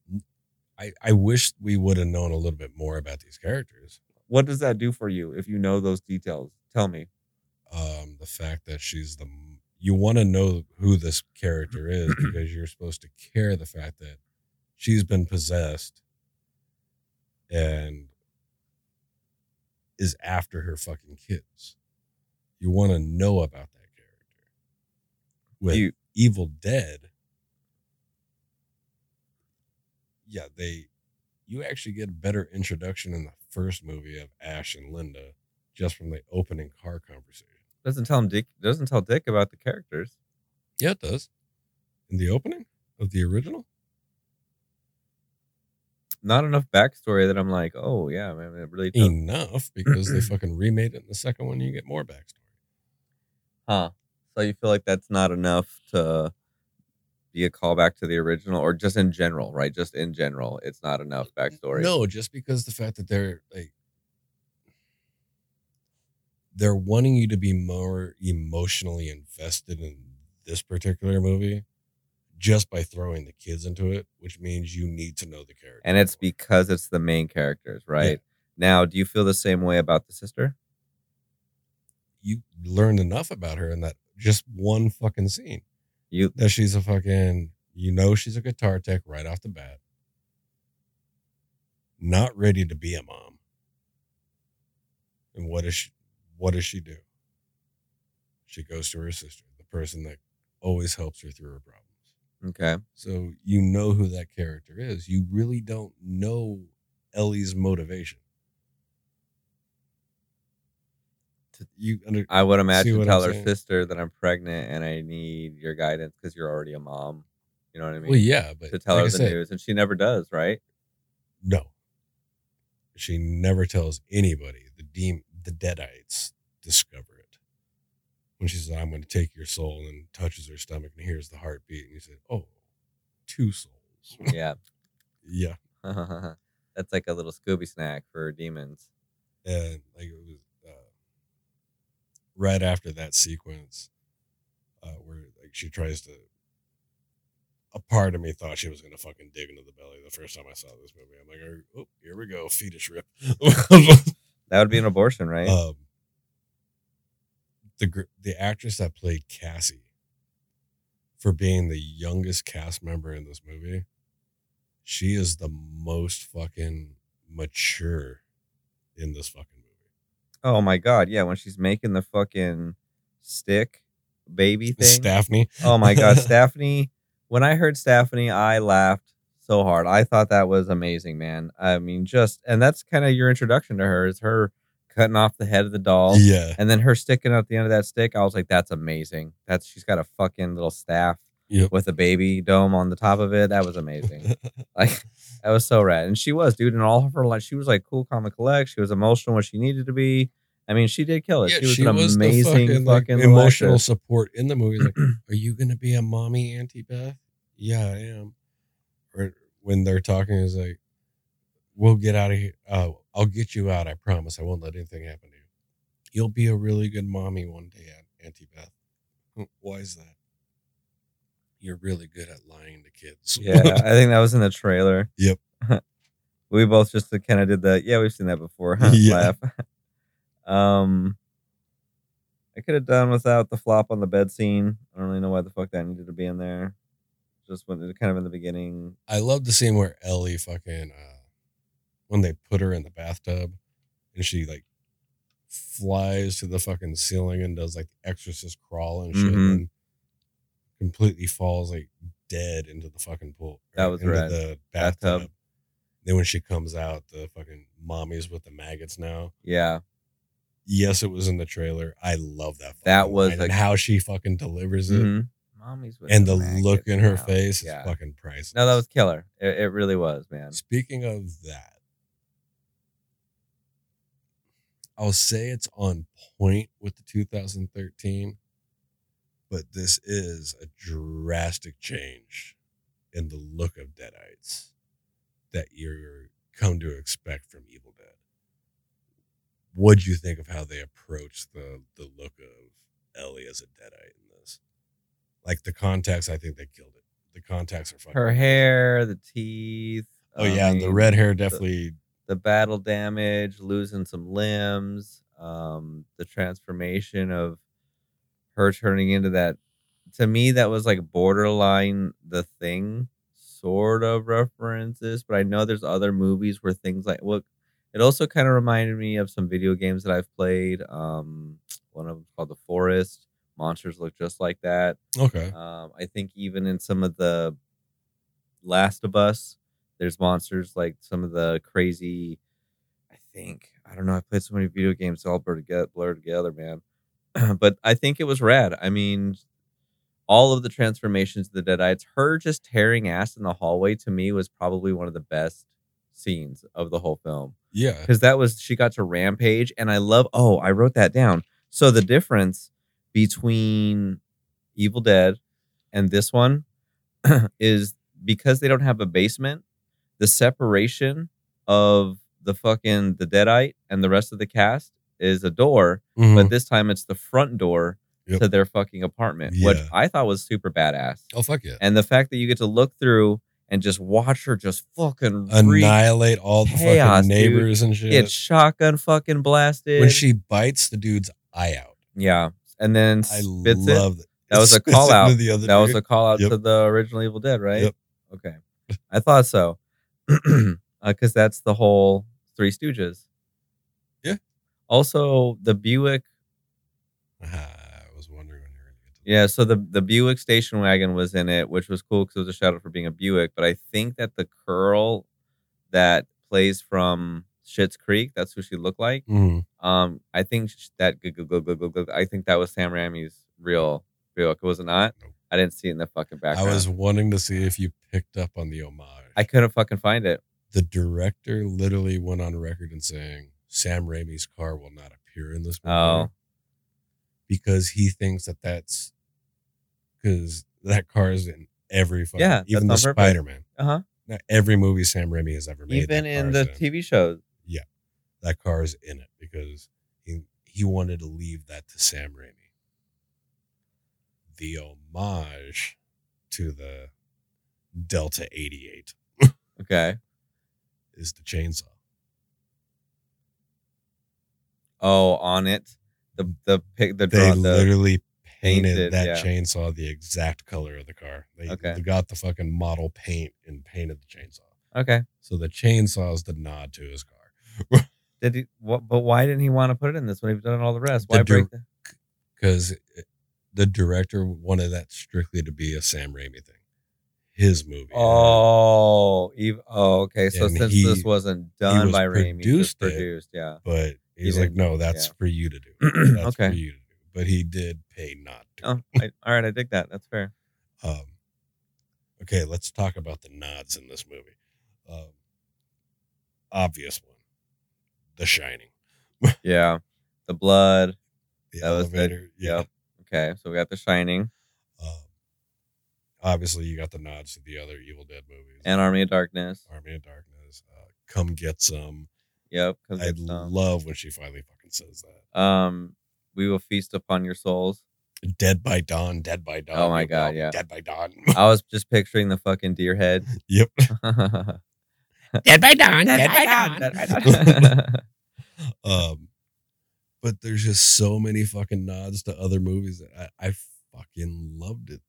Speaker 3: I I wish we would have known a little bit more about these characters.
Speaker 4: What does that do for you if you know those details? Tell me.
Speaker 3: Um, the fact that she's the you want to know who this character is *clears throat* because you're supposed to care the fact that she's been possessed and is after her fucking kids. You want to know about that character. With
Speaker 4: You-
Speaker 3: Evil Dead, yeah, they you actually get a better introduction in the first movie of Ash and Linda just from the opening car conversation.
Speaker 4: Doesn't tell him Dick. Doesn't tell Dick about the characters.
Speaker 3: Yeah, it does. In the opening of the original?
Speaker 4: Not enough backstory that I'm like, oh yeah, man, it really does.
Speaker 3: Enough because they fucking remade it in the second one. You get more backstory.
Speaker 4: Huh. So you feel like that's not enough to be a callback to the original, or just in general, right? Just in general, it's not enough backstory.
Speaker 3: No, just because the fact that they're like they're wanting you to be more emotionally invested in this particular movie just by throwing the kids into it, which means you need to know the character.
Speaker 4: And it's because it's the main characters, right? Now, do you feel the same way about the sister?
Speaker 3: you learned enough about her in that just one fucking scene.
Speaker 4: You
Speaker 3: that she's a fucking you know she's a guitar tech right off the bat. Not ready to be a mom. And what does she what does she do? She goes to her sister, the person that always helps her through her problems.
Speaker 4: Okay?
Speaker 3: So you know who that character is. You really don't know Ellie's motivation. To- You under
Speaker 4: I would imagine tell
Speaker 3: I'm
Speaker 4: her sister that I'm pregnant and I need your guidance because you're already a mom. You know what I mean?
Speaker 3: well, yeah, but
Speaker 4: to tell
Speaker 3: like
Speaker 4: her
Speaker 3: I
Speaker 4: the
Speaker 3: said,
Speaker 4: news, and she never does, right?
Speaker 3: No. She never tells anybody. The deem the deadites discover. When she says, I'm gonna take your soul and touches her stomach and hears the heartbeat, and you say, Oh, two souls. *laughs*
Speaker 4: Yeah.
Speaker 3: yeah. *laughs*
Speaker 4: That's like a little Scooby snack for demons.
Speaker 3: And like it was uh right after that sequence, uh, where like she tries to. A part of me thought she was gonna fucking dig into the belly the first time I saw this movie. I'm like, oh, here we go, fetus rip. *laughs*
Speaker 4: That would be an abortion, right?
Speaker 3: um, the the actress that played Cassie, for being the youngest cast member in this movie, she is the most fucking mature in this fucking movie.
Speaker 4: oh my god, yeah, when she's making the fucking stick baby thing.
Speaker 3: Staffney.
Speaker 4: Oh my god, *laughs* Stephanie. When I heard Stephanie, I laughed so hard. I thought that was amazing, man. I mean, just and that's kind of your introduction to her is her cutting off the head of the doll.
Speaker 3: Yeah.
Speaker 4: And then her sticking out the end of that stick, I was like, that's amazing. That's she's got a fucking little staff
Speaker 3: Yep.
Speaker 4: with a baby dome on the top of it. That was amazing. *laughs* like that was so rad. And she was, dude, in all of her life, she was like cool, comic collect. She was emotional when she needed to be. I mean, she did kill it.
Speaker 3: Yeah,
Speaker 4: she was an
Speaker 3: the
Speaker 4: amazing fucking,
Speaker 3: like,
Speaker 4: little
Speaker 3: emotional support in the movie. Like, *clears throat* are you gonna be a mommy, Auntie Beth? Yeah, I am. Or when they're talking, is like, we'll get out of here. Uh, I'll get you out. I promise. I won't let anything happen to you. You'll be a really good mommy one day, Auntie Beth. "Hmm, Why is that? You're really good at lying to kids.
Speaker 4: Yeah, I think that was in the trailer. *laughs*
Speaker 3: Yep. *laughs*
Speaker 4: we both just kind of did that. Yeah, we've seen that before. Huh? *laughs*
Speaker 3: Yeah.
Speaker 4: Laugh. um, I could have done without the flop on the bed scene. I don't really know why the fuck that needed to be in there. Just when it kind of in the beginning.
Speaker 3: I love the scene where Ellie fucking uh when they put her in the bathtub and she like flies to the fucking ceiling and does like exorcist crawl and shit
Speaker 4: Mhm.
Speaker 3: and completely falls like dead into the fucking pool.
Speaker 4: That was rad.
Speaker 3: the
Speaker 4: Bathtub.
Speaker 3: bathtub. Then when she comes out, the fucking mommy's with the maggots now.
Speaker 4: Yeah,
Speaker 3: Yes, it was in the trailer. I love that.
Speaker 4: That was
Speaker 3: and how she fucking delivers it,
Speaker 4: Mhm. Mommy's with
Speaker 3: and the look in her
Speaker 4: now.
Speaker 3: face
Speaker 4: Yeah.
Speaker 3: is fucking priceless.
Speaker 4: No, that was killer. It, it really was, man.
Speaker 3: Speaking of that, I'll say it's on point with the 2013, but this is a drastic change in the look of Deadites that you're come to expect from Evil Dead. What'd you think of how they approached the the look of Ellie as a Deadite in this? Like the contacts, I think they killed it. The contacts are fucking
Speaker 4: Her hair, the teeth.
Speaker 3: Oh yeah, the red hair definitely
Speaker 4: the battle damage, losing some limbs, um, the transformation of her turning into that. To me, that was like borderline the thing, sort of references. But I know there's other movies where things like well, it also kind of reminded me of some video games that I've played. Um, one of them called The Forest. Monsters look just like that.
Speaker 3: okay.
Speaker 4: Um, I think even in some of the Last of Us, there's monsters like some of the crazy. I think I don't know. I played so many video games, all blur together, blur together, man. *clears throat* but I think it was rad. I mean, all of the transformations of the Deadites, her just tearing ass in the hallway to me was probably one of the best scenes of the whole film
Speaker 3: Yeah.
Speaker 4: because that was she got to rampage and i love oh i wrote that down so the difference between evil dead and this one *clears throat* is because they don't have a basement the separation of the fucking the deadite and the rest of the cast is a door
Speaker 3: Mhm.
Speaker 4: but this time it's the front door
Speaker 3: Yep.
Speaker 4: to their fucking apartment which i thought was super badass
Speaker 3: oh fuck yeah.
Speaker 4: and the fact that you get to look through and just watch her just fucking
Speaker 3: Annihilate all the
Speaker 4: chaos,
Speaker 3: fucking
Speaker 4: dude.
Speaker 3: neighbors and shit.
Speaker 4: get shotgun fucking blasted.
Speaker 3: when she bites the dude's eye out.
Speaker 4: yeah, and then
Speaker 3: I
Speaker 4: spits it.
Speaker 3: love that.
Speaker 4: Was a *laughs* call out. That was a call out
Speaker 3: Yep.
Speaker 4: to the original Evil Dead, right?
Speaker 3: Yep.
Speaker 4: Okay, I thought so, *clears throat* because that's the whole Three Stooges.
Speaker 3: Yeah.
Speaker 4: Also, the Buick.
Speaker 3: Ah, *laughs* I was wondering when you were going to get to
Speaker 4: Yeah, so the the Buick station wagon was in it, which was cool because it was a shout out for being a Buick. But I think that the curl that plays from Schitt's Creek, that's who she looked like.
Speaker 3: Mhm.
Speaker 4: Um, I think that I think that was Sam Raimi's real Buick. Was it not?
Speaker 3: Nope.
Speaker 4: I didn't see it in the fucking background.
Speaker 3: I was wanting to see if you picked up on the homage.
Speaker 4: I couldn't fucking find it.
Speaker 3: the director literally went on record and saying Sam Raimi's car will not appear in this movie
Speaker 4: Oh.
Speaker 3: because he thinks that that's because that car is in every fucking
Speaker 4: Yeah,
Speaker 3: even the
Speaker 4: that's on purpose.
Speaker 3: Spider Man.
Speaker 4: Uh huh.
Speaker 3: Not every movie Sam Raimi has ever made.
Speaker 4: Even in the TV shows. Yeah.
Speaker 3: That car is in it because he he wanted to leave that to Sam Raimi. The homage to the Delta 88
Speaker 4: Okay.
Speaker 3: is the chainsaw.
Speaker 4: Oh, on it, the the pic the
Speaker 3: They
Speaker 4: draw the
Speaker 3: literally painted,
Speaker 4: painted,
Speaker 3: that
Speaker 4: yeah.
Speaker 3: chainsaw the exact color of the car. They,
Speaker 4: Okay.
Speaker 3: they got the fucking model paint and painted the chainsaw.
Speaker 4: okay.
Speaker 3: So the chainsaw is the nod to his car. *laughs*
Speaker 4: Did he? What? But why didn't he want to put it in this when he's done all the rest?
Speaker 3: The
Speaker 4: Why break? The,
Speaker 3: because uh, the director wanted that strictly to be a Sam Raimi thing, his movie.
Speaker 4: oh, Eve, oh, okay. So
Speaker 3: And
Speaker 4: since
Speaker 3: he-
Speaker 4: this wasn't done
Speaker 3: was
Speaker 4: by Raimi,
Speaker 3: produced it.
Speaker 4: produced, yeah.
Speaker 3: but he's
Speaker 4: He
Speaker 3: like, no, that's
Speaker 4: yeah.
Speaker 3: for you to do. *clears throat* That's
Speaker 4: Okay.
Speaker 3: for you to do. But he did pay not to.
Speaker 4: Oh, I, all right. I dig that. That's fair. *laughs*
Speaker 3: Um, okay, let's talk about the nods in this movie. Um, obvious one, The Shining. *laughs*
Speaker 4: Yeah, the blood.
Speaker 3: The
Speaker 4: That was
Speaker 3: elevator. yeah.
Speaker 4: Yep. Okay, so we got The Shining
Speaker 3: obviously, you got the nods to the other Evil Dead movies.
Speaker 4: and Army of Darkness.
Speaker 3: Army of Darkness. Uh, Come get some.
Speaker 4: Yep.
Speaker 3: I love when she finally fucking says that.
Speaker 4: um, we will feast upon your souls.
Speaker 3: Dead by dawn, dead by dawn.
Speaker 4: Oh my God,
Speaker 3: will
Speaker 4: yeah.
Speaker 3: Dead by dawn. *laughs*
Speaker 4: I was just picturing the fucking deer head. *laughs*
Speaker 3: yep. *laughs*
Speaker 4: Dead by dawn. Dead by dawn. Dead by dawn.
Speaker 3: Um, but there's just so many fucking nods to other movies. that I, I fucking loved it.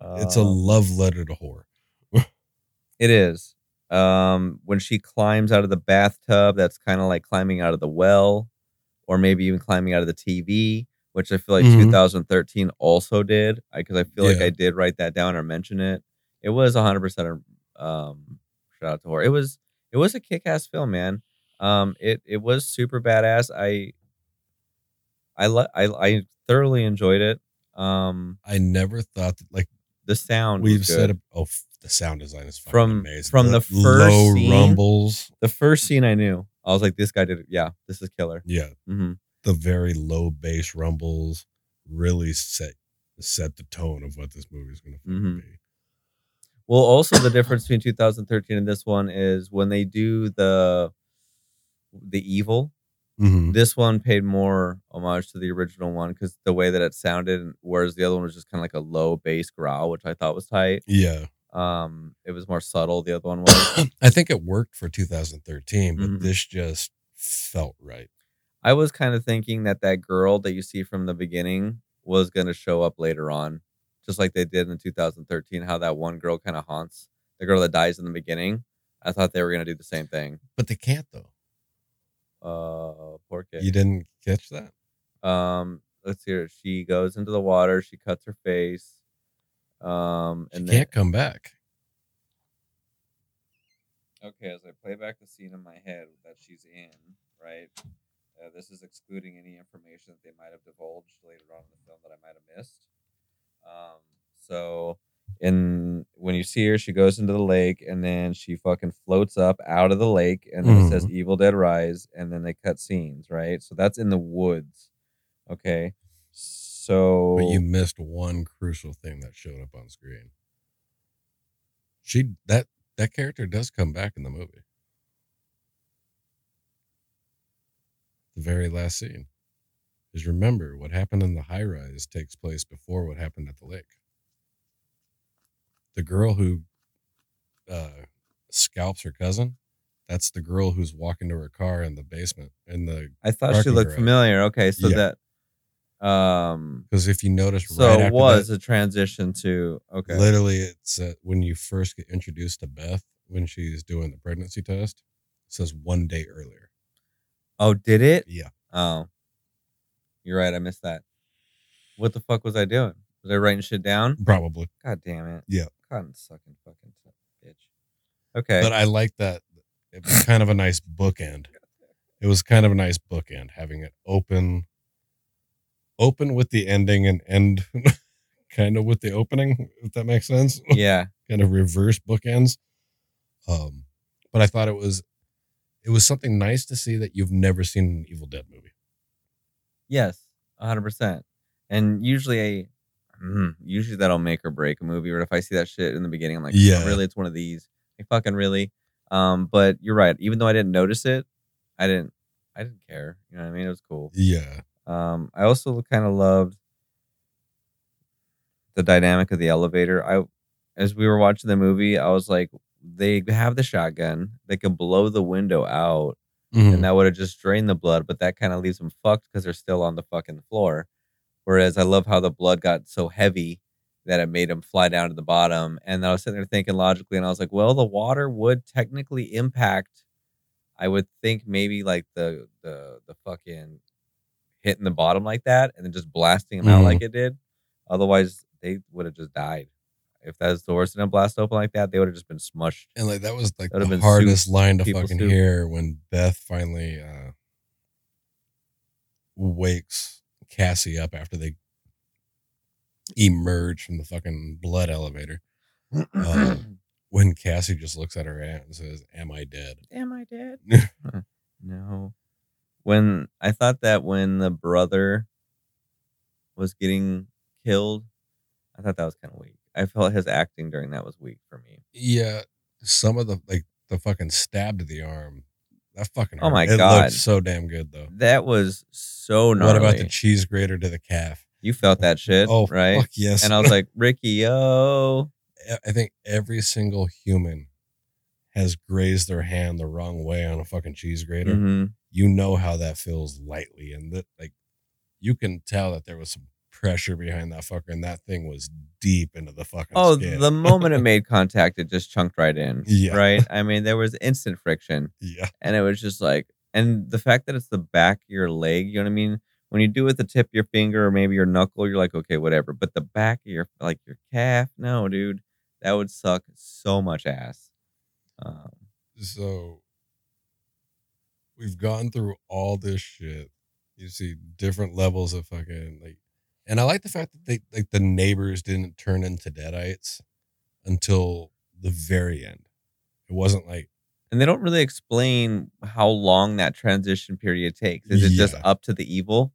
Speaker 3: It's a
Speaker 4: Um,
Speaker 3: love letter to horror. *laughs*
Speaker 4: It is. Um, when she climbs out of the bathtub, that's kind of like climbing out of the well, or maybe even climbing out of the TV, which I feel like
Speaker 3: Mhm.
Speaker 4: 2013 also did. Because I, feel like I did write that down or mention it. It was 100 percent um shout out to horror. It was it was a kick ass film, man. Um, it it was super badass. I I I I thoroughly enjoyed it. Um,
Speaker 3: I never thought that like
Speaker 4: the sound
Speaker 3: we've said. Oh, f- the sound design is fucking
Speaker 4: From-
Speaker 3: amazing.
Speaker 4: from the first
Speaker 3: low
Speaker 4: scene-
Speaker 3: rumbles.
Speaker 4: the first scene I knew, I was like, this guy did it. Yeah, this is killer.
Speaker 3: Yeah,
Speaker 4: hmm
Speaker 3: the very low bass rumbles really set set the tone of what this movie is going to
Speaker 4: Mhm.
Speaker 3: be.
Speaker 4: Well, also the difference between 2013 and this one is when they do the the evil.
Speaker 3: Mhm.
Speaker 4: This one paid more homage to the original one because the way that it sounded, whereas the other one was just kind of like a low bass growl, which I thought was tight.
Speaker 3: Yeah,
Speaker 4: Um, it was more subtle. The other one was. *coughs*
Speaker 3: I think it worked for 2013, but
Speaker 4: Mhm.
Speaker 3: this just felt right.
Speaker 4: I was kind of thinking that that girl that you see from the beginning was going to show up later on, just like they did in 2013. How that one girl kind of haunts the girl that dies in the beginning. I thought they were going to do the same thing.
Speaker 3: But they can't though.
Speaker 4: Uh, poor kid.
Speaker 3: You didn't catch that?
Speaker 4: Um, let's hear. She goes into the water. She cuts her face. Um,
Speaker 3: She
Speaker 4: and
Speaker 3: can't come back.
Speaker 4: Okay, as I play back the scene in my head that she's in, right? Uh, this is excluding any information that they might have divulged later on in the film that I might have missed. Um, so, in when you see her, she goes into the lake and then she fucking floats up out of the lake, and then it says mm-hmm. "Evil Dead Rise," and then they cut scenes, right? So that's in the woods. Okay, so
Speaker 3: But you missed one crucial thing that showed up on screen. She that that character does come back in the movie. The very last scene. Because remember, what happened in the high rise takes place before what happened at the lake. The girl who uh, scalps her cousin, that's the girl who's walking to her car in the basement. In the
Speaker 4: I thought she looked
Speaker 3: garage.
Speaker 4: familiar. Okay, so
Speaker 3: Yeah.
Speaker 4: that um
Speaker 3: Because if you notice,
Speaker 4: so
Speaker 3: right
Speaker 4: it
Speaker 3: after
Speaker 4: was
Speaker 3: that,
Speaker 4: a transition to okay.
Speaker 3: Literally, it's uh, when you first get introduced to Beth when she's doing the pregnancy test. It says one day earlier.
Speaker 4: Oh, did it?
Speaker 3: Yeah.
Speaker 4: Oh. You're right, I missed that. What the fuck was I doing? Was I writing shit down?
Speaker 3: Probably.
Speaker 4: God damn it.
Speaker 3: Yeah.
Speaker 4: Cotton sucking fucking bitch. Okay.
Speaker 3: But I like that. It was kind of a nice bookend. *laughs* It was kind of a nice bookend having it open, open with the ending and end *laughs* kind of with the opening, if that makes sense. *laughs*
Speaker 4: yeah.
Speaker 3: kind of reverse bookends. Um, but I thought it was, it was something nice to see that you've never seen an Evil Dead movie.
Speaker 4: Yes. hundred percent. And usually mm, usually that'll make or break a movie. Or if I see that shit in the beginning, I'm like, yeah,
Speaker 3: Yeah.
Speaker 4: really, it's one of these. Like fucking really. Um, but you're right. Even though I didn't notice it, I didn't I didn't care. You know what I mean? It was cool.
Speaker 3: Yeah.
Speaker 4: Um, I also kind of loved the dynamic of the elevator. I, as we were watching the movie, I was like, they have the shotgun. They can blow the window out,
Speaker 3: Mhm.
Speaker 4: and that would have just drained the blood. But that kind of leaves them fucked because they're still on the fucking floor. Whereas I love how the blood got so heavy that it made him fly down to the bottom. And then I was sitting there thinking logically, and I was like, well, the water would technically impact. I would think maybe like the the the fucking hitting the bottom like that and then just blasting him out
Speaker 3: Mhm.
Speaker 4: like it did. Otherwise, they would have just died. If those doors didn't blast open like that, they would have just been smushed.
Speaker 3: And like that was like
Speaker 4: That
Speaker 3: the
Speaker 4: been
Speaker 3: hardest
Speaker 4: soup.
Speaker 3: line to fucking
Speaker 4: soup.
Speaker 3: hear when Beth finally uh wakes Cassie up after they emerge from the fucking blood elevator. Um, *clears throat* when Cassie just looks at her aunt and says, Am I dead?
Speaker 4: Am I dead? *laughs* no. When I thought that when the brother was getting killed, I thought that was kind of weak. I felt his acting during that was weak for me.
Speaker 3: Yeah. Some of the like the fucking stab to the arm. That fucking
Speaker 4: Oh my
Speaker 3: hurt. it
Speaker 4: God.
Speaker 3: looked so damn good though.
Speaker 4: That was so gnarly.
Speaker 3: What about the cheese grater to the calf?
Speaker 4: you felt that shit,
Speaker 3: Oh
Speaker 4: right?
Speaker 3: fuck yes.
Speaker 4: And I was *laughs* like, Ricky, yo,
Speaker 3: I think every single human has grazed their hand the wrong way on a fucking cheese grater.
Speaker 4: Mhm.
Speaker 3: You know how that feels lightly, and that like you can tell that there was some pressure behind that fucker, and that thing was deep into the fucking.
Speaker 4: Oh,
Speaker 3: skin.
Speaker 4: the moment it *laughs* made contact, it just chunked right in.
Speaker 3: Yeah.
Speaker 4: Right? I mean, there was *laughs* instant friction.
Speaker 3: yeah,
Speaker 4: And it was just like, and the fact that it's the back of your leg, you know what I mean? When you do it with the tip of your finger or maybe your knuckle, you're like, okay, whatever. But the back of your, like your calf, no, dude, that would suck so much ass. Um,
Speaker 3: so we've gone through all this shit. You see different levels of fucking like, and I like the fact that they like the neighbors didn't turn into deadites until the very end. It wasn't like
Speaker 4: and they don't really explain how long that transition period takes. Is it just up to the evil,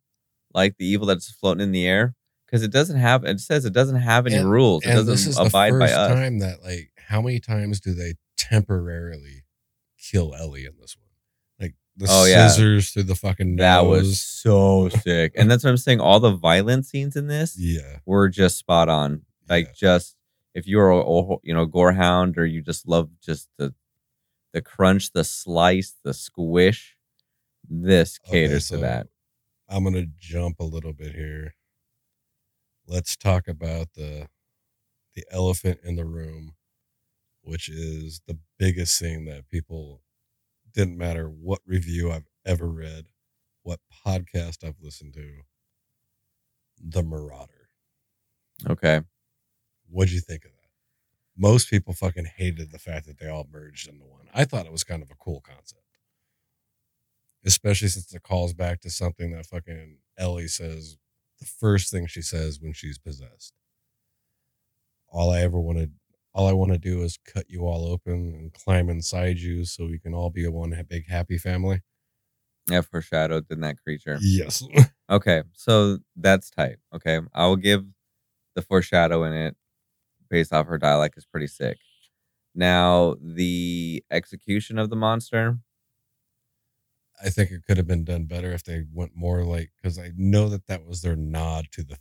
Speaker 4: like the evil that's floating in the air? Because it doesn't have. It says it doesn't have any
Speaker 3: And-
Speaker 4: rules. It
Speaker 3: and this
Speaker 4: doesn't abide by
Speaker 3: first
Speaker 4: us.
Speaker 3: time that like how many times do they temporarily kill Ellie in this one? The
Speaker 4: Oh, yeah.
Speaker 3: scissors through the fucking nose.
Speaker 4: That was so sick, and that's what I'm saying. All the violent scenes in this
Speaker 3: yeah,
Speaker 4: were just spot on. Like
Speaker 3: Yeah.
Speaker 4: just if you're a, a- you know gorehound or you just love just the the crunch, the slice, the squish, this
Speaker 3: Okay,
Speaker 4: caters
Speaker 3: so
Speaker 4: to that.
Speaker 3: I'm gonna jump a little bit here. Let's talk about the the elephant in the room, which is the biggest thing that people didn't matter what review I've ever read, what podcast I've listened to. The Marauder.
Speaker 4: Okay,
Speaker 3: What'd you think of that? Most people fucking hated the fact that they all merged into one. I thought it was kind of a cool concept. Especially since it calls back to something that fucking Ellie says the first thing she says when she's possessed. All I ever wanted all I want to do is cut you all open and climb inside you so we can all be a one big happy family.
Speaker 4: yeah, foreshadowed in that creature.
Speaker 3: Yes. *laughs*
Speaker 4: Okay, so that's tight. Okay, I will give the foreshadow in it based off her dialect is pretty sick. Now the execution of the monster,
Speaker 3: I think it could have been done better if they went more like because I know that that was their nod to the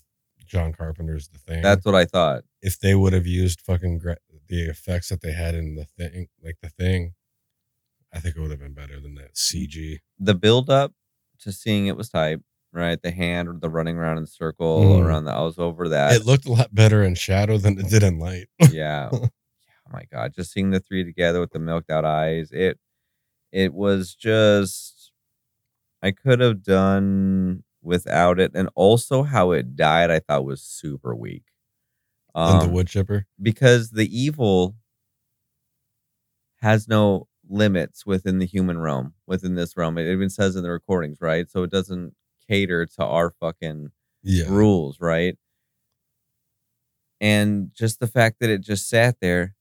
Speaker 3: John Carpenter's The Thing.
Speaker 4: that's what I thought.
Speaker 3: if they would have used fucking gra- the effects that they had in the thing, like the thing, I think it would have been better than that CG.
Speaker 4: the build up to seeing it was tight, right? The hand, the running around in the circle
Speaker 3: Mhm.
Speaker 4: around the. I was over that.
Speaker 3: It looked a lot better in shadow than it did in light. *laughs*
Speaker 4: yeah. oh my god, just seeing the three together with the milked out eyes. It it was just I could have done without it, and also how it died. I thought was super weak.
Speaker 3: and the
Speaker 4: Um,
Speaker 3: wood chipper.
Speaker 4: because the evil has no limits within the human realm within this realm it even says in the recordings right so it doesn't cater to our fucking
Speaker 3: Yeah.
Speaker 4: rules right and just the fact that it just sat there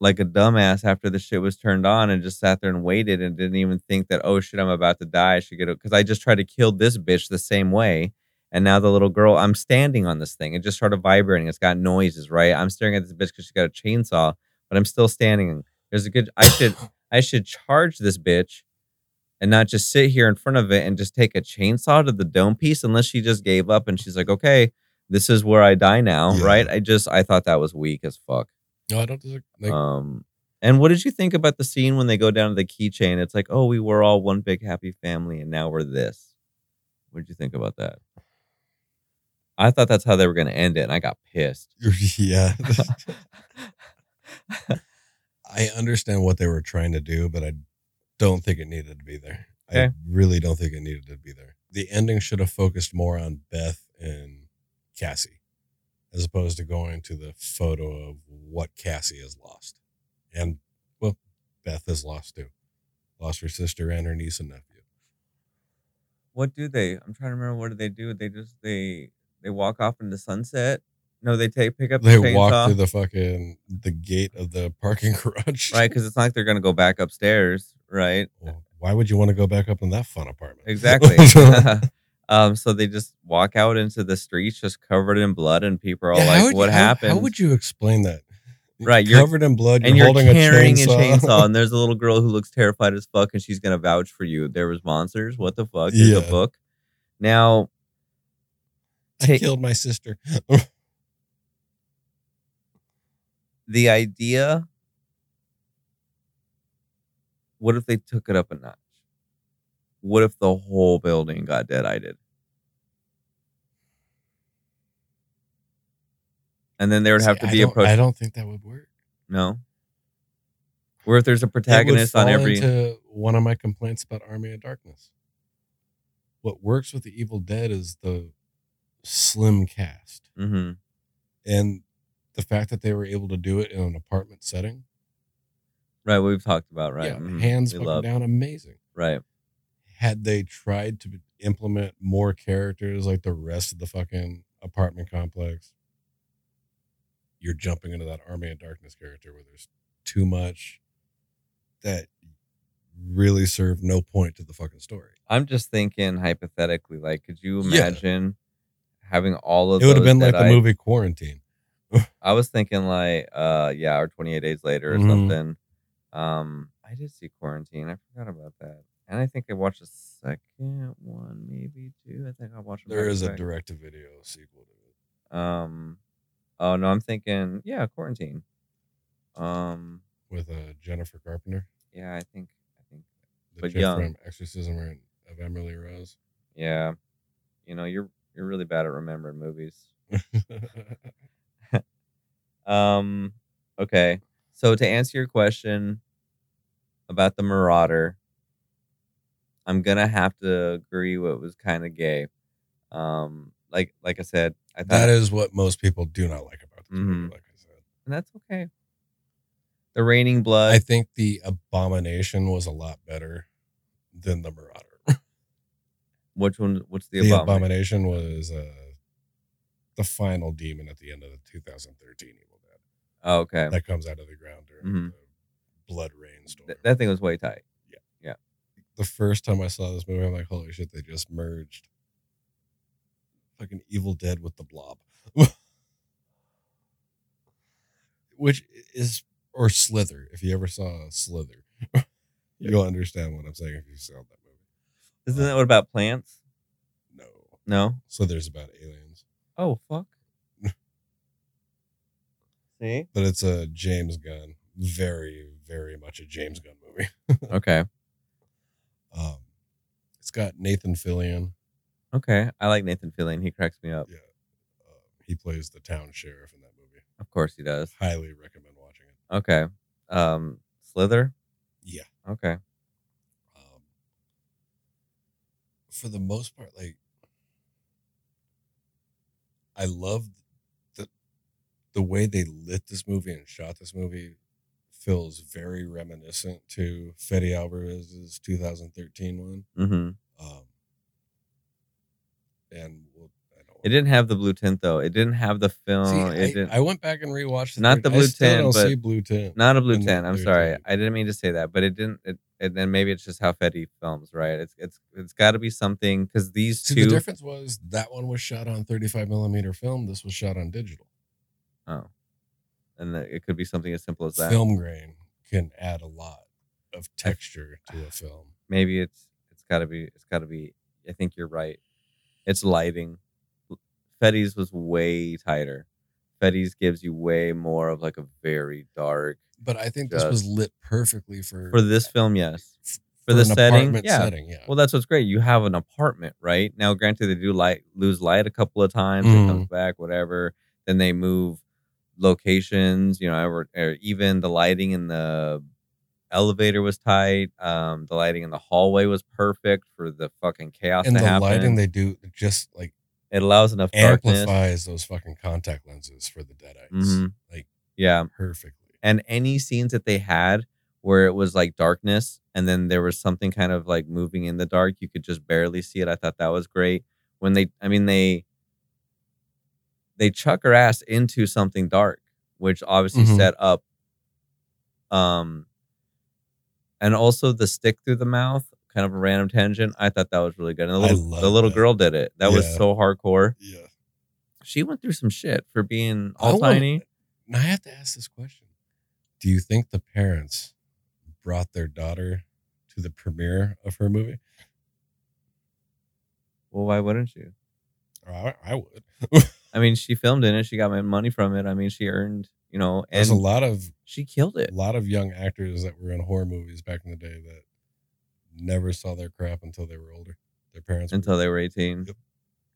Speaker 4: like a dumbass after the shit was turned on and just sat there and waited and didn't even think that oh shit i'm about to die i should get it because i just tried to kill this bitch the same way and now the little girl i'm standing on this thing it just started vibrating it's got noises right i'm staring at this bitch because she's got a chainsaw but i'm still standing there's a good i should *coughs* i should charge this bitch and not just sit here in front of it and just take a chainsaw to the dome piece unless she just gave up and she's like, okay, this is where I die now,
Speaker 3: Yeah.
Speaker 4: right? I just I thought that was weak as fuck.
Speaker 3: No, I don't disagree. Like,
Speaker 4: Um, and what did you think about the scene when they go down to the keychain? It's like, oh, we were all one big happy family, and now we're this. What did you think about that? I thought that's how they were going to end it, and I got pissed. *laughs*
Speaker 3: yeah. *laughs* I understand what they were trying to do, but I don't think it needed to be there. I really don't think it needed to be there. The ending should have focused more on Beth and Cassie, as opposed to going to the photo of what Cassie has lost. And, well, Beth has lost too. Lost her sister and her niece and nephew.
Speaker 4: What do they? I'm trying to remember. What do they do? They just they they walk off into sunset. No, they take pick up
Speaker 3: They
Speaker 4: chainsaw,
Speaker 3: walk through the fucking the gate of the parking *laughs* garage.
Speaker 4: right? Because it's not like they're going to go back upstairs, right?
Speaker 3: Well, why would you want to go back up in that fun apartment?
Speaker 4: Exactly. *laughs* *laughs* um, so they just walk out into the streets, just covered in blood, and people are all
Speaker 3: Yeah,
Speaker 4: like,
Speaker 3: would
Speaker 4: "What
Speaker 3: how-
Speaker 4: happened?"
Speaker 3: How, would you explain that?
Speaker 4: Right, you're-
Speaker 3: covered in blood,
Speaker 4: and
Speaker 3: you're,
Speaker 4: you're
Speaker 3: holding
Speaker 4: carrying
Speaker 3: a chainsaw. *laughs*
Speaker 4: and there's a little girl who looks terrified as fuck, and she's gonna vouch for you. There was monsters. What the fuck? There's a
Speaker 3: Yeah.
Speaker 4: book. Now,
Speaker 3: I killed my sister. *laughs*
Speaker 4: the idea. What if they took it up a notch? What if the whole building got dead-eyed? And then there would have
Speaker 3: See,
Speaker 4: to be a
Speaker 3: don't-
Speaker 4: pro-
Speaker 3: I don't think that would work.
Speaker 4: no. Or if there's a protagonist on every
Speaker 3: into one of my complaints about Army of Darkness. What works with the Evil Dead is the slim cast
Speaker 4: hmm
Speaker 3: and the fact that they were able to do it in an apartment setting.
Speaker 4: right. We've talked about, right?
Speaker 3: Yeah,
Speaker 4: Mhm.
Speaker 3: hands down, amazing.
Speaker 4: right.
Speaker 3: Had they tried to implement more characters like the rest of the fucking apartment complex, you're jumping into that Army of Darkness character where there's too much that really served no point to the fucking story.
Speaker 4: I'm just thinking hypothetically, like, could you
Speaker 3: Yeah.
Speaker 4: imagine having all of
Speaker 3: It would have
Speaker 4: those
Speaker 3: been like the movie Quarantine. *laughs*
Speaker 4: I was thinking like, uh, yeah, or 28 days later or
Speaker 3: Mhm.
Speaker 4: something. Um, I did see Quarantine. I forgot about that, and I think I watched the second one, maybe two. I think I watched.
Speaker 3: There is a direct to video sequel to it
Speaker 4: Um, oh no, I'm thinking, yeah, Quarantine. Um,
Speaker 3: with uh, Jennifer Carpenter,
Speaker 4: yeah, I think, I think,
Speaker 3: the
Speaker 4: But young.
Speaker 3: from Exorcism of Emily Rose.
Speaker 4: yeah. You know, you're you're really bad at remembering movies. *laughs* *laughs* Um, okay. So to answer your question about the Marauder, I'm gonna have to agree what was kind of gay. Um, like like I said, I thought
Speaker 3: that is what most people do not like about this movie,
Speaker 4: Mhm.
Speaker 3: like I said.
Speaker 4: and that's okay. The raining blood.
Speaker 3: I think the Abomination was a lot better than the Marauder.
Speaker 4: which one? What's the,
Speaker 3: The,
Speaker 4: abomination?
Speaker 3: Abomination was uh, the final demon at the end of the 2013 Evil Dead
Speaker 4: Oh, okay.
Speaker 3: that comes out of the ground during
Speaker 4: Mhm.
Speaker 3: the blood rainstorm.
Speaker 4: Th- that thing was way tight.
Speaker 3: The first time I saw this movie, I'm like, holy shit, they just merged fucking Evil Dead with the Blob, *laughs* which is or Slither. If you ever saw Slither, *laughs* you'll understand what I'm saying if you saw that movie.
Speaker 4: Isn't uh, that what about plants?
Speaker 3: No,
Speaker 4: No.
Speaker 3: Slither's about aliens,
Speaker 4: Oh fuck. *laughs* See.
Speaker 3: but it's a James Gunn, very, very much a James Gunn movie.
Speaker 4: Okay.
Speaker 3: Um, it's got Nathan Fillion.
Speaker 4: Okay. I like Nathan Fillion. He cracks me up.
Speaker 3: Yeah, uh, he plays the town sheriff in that movie.
Speaker 4: Of course he does.
Speaker 3: Highly recommend watching it.
Speaker 4: Okay. Um, Slither.
Speaker 3: Yeah.
Speaker 4: Okay.
Speaker 3: um, for the most part, like I love the the way they lit this movie and shot this movie feels very reminiscent to Fede Alvarez's 2013 one.
Speaker 4: Mm-hmm.
Speaker 3: Um, and we'll, I don't
Speaker 4: It didn't have the blue tint though. It didn't have the film.
Speaker 3: See,
Speaker 4: it
Speaker 3: I,
Speaker 4: didn't.
Speaker 3: I went back and rewatched.
Speaker 4: Not the
Speaker 3: I
Speaker 4: blue tint, but
Speaker 3: blue tint.
Speaker 4: not a blue tint. I'm
Speaker 3: blue
Speaker 4: sorry.
Speaker 3: tint.
Speaker 4: I didn't mean to say that, but it didn't. It, and then maybe it's just how Fede films, right? It's it's it's got to be something because these
Speaker 3: See,
Speaker 4: two.
Speaker 3: the difference was that one was shot on 35 millimeter film. This was shot on digital.
Speaker 4: oh, and it could be something as simple as that.
Speaker 3: film grain can add a lot of texture to a film.
Speaker 4: Maybe it's it's got to be. It's got to be. I think you're right. It's lighting. Fede's was way tighter. Fede's gives you way more of like a very dark.
Speaker 3: But I think this was lit perfectly for
Speaker 4: For this film, yes. For,
Speaker 3: for
Speaker 4: the setting,
Speaker 3: apartment
Speaker 4: yeah.
Speaker 3: setting, yeah.
Speaker 4: Well, that's what's great. You have an apartment, right? Now, granted, they do light lose light a couple of times.
Speaker 3: Mhm.
Speaker 4: It comes back, whatever. Then they move locations. You know, or, or even the lighting in the elevator was tight. Um, the lighting in the hallway was perfect for the fucking chaos
Speaker 3: and
Speaker 4: to
Speaker 3: the
Speaker 4: happen.
Speaker 3: lighting they do just like
Speaker 4: it allows enough darkness.
Speaker 3: amplifies those fucking contact lenses for the deadites
Speaker 4: Mhm.
Speaker 3: like
Speaker 4: Yeah,
Speaker 3: perfectly.
Speaker 4: and any scenes that they had where it was like darkness and then there was something kind of like moving in the dark you could just barely see it i thought that was great when they i mean they they chuck her ass into something dark which obviously
Speaker 3: Mhm.
Speaker 4: set up um and also the stick through the mouth kind of a random tangent i thought that was really good and the
Speaker 3: I
Speaker 4: little, the little girl did it that was so hardcore
Speaker 3: Yeah.
Speaker 4: she went through some shit for being
Speaker 3: I
Speaker 4: all
Speaker 3: wanna-
Speaker 4: tiny
Speaker 3: Now I have to ask this question: Do you think the parents brought their daughter to the premiere of her movie?
Speaker 4: well why wouldn't you
Speaker 3: I, I would. *laughs*
Speaker 4: I mean, she filmed in it. She got my money from it. I mean, she earned, you know, and
Speaker 3: There's a lot of
Speaker 4: she killed it.
Speaker 3: a lot of young actors that were in horror movies back in the day that never saw their crap until they were older. Their parents were-
Speaker 4: until they were 18
Speaker 3: Yep.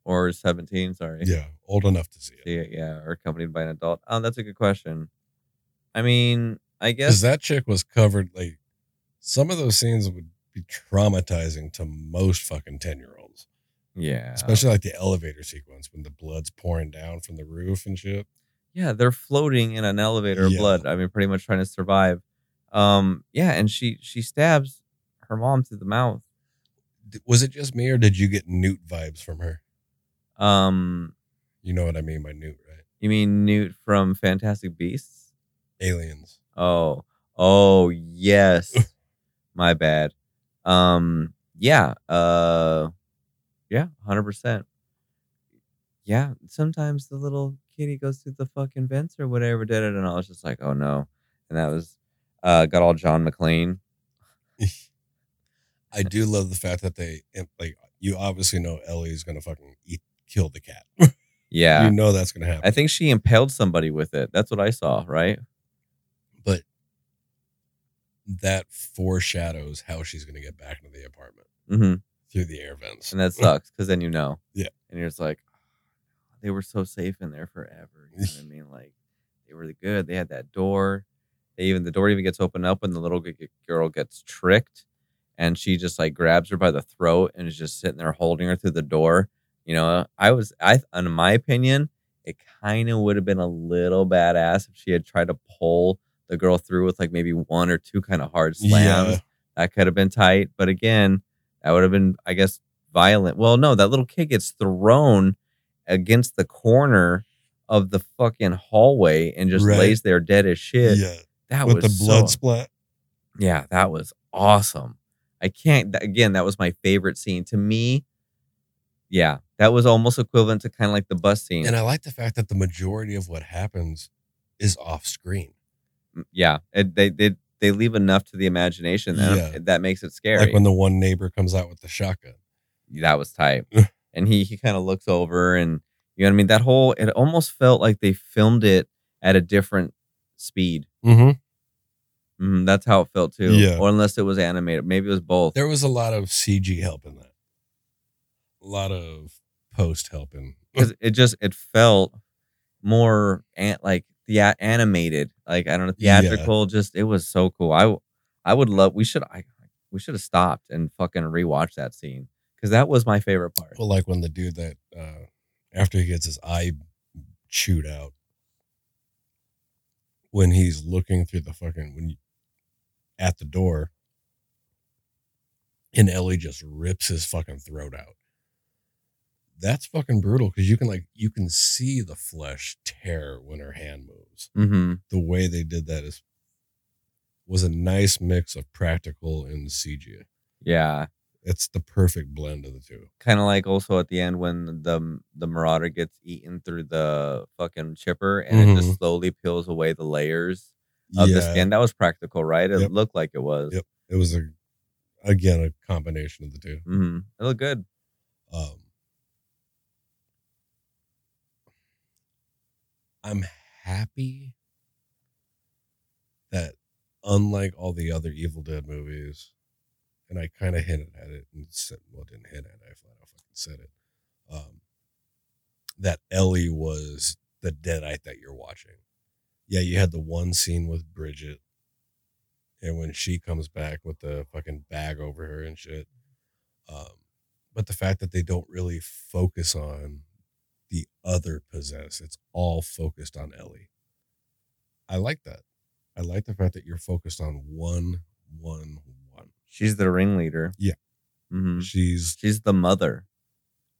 Speaker 4: or 17. Sorry.
Speaker 3: yeah old enough to see it.
Speaker 4: See it, yeah, or accompanied by an adult. Oh, that's a good question. I mean, I
Speaker 3: Because
Speaker 4: guess
Speaker 3: that chick was covered like some of those scenes would be traumatizing to most fucking ten year olds.
Speaker 4: Yeah,
Speaker 3: Especially like the elevator sequence when the blood's pouring down from the roof and shit.
Speaker 4: yeah, they're floating in an elevator of blood. I mean, pretty much trying to survive. Um, yeah, and she she stabs her mom through the mouth.
Speaker 3: Was it just me or did you get Newt vibes from her?
Speaker 4: Um,
Speaker 3: You know what I mean by Newt, right?
Speaker 4: you mean Newt from Fantastic Beasts?
Speaker 3: Aliens.
Speaker 4: Oh, oh yes. *laughs* My bad. Um, yeah. Uh, yeah, hundred percent. Yeah, sometimes the little kitty goes through the fucking vents or whatever did it, and I was just like, oh no. And that was uh got all John McClane. *laughs*
Speaker 3: I do *laughs* love the fact that they like you obviously know Ellie's gonna fucking eat kill the cat. *laughs*
Speaker 4: Yeah.
Speaker 3: You know that's gonna happen.
Speaker 4: I think she impaled somebody with it. That's what I saw, right?
Speaker 3: but that foreshadows how she's gonna get back into the apartment
Speaker 4: Mm-hmm.
Speaker 3: Through the air vents.
Speaker 4: And that sucks because then you know. *laughs*
Speaker 3: Yeah.
Speaker 4: And you're just like, ah, they were so safe in there forever. You know what I *laughs* mean? Like, they were the good. They had that door. They even the door even gets opened up when the little girl gets tricked, and she just like grabs her by the throat and is just sitting there holding her through the door. You know, I was I in my opinion, it kind of would have been a little badass if she had tried to pull the girl through with like maybe one or two kind of hard slams
Speaker 3: Yeah.
Speaker 4: that could have been tight. But again, that would have been, I guess, violent. Well, no, that little kid gets thrown against the corner of the fucking hallway and just
Speaker 3: Right.
Speaker 4: lays there dead as shit.
Speaker 3: Yeah.
Speaker 4: That
Speaker 3: With
Speaker 4: was
Speaker 3: the blood
Speaker 4: so-
Speaker 3: splat.
Speaker 4: yeah, that was awesome. I can't. Again, that was my favorite scene to me. Yeah, that was almost equivalent to kind of like the bus scene.
Speaker 3: And I like the fact that the majority of what happens is off screen.
Speaker 4: Mm, yeah, it, they they they leave enough to the imagination that
Speaker 3: Yeah.
Speaker 4: that makes it scary.
Speaker 3: Like when the one neighbor comes out with the shotgun.
Speaker 4: that was tight. *laughs* and he he kind of looks over and you know what I mean. That whole it almost felt like they filmed it at a different speed.
Speaker 3: Mm-hmm.
Speaker 4: Mm, that's how it felt too.
Speaker 3: Yeah.
Speaker 4: Or unless it was animated, maybe it was both.
Speaker 3: There was a lot of CG help in that. A lot of post help in. *laughs*
Speaker 4: 'Cause it just it felt more an, like the animated, like I don't know,
Speaker 3: Yeah.
Speaker 4: theatrical. Just it was so cool. I I would love. We should I we should have stopped and fucking rewatch that scene because that was my favorite part.
Speaker 3: Well, like when the dude that uh after he gets his eye chewed out, when he's looking through the fucking when you, at the door, and Ellie just rips his fucking throat out. That's fucking brutal because you can like you can see the flesh tear when her hand moves.
Speaker 4: Mm-hmm.
Speaker 3: The way they did that is was a nice mix of practical and CG.
Speaker 4: Yeah.
Speaker 3: It's the perfect blend of the two.
Speaker 4: kind of like also at the end when the the marauder gets eaten through the fucking chipper and it
Speaker 3: Mhm.
Speaker 4: just slowly peels away the layers of the skin. That was practical, right? It
Speaker 3: Yep.
Speaker 4: looked like it was.
Speaker 3: Yep. It was a again a combination of the two.
Speaker 4: Mm-hmm. It looked good.
Speaker 3: Um, I'm happy that unlike all the other Evil Dead movies, and I kind of hinted at it and said, well, didn't hint at it, I flat out fucking said it. Um, that Ellie was the deadite that you're watching. Yeah, you had the one scene with Bridget, and when she comes back with the fucking bag over her and shit. Um, but the fact that they don't really focus on the other possess, it's all focused on Ellie. I like that. I like the fact that you're focused on one, one, one.
Speaker 4: She's the ringleader.
Speaker 3: Yeah.
Speaker 4: Mm-hmm.
Speaker 3: She's
Speaker 4: She's the mother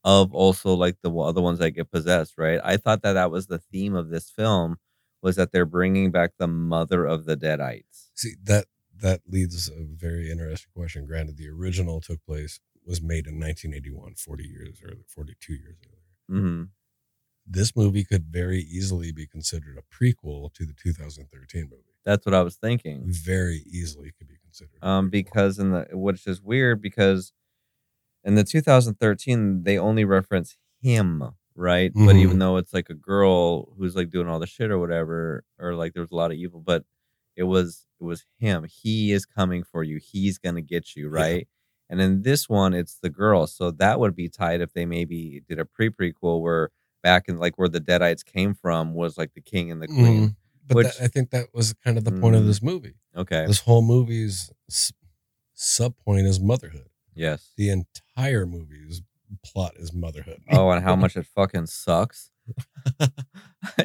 Speaker 4: of also like the other ones that get possessed, right? I thought that that was the theme of this film was that they're bringing back the mother of the deadites.
Speaker 3: see that that leads a very interesting question. Granted, the original took place was made in 1981, 40 years earlier, 42 years earlier.
Speaker 4: Mm-hmm.
Speaker 3: This movie could very easily be considered a prequel to the 2013 movie.
Speaker 4: That's what I was thinking.
Speaker 3: Very easily could be considered.
Speaker 4: um, because in the which is weird because in the 2013 they only reference him, right? But
Speaker 3: Mhm.
Speaker 4: even though it's like a girl who's like doing all the shit or whatever, or like there was a lot of evil, but it was it was him. He is coming for you. He's gonna get you,
Speaker 3: Yeah.
Speaker 4: right? And in this one, it's the girl. So that would be tight if they maybe did a pre prequel where back in like where the Deadites came from was like the king and the queen.
Speaker 3: Mhm. But
Speaker 4: which-
Speaker 3: that, I think that was kind of the point of
Speaker 4: Mm.
Speaker 3: this movie.
Speaker 4: Okay.
Speaker 3: This whole movie's sub point is motherhood.
Speaker 4: yes.
Speaker 3: The entire movie's plot is motherhood.
Speaker 4: Oh, and how much it fucking sucks. *laughs*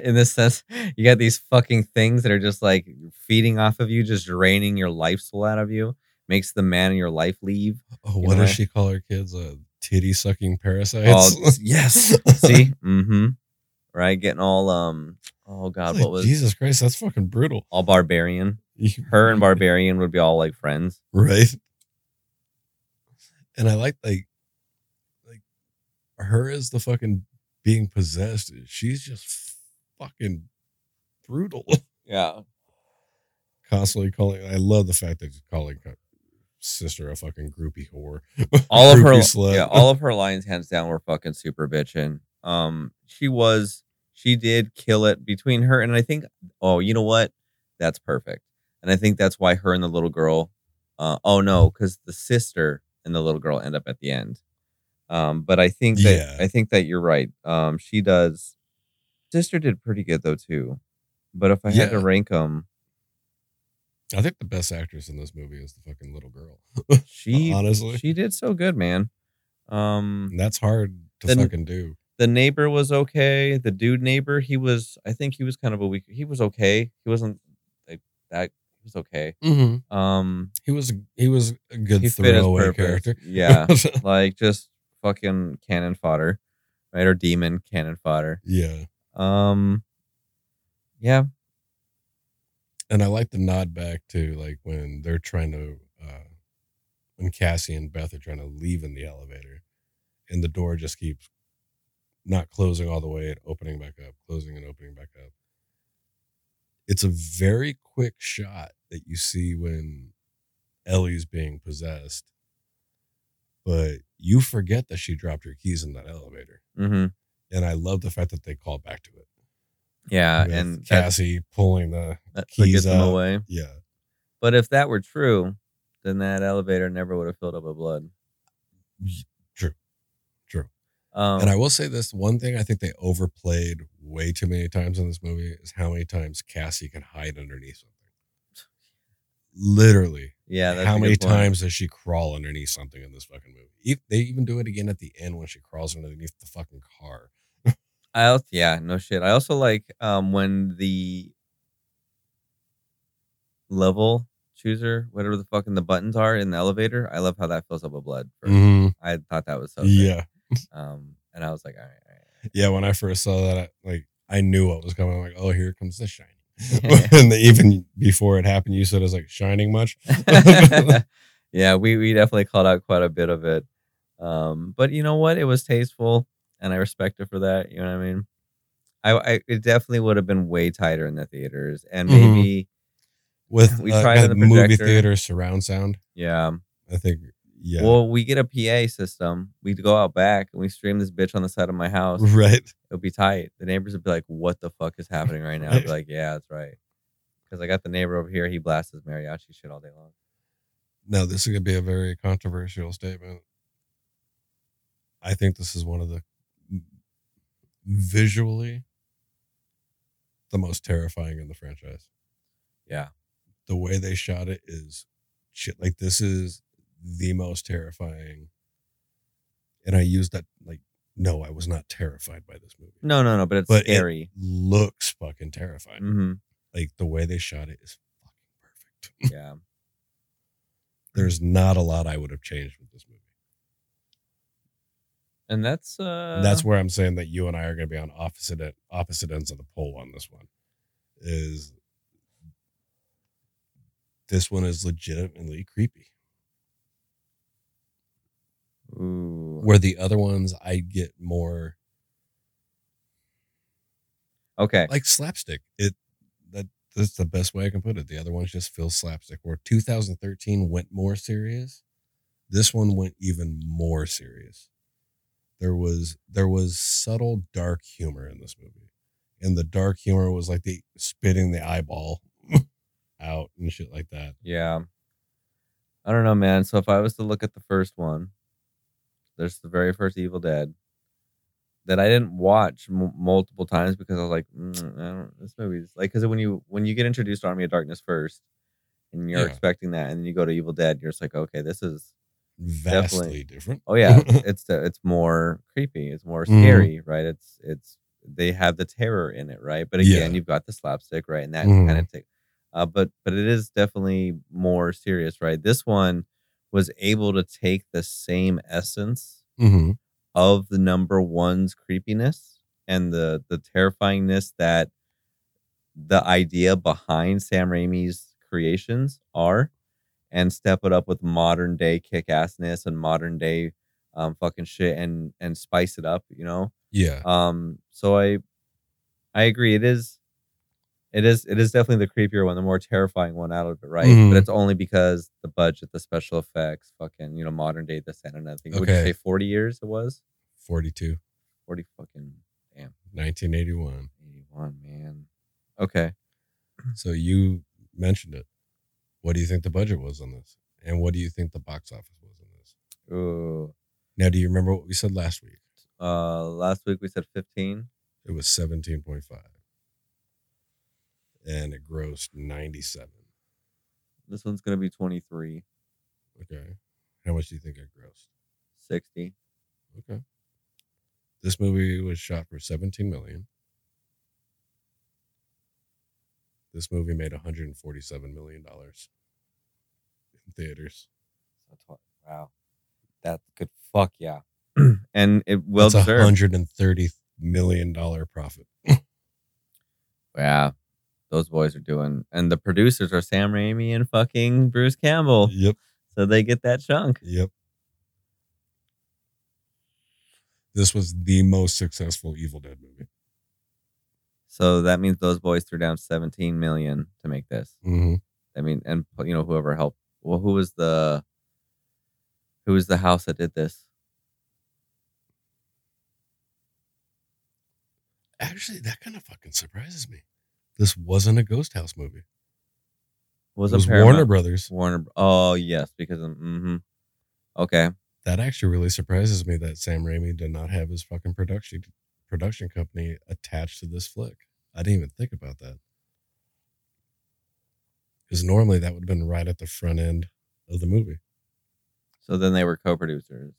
Speaker 4: In this sense, you got these fucking things that are just like feeding off of you, just draining your life soul out of you, makes the man in your life leave.
Speaker 3: Oh,
Speaker 4: You
Speaker 3: what
Speaker 4: know
Speaker 3: does she call her kids? Uh, titty sucking parasites.
Speaker 4: Oh, *laughs* yes. *laughs* See? Mm-hmm. Right? Getting all um oh god,
Speaker 3: Like,
Speaker 4: what was
Speaker 3: Jesus Christ? That's fucking brutal.
Speaker 4: all barbarian. Her and *laughs* barbarian would be all like friends.
Speaker 3: right? And I like like like her is the fucking being possessed. She's just fucking brutal.
Speaker 4: Yeah.
Speaker 3: Constantly calling. I love the fact that she's calling sister a fucking groupie whore. *laughs*
Speaker 4: all of her
Speaker 3: slut.
Speaker 4: yeah all of her lines hands down were fucking super bitching. um she was she did kill it between her and i think oh you know what that's perfect and i think that's why her and the little girl uh oh no because the sister and the little girl end up at the end um but i think that
Speaker 3: Yeah.
Speaker 4: i think that you're right um she does sister did pretty good though too but if i had to rank them
Speaker 3: I think the best actress in this movie is the fucking little girl. *laughs*
Speaker 4: she
Speaker 3: Honestly.
Speaker 4: she did so good man um
Speaker 3: And that's hard to
Speaker 4: Then-
Speaker 3: fucking do.
Speaker 4: the neighbor was okay. The dude neighbor, he was. I think he was kind of a weak. He was okay. He wasn't like that. He was okay.
Speaker 3: Mm-hmm.
Speaker 4: Um,
Speaker 3: He was he was a good
Speaker 4: he fit his
Speaker 3: throwaway character. *laughs*
Speaker 4: Yeah, like just fucking cannon fodder, right? Or demon cannon fodder.
Speaker 3: yeah.
Speaker 4: Um, yeah,
Speaker 3: And I like the nod back to like when they're trying to uh when Kassie and Beth are trying to leave in the elevator and the door just keeps not closing all the way and opening back up, closing and opening back up. It's a very quick shot that you see when Ellie's being possessed. But you forget that she dropped her keys in that elevator.
Speaker 4: mm-hmm.
Speaker 3: And I love the fact that they call back to it.
Speaker 4: Yeah, and that,
Speaker 3: Kassie pulling the
Speaker 4: that
Speaker 3: keys
Speaker 4: them away.
Speaker 3: yeah.
Speaker 4: But if that were true, then that elevator never would have filled up with blood.
Speaker 3: True. True.
Speaker 4: Um,
Speaker 3: and I will say this one thing I think they overplayed way too many times in this movie is how many times Kassie can hide underneath something. Literally.
Speaker 4: yeah, that's
Speaker 3: how many
Speaker 4: point.
Speaker 3: times does she crawl underneath something in this fucking movie? They even do it again at the end when she crawls underneath the fucking car.
Speaker 4: I also, yeah, no shit. I also like um when the level chooser, whatever the fucking the buttons are in the elevator. I love how that fills up with blood.
Speaker 3: Mhm.
Speaker 4: I thought that was so.
Speaker 3: Yeah. *laughs*
Speaker 4: Um, and I was like, all right, all
Speaker 3: Yeah. When I first saw that, I, like, I knew what was coming. I'm like, oh, here comes the shining. *laughs* *laughs* and the, even before it happened, you said it was like shining much.
Speaker 4: yeah, we we definitely called out quite a bit of it. Um, but you know what? It was tasteful, and I respect it for that. You know what I mean? I, I it definitely would have been way tighter in the theaters, and
Speaker 3: Mhm.
Speaker 4: maybe
Speaker 3: With
Speaker 4: We
Speaker 3: uh,
Speaker 4: tried in the
Speaker 3: movie theater surround sound.
Speaker 4: yeah,
Speaker 3: I think yeah.
Speaker 4: Well, we get a PA system. We'd go out back and we stream this bitch on the side of my house.
Speaker 3: right.
Speaker 4: It'll be tight. The neighbors would be like, "What the fuck is happening right now?" I'd be like, "Yeah, that's right." Because I got the neighbor over here. He blasts his mariachi shit all day long.
Speaker 3: Now this is gonna be a very controversial statement. I think this is one of the visually the most terrifying in the franchise.
Speaker 4: Yeah.
Speaker 3: The way they shot it is shit. Like this is the most terrifying. And I use that like no, I was not terrified by this movie.
Speaker 4: No, no, no. But it's
Speaker 3: But it looks fucking terrifying.
Speaker 4: hmm
Speaker 3: Like the way they shot it is fucking perfect.
Speaker 4: Yeah. *laughs*
Speaker 3: There's not a lot I would have changed with this movie.
Speaker 4: And that's uh
Speaker 3: that's where I'm saying that you and I are going to be on opposite opposite ends of the pole on this one. Is this one is legitimately creepy,
Speaker 4: Ooh.
Speaker 3: where the other ones I get more
Speaker 4: Okay.
Speaker 3: like slapstick. It that that's the best way I can put it. The other ones just feel slapstick. Where 2013 went more serious, this one went even more serious. There was there was subtle dark humor in this movie, and the dark humor was like the spitting the eyeball *laughs* out and shit like that.
Speaker 4: Yeah. I don't know, man. So if I was to look at the first one, there's the very first Evil Dead that I didn't watch m- multiple times because I was like, mm, I don't, this movie's like because when you when you get introduced to Army of Darkness first, and you're
Speaker 3: Yeah.
Speaker 4: expecting that, and then you go to Evil Dead, you're just like, okay, this is
Speaker 3: Vastly
Speaker 4: Definitely.
Speaker 3: different.
Speaker 4: oh yeah, *laughs* it's the, it's more creepy, it's more
Speaker 3: Mhm.
Speaker 4: scary, right? It's it's they have the terror in it, right? But again,
Speaker 3: Yeah.
Speaker 4: you've got the slapstick, right? And that
Speaker 3: Mhm.
Speaker 4: kind of take, uh, but but it is definitely more serious, right? This one was able to take the same essence
Speaker 3: hmm
Speaker 4: of the number one's creepiness and the the terrifyingness that the idea behind Sam Raimi's creations are, and step it up with modern day kick assness and modern day um fucking shit and and spice it up, you know.
Speaker 3: Yeah,
Speaker 4: Um, so I I agree. It is it is it is definitely the creepier one, the more terrifying one out of it, right?
Speaker 3: Mhm.
Speaker 4: But it's only because the budget, the special effects, fucking, you know, modern day this and I think would you
Speaker 3: Okay.
Speaker 4: say 40 years it was?
Speaker 3: 42,
Speaker 4: 40 fucking damn
Speaker 3: 1981.
Speaker 4: 81, man. Okay.
Speaker 3: So you mentioned it. What do you think the budget was on this? And what do you think the box office was on this?
Speaker 4: Ooh.
Speaker 3: Now, do you remember what we said last week?
Speaker 4: Uh last week we said 15.
Speaker 3: It was 17.5. And it grossed 97.
Speaker 4: This one's gonna be 23,
Speaker 3: Okay. How much do you think it grossed?
Speaker 4: 60.
Speaker 3: Okay. This movie was shot for 17 million. This movie made 147 million dollars in theaters.
Speaker 4: That's what, wow. That could fuck yeah. *clears throat* and it well
Speaker 3: That's a
Speaker 4: deserved.
Speaker 3: 130 million dollar profit. *laughs*
Speaker 4: Yeah. Those boys are doing and the producers are Sam Raimi and fucking Bruce Campbell.
Speaker 3: Yep.
Speaker 4: So they get that chunk.
Speaker 3: Yep. This was the most successful Evil Dead movie.
Speaker 4: So that means those boys threw down 17 million to make this.
Speaker 3: Mm-hmm.
Speaker 4: I mean, and you know, whoever helped. Well, who was the who was the house that did this?
Speaker 3: Actually, that kind of fucking surprises me. This wasn't a Ghost House movie.
Speaker 4: Was
Speaker 3: it was
Speaker 4: Paramount?
Speaker 3: Warner Brothers.
Speaker 4: Warner. Oh yes, because of, mm-hmm. Okay.
Speaker 3: That actually really surprises me that Sam Raimi did not have his fucking production production company attached to this flick. I didn't even think about that. Because normally that would have been right at the front end of the movie.
Speaker 4: So then they were co-producers.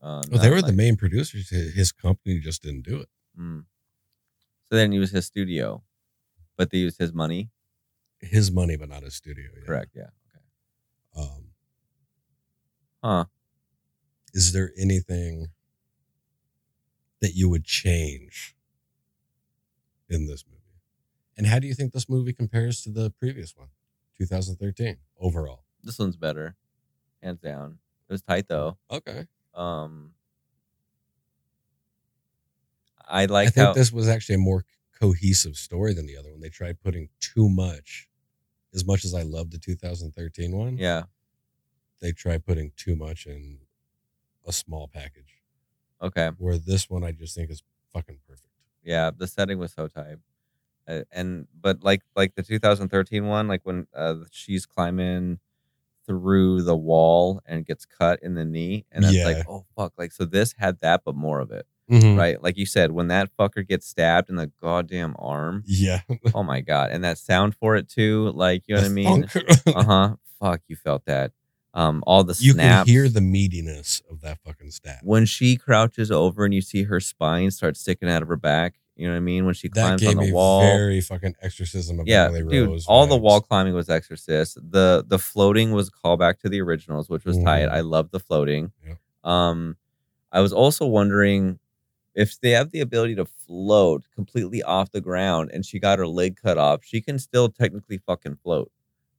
Speaker 4: Uh,
Speaker 3: Well, they were the main producers. His company just didn't do it.
Speaker 4: Mm. So then it was his studio, but they used his money.
Speaker 3: His money, but not his studio. yeah.
Speaker 4: Correct. Yeah. Okay.
Speaker 3: Um,
Speaker 4: Huh.
Speaker 3: is there anything that you would change in this movie? And how do you think this movie compares to the previous one, 2013, overall?
Speaker 4: This one's better, hands down. It was tight though.
Speaker 3: Okay.
Speaker 4: Um, I like.
Speaker 3: I think
Speaker 4: how
Speaker 3: this was actually a more cohesive story than the other one. They tried putting too much. As much as I love the 2013 one,
Speaker 4: yeah.
Speaker 3: they tried putting too much in a small package.
Speaker 4: Okay.
Speaker 3: Where this one I just think is fucking perfect.
Speaker 4: Yeah, the setting was so tight. Uh, and but like like the 2013 one, like when uh, she's climbing through the wall and gets cut in the knee, and it's
Speaker 3: Yeah.
Speaker 4: like, oh fuck! Like so, this had that, but more of it,
Speaker 3: Mhm.
Speaker 4: right? Like you said, when that fucker gets stabbed in the goddamn arm,
Speaker 3: Yeah. *laughs*
Speaker 4: oh my god, and that sound for it too, like you know what I mean? *laughs* Uh huh. Fuck, you felt that. Um, all the
Speaker 3: you
Speaker 4: snaps.
Speaker 3: can hear the meatiness of that fucking stab.
Speaker 4: when she crouches over and you see her spine start sticking out of her back. You know what I mean? When she
Speaker 3: That
Speaker 4: climbs
Speaker 3: gave
Speaker 4: on the
Speaker 3: me
Speaker 4: wall.
Speaker 3: very fucking exorcism of
Speaker 4: yeah,
Speaker 3: Emily
Speaker 4: dude.
Speaker 3: Rose.
Speaker 4: all the wall climbing was Exorcist. The the floating was a callback to the originals, which was tight.
Speaker 3: Mhm.
Speaker 4: I love the floating. Um, I was also wondering if they have the ability to float completely off the ground, and she got her leg cut off. She can still technically fucking float,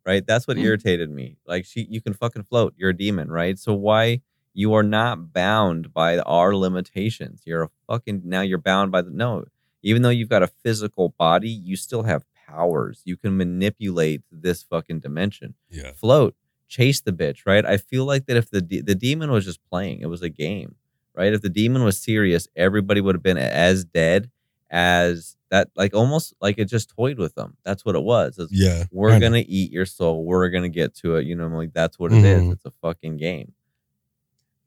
Speaker 4: right? That's what
Speaker 3: Mhm.
Speaker 4: irritated me. Like she, you can fucking float. You're a demon, right? So why? You are not bound by our limitations. You're a fucking now. You're bound by the no even though you've got a physical body, you still have powers. You can manipulate this fucking dimension.
Speaker 3: Yeah.
Speaker 4: Float, chase the bitch, right? I feel like that if the de- the demon was just playing, it was a game, right? If the demon was serious, everybody would have been as dead as that, like almost like it just toyed with them. That's what it was. It's,
Speaker 3: Yeah.
Speaker 4: we're gonna eat your soul. We're gonna get to it. You know, like that's what it is.
Speaker 3: Mhm.
Speaker 4: It's a fucking game.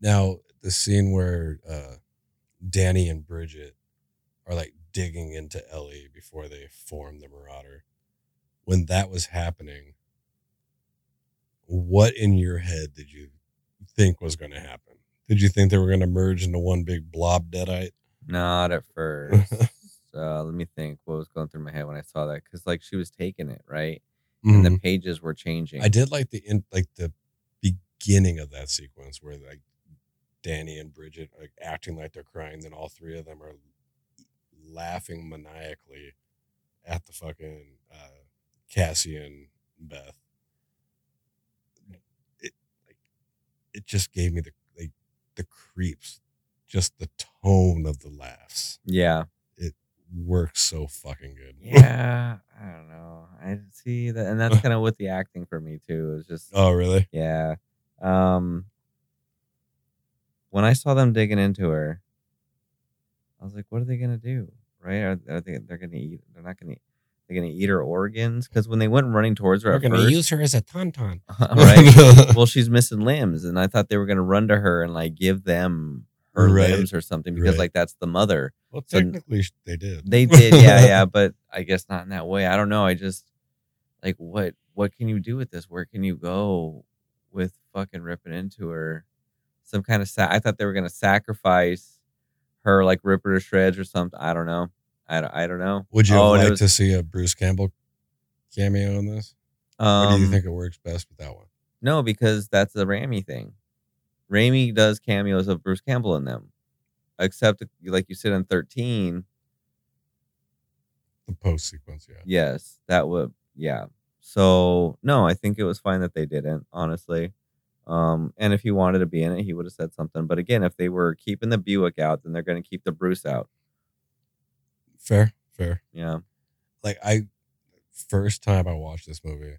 Speaker 3: Now the scene where uh Danny and Bridget are like digging into Ellie before they form the Marauder. When that was happening, what in your head did you think was going to happen? Did you think they were going to merge into one big blob deadite?
Speaker 4: Not at *laughs* first. Uh, let me think. What was going through my head when I saw that? Because like she was taking it right, and the
Speaker 3: Mhm.
Speaker 4: pages were changing.
Speaker 3: I did like the in, like the beginning of that sequence where like Danny and Bridget like acting like they're crying, then all three of them are laughing maniacally at the fucking uh, Kassie and Beth. It like it just gave me the like the creeps, just the tone of the laughs.
Speaker 4: Yeah.
Speaker 3: Works so fucking good.
Speaker 4: Yeah. I don't know. I see that, and that's *laughs* kind of with the acting for me too. It's just
Speaker 3: Oh really?
Speaker 4: yeah. Um, when I saw them digging into her, I was like, "What are they gonna do? Right? Are, are they? They're gonna eat? They're not gonna. They're gonna eat her organs? Because when they went running towards her,
Speaker 3: We're gonna
Speaker 4: first,
Speaker 3: use her as a tauntaun. *laughs*
Speaker 4: right? *laughs* well, she's missing limbs, and I thought they were gonna run to her and like give them her
Speaker 3: Right.
Speaker 4: limbs or something because
Speaker 3: Right.
Speaker 4: like that's the mother.
Speaker 3: Well,
Speaker 4: So-
Speaker 3: technically they did.
Speaker 4: They did, yeah, *laughs* yeah, but I guess not in that way. I don't know. I just like what what can you do with this? Where can you go with fucking ripping into her? Some kind of sa- I thought they were gonna sacrifice her, like rip her to shreds or something. I don't know. I don't, I don't know.
Speaker 3: Would you
Speaker 4: Oh, and
Speaker 3: have
Speaker 4: it
Speaker 3: liked
Speaker 4: was-
Speaker 3: to see a Bruce Campbell cameo in this?
Speaker 4: Um,
Speaker 3: or do you think it works best with that one?
Speaker 4: No, because that's the Raimi thing. Raimi does cameos of Bruce Campbell in them, except like you said in thirteen.
Speaker 3: The post sequence, yeah.
Speaker 4: Yes, that would yeah. So no, I think it was fine that they didn't, honestly. Um, and if he wanted to be in it, he would have said something. But again, if they were keeping the Buick out, then they're going to keep the Bruce out.
Speaker 3: Fair, fair.
Speaker 4: Yeah,
Speaker 3: Like I, first time I watched this movie,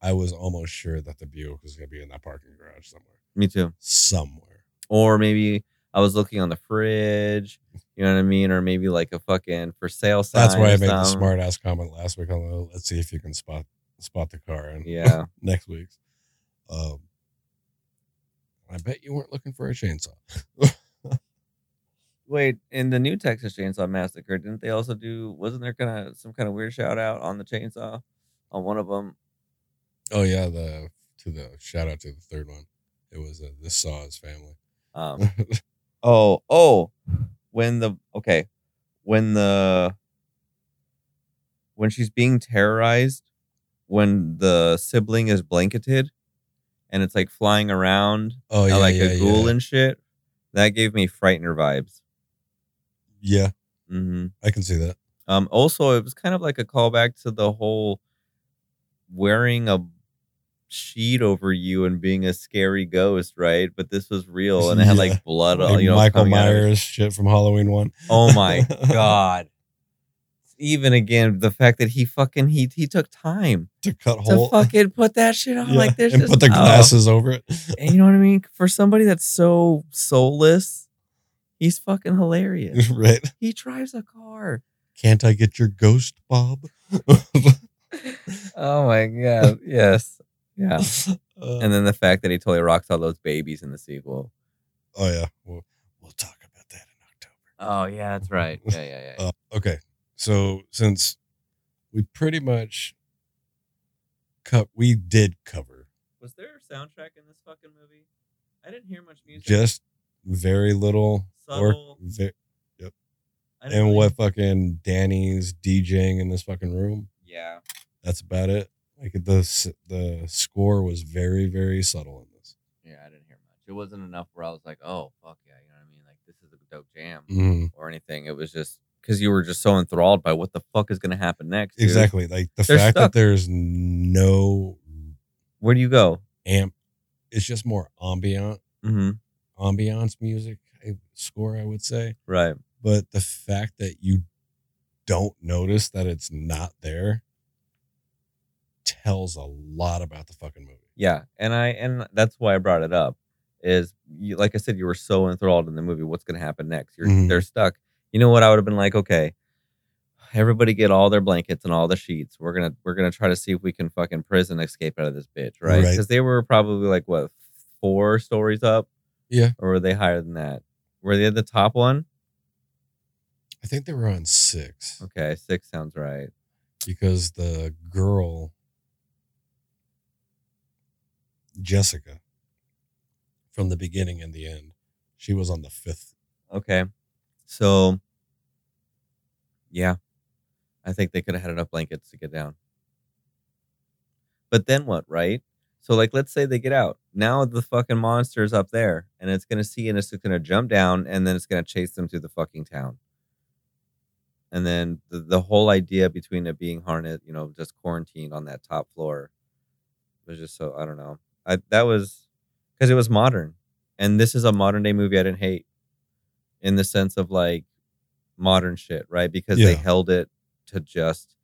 Speaker 3: I was almost sure that the Buick was gonna be in that parking garage somewhere.
Speaker 4: Me too.
Speaker 3: Somewhere.
Speaker 4: Or maybe I was looking on the fridge. You know what I mean? Or maybe like a fucking for sale sign.
Speaker 3: That's why I made the
Speaker 4: something.
Speaker 3: smart ass comment last week on the let's see if you can spot spot the car and
Speaker 4: Yeah. *laughs*
Speaker 3: next week's. Um I bet you weren't looking for a chainsaw. *laughs*
Speaker 4: Wait, in the new Texas Chainsaw Massacre, didn't they also do? Wasn't there kind of some kind of weird shout out on the chainsaw on one of them?
Speaker 3: Oh yeah, the to the shout out to the third one. It was uh, this saw his family.
Speaker 4: Um, *laughs* oh, oh, when the okay, when the when she's being terrorized, when the sibling is blanketed, and it's like flying around,
Speaker 3: Oh
Speaker 4: uh,
Speaker 3: yeah,
Speaker 4: like
Speaker 3: yeah,
Speaker 4: a ghoul
Speaker 3: yeah.
Speaker 4: and shit. That gave me Frightener vibes.
Speaker 3: yeah,
Speaker 4: hmm
Speaker 3: I can see that.
Speaker 4: Um, also, it was kind of like a callback to the whole wearing a sheet over you and being a scary ghost, right? But this was real, and it had
Speaker 3: Yeah.
Speaker 4: like blood, all
Speaker 3: Like
Speaker 4: you know,
Speaker 3: Michael. Myers shit from Halloween one.
Speaker 4: Oh my *laughs* god! even again the fact that he fucking he he took time
Speaker 3: to cut
Speaker 4: to
Speaker 3: hole
Speaker 4: fucking put that shit on
Speaker 3: Yeah,
Speaker 4: like there's
Speaker 3: and
Speaker 4: just
Speaker 3: put the
Speaker 4: oh.
Speaker 3: glasses over it.
Speaker 4: And you know what I mean? For somebody that's so soulless, he's fucking hilarious. *laughs*
Speaker 3: right?
Speaker 4: he drives a car.
Speaker 3: Can't I get your ghost, Bob? *laughs*
Speaker 4: Oh my god. yes. Yeah. *laughs*
Speaker 3: Uh,
Speaker 4: And then the fact that he totally rocks all those babies in the sequel.
Speaker 3: oh yeah, we'll, we'll talk about that in October.
Speaker 4: Oh yeah, that's right. *laughs* Yeah, yeah, yeah.
Speaker 3: Uh, okay, so since we pretty much cut, we did cover
Speaker 4: Was there a soundtrack in this fucking movie? I didn't hear much music.
Speaker 3: just very little
Speaker 4: Subtle.
Speaker 3: or ve-
Speaker 4: I didn't
Speaker 3: and
Speaker 4: really-
Speaker 3: what fucking Danny's DJing in this fucking room.
Speaker 4: Yeah.
Speaker 3: That's about it. Like the the score was very very subtle in this.
Speaker 4: Yeah, I didn't hear much. It wasn't enough where I was like, oh fuck yeah, you know what I mean? Like this is a dope jam
Speaker 3: Mhm.
Speaker 4: or anything. It was just because you were just so enthralled by what the fuck is gonna happen next. dude.
Speaker 3: Exactly. Like the
Speaker 4: They're
Speaker 3: fact
Speaker 4: stuck.
Speaker 3: that there's no
Speaker 4: Where do you go?
Speaker 3: amp, it's just more ambient
Speaker 4: Mm-hmm.
Speaker 3: ambiance music score, I would say.
Speaker 4: Right.
Speaker 3: But the fact that you don't notice that it's not there tells a lot about the fucking movie.
Speaker 4: Yeah, and I and that's why I brought it up. Is you, like I said, you were so enthralled in the movie. What's going to happen next? You're
Speaker 3: Mhm.
Speaker 4: they're stuck. You know what? I would have been like, okay, everybody get all their blankets and all the sheets. We're gonna we're gonna try to see if we can fucking prison escape out of this bitch, right?
Speaker 3: Right.
Speaker 4: Because they were probably like what four stories up,
Speaker 3: Yeah.
Speaker 4: or were they higher than that? Were they at the top one?
Speaker 3: I think they were on six
Speaker 4: Okay, six sounds right.
Speaker 3: because the girl, Jessica, from the beginning and the end, she was on the fifth.
Speaker 4: Okay. So, yeah, I think they could have had enough blankets to get down. But then what, right? So, like, let's say they get out. Now the fucking monster is up there and it's going to see and it's going to jump down and then it's going to chase them through the fucking town. And then the, the whole idea between it being harnessed, you know, just quarantined on that top floor was just so, I don't know. I, that was because it was modern. And this is a modern day movie I didn't hate in the sense of like modern shit, right? Because they held it to just,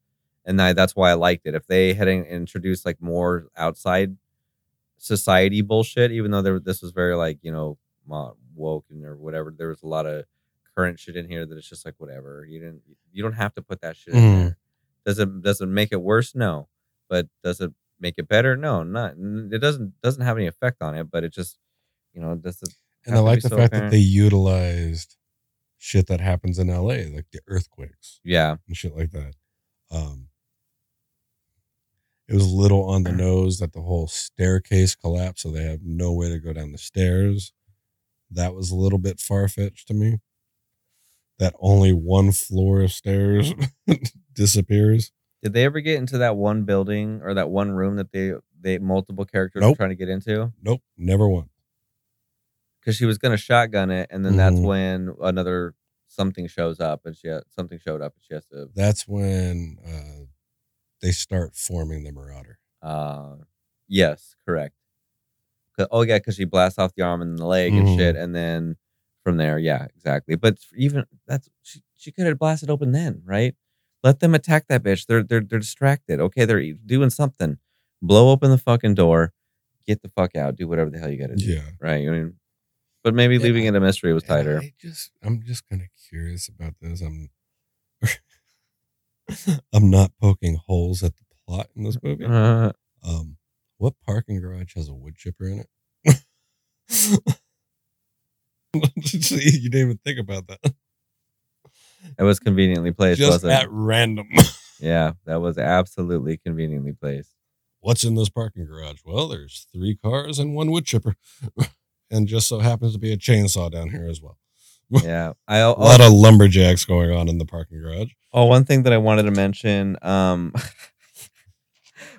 Speaker 4: and I, that's why I liked it. If they had introduced like more outside society bullshit, even though there this was very like you know woke and or whatever, there was a lot of current shit in here that it's just like whatever. You didn't, you don't have to put that shit in
Speaker 3: Mhm.
Speaker 4: there. Does it does it make it worse? No, but does it make it better? No, not. It doesn't doesn't have any effect on it, but it just you know does it
Speaker 3: And I like the
Speaker 4: so
Speaker 3: fact that they utilized shit that happens in LA, like the earthquakes
Speaker 4: yeah
Speaker 3: and shit like that. Um, it was a little on the nose that the whole staircase collapsed, so they have no way to go down the stairs. That was a little bit far fetched to me. That only one floor of stairs *laughs* disappears.
Speaker 4: Did they ever get into that one building or that one room that they they multiple characters were trying to get into?
Speaker 3: Nope, never one.
Speaker 4: Because she was gonna shotgun it, and then that's
Speaker 3: Mhm.
Speaker 4: when another something shows up, and she ha- something showed up, and she has to.
Speaker 3: That's when uh, they start forming the Marauder.
Speaker 4: Uh, yes, correct. Oh yeah, because she blasts off the arm and the leg and
Speaker 3: Mhm.
Speaker 4: shit, and then from there, yeah, exactly. But even that's she, she could have blasted open then, right? Let them attack that bitch. They're they're they're distracted. Okay, they're doing something. Blow open the fucking door. Get the fuck out. Do whatever the hell you got to do.
Speaker 3: Yeah.
Speaker 4: Right. I mean, but maybe
Speaker 3: Yeah,
Speaker 4: leaving it a mystery was tighter.
Speaker 3: I just, I'm just kind of curious about this. I'm, *laughs* I'm not poking holes at the plot in this movie.
Speaker 4: Uh,
Speaker 3: Um, what parking garage has a wood chipper in it? *laughs* *laughs* You didn't even think about that.
Speaker 4: It was conveniently placed,
Speaker 3: Just
Speaker 4: wasn't
Speaker 3: at
Speaker 4: it?
Speaker 3: random. *laughs*
Speaker 4: Yeah, that was absolutely conveniently placed.
Speaker 3: What's in this parking garage? Well, there's three cars and one wood chipper, *laughs* and just so happens to be a chainsaw down here as well. *laughs*
Speaker 4: Yeah. I
Speaker 3: A lot of lumberjacks going on in the parking garage.
Speaker 4: Oh, one thing that I wanted to mention. Um,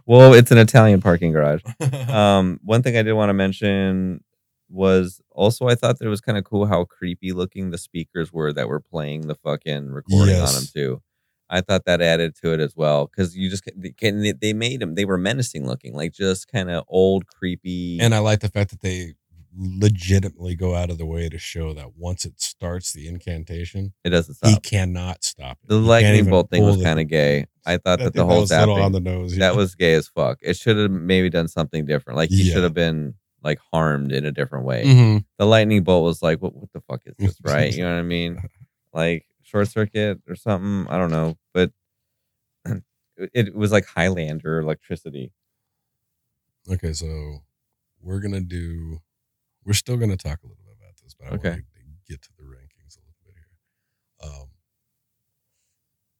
Speaker 4: well, it's an Italian parking garage. Um, one thing I did want to mention was also I thought that it was kind of cool how creepy looking the speakers were that were playing the fucking recording on them too. I thought that added to it as well because you just can- they- made them they were menacing looking like just kind of old creepy
Speaker 3: and I like the fact that they legitimately go out of the way to show that once it starts the incantation,
Speaker 4: It doesn't
Speaker 3: he cannot stop it.
Speaker 4: The lightning bolt thing was kind of gay. I thought
Speaker 3: I
Speaker 4: that the whole
Speaker 3: that was
Speaker 4: zapping
Speaker 3: on the nose. yeah.
Speaker 4: that was gay as fuck. It should have maybe done something different. Like he
Speaker 3: Yeah.
Speaker 4: should have been like harmed in a different way.
Speaker 3: Mhm.
Speaker 4: The lightning bolt was like, what? What the fuck is this? *laughs* Right? You know what I mean? Like short circuit or something. I don't know, but it, *clears throat* it was like Highlander electricity.
Speaker 3: Okay, so we're gonna do. We're still gonna talk a little bit about this, but I
Speaker 4: Okay.
Speaker 3: want to get to the rankings a little bit here. Um,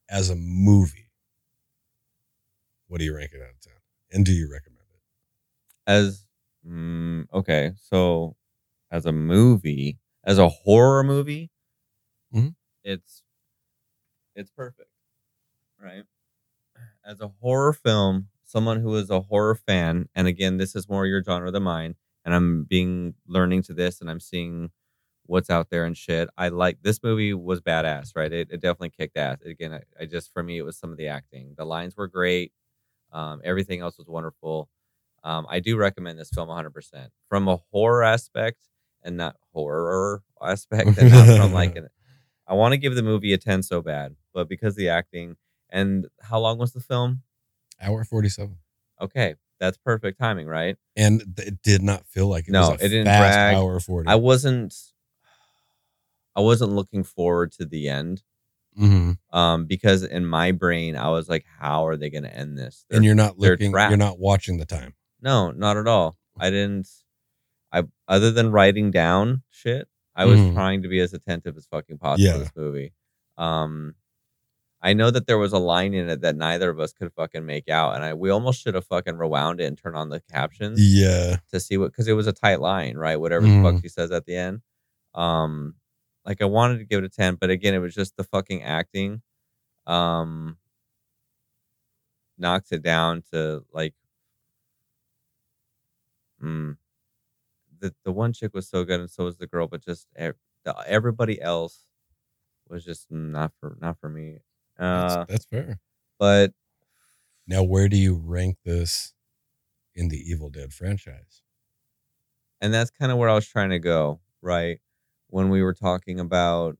Speaker 3: as a movie, what do you rank it out of ten? And do you recommend it?
Speaker 4: As mm, okay, so as a movie, as a horror movie,
Speaker 3: Mhm.
Speaker 4: it's it's perfect, right? As a horror film, someone who is a horror fan, and again, this is more your genre than mine, and I'm being learning to this, and I'm seeing what's out there and shit. I like this movie was badass, right? It, it definitely kicked ass. Again, I, I just for me, it was some of the acting. The lines were great. Um, everything else was wonderful. Um, I do recommend this film 100% from a horror aspect and not horror aspect, and not from like *laughs* an. I want to give the movie a 10 so bad, but because the acting and how long was the film?
Speaker 3: Hour forty-seven,
Speaker 4: Okay, that's perfect timing, right?
Speaker 3: and it did not feel like it
Speaker 4: No,
Speaker 3: was a
Speaker 4: it didn't
Speaker 3: fast
Speaker 4: drag.
Speaker 3: hour forty.
Speaker 4: I wasn't. I wasn't looking forward to the end,
Speaker 3: Mhm.
Speaker 4: um, because in my brain I was like, "How are they going to end this?"
Speaker 3: and you're not looking.
Speaker 4: trapped.
Speaker 3: You're not watching the time.
Speaker 4: No, not at all. I didn't. I other than writing down shit, I was
Speaker 3: Mhm.
Speaker 4: trying to be as attentive as fucking possible
Speaker 3: Yeah.
Speaker 4: to this movie. Um, I know that there was a line in it that neither of us could fucking make out, and I we almost should have fucking rewound it and turned on the captions
Speaker 3: Yeah,
Speaker 4: to see what because it was a tight line, right? Whatever
Speaker 3: Mhm.
Speaker 4: the fuck she says at the end. Um, like I wanted to give it a ten, but again, it was just the fucking acting. Um, knocks it down to like, mm, the the one chick was so good, and so was the girl, but just the, everybody else was just not for not for me.
Speaker 3: that's,
Speaker 4: Uh,
Speaker 3: that's fair.
Speaker 4: but
Speaker 3: Now, where do you rank this in the Evil Dead franchise?
Speaker 4: and that's kind of where I was trying to go, right? When we were talking about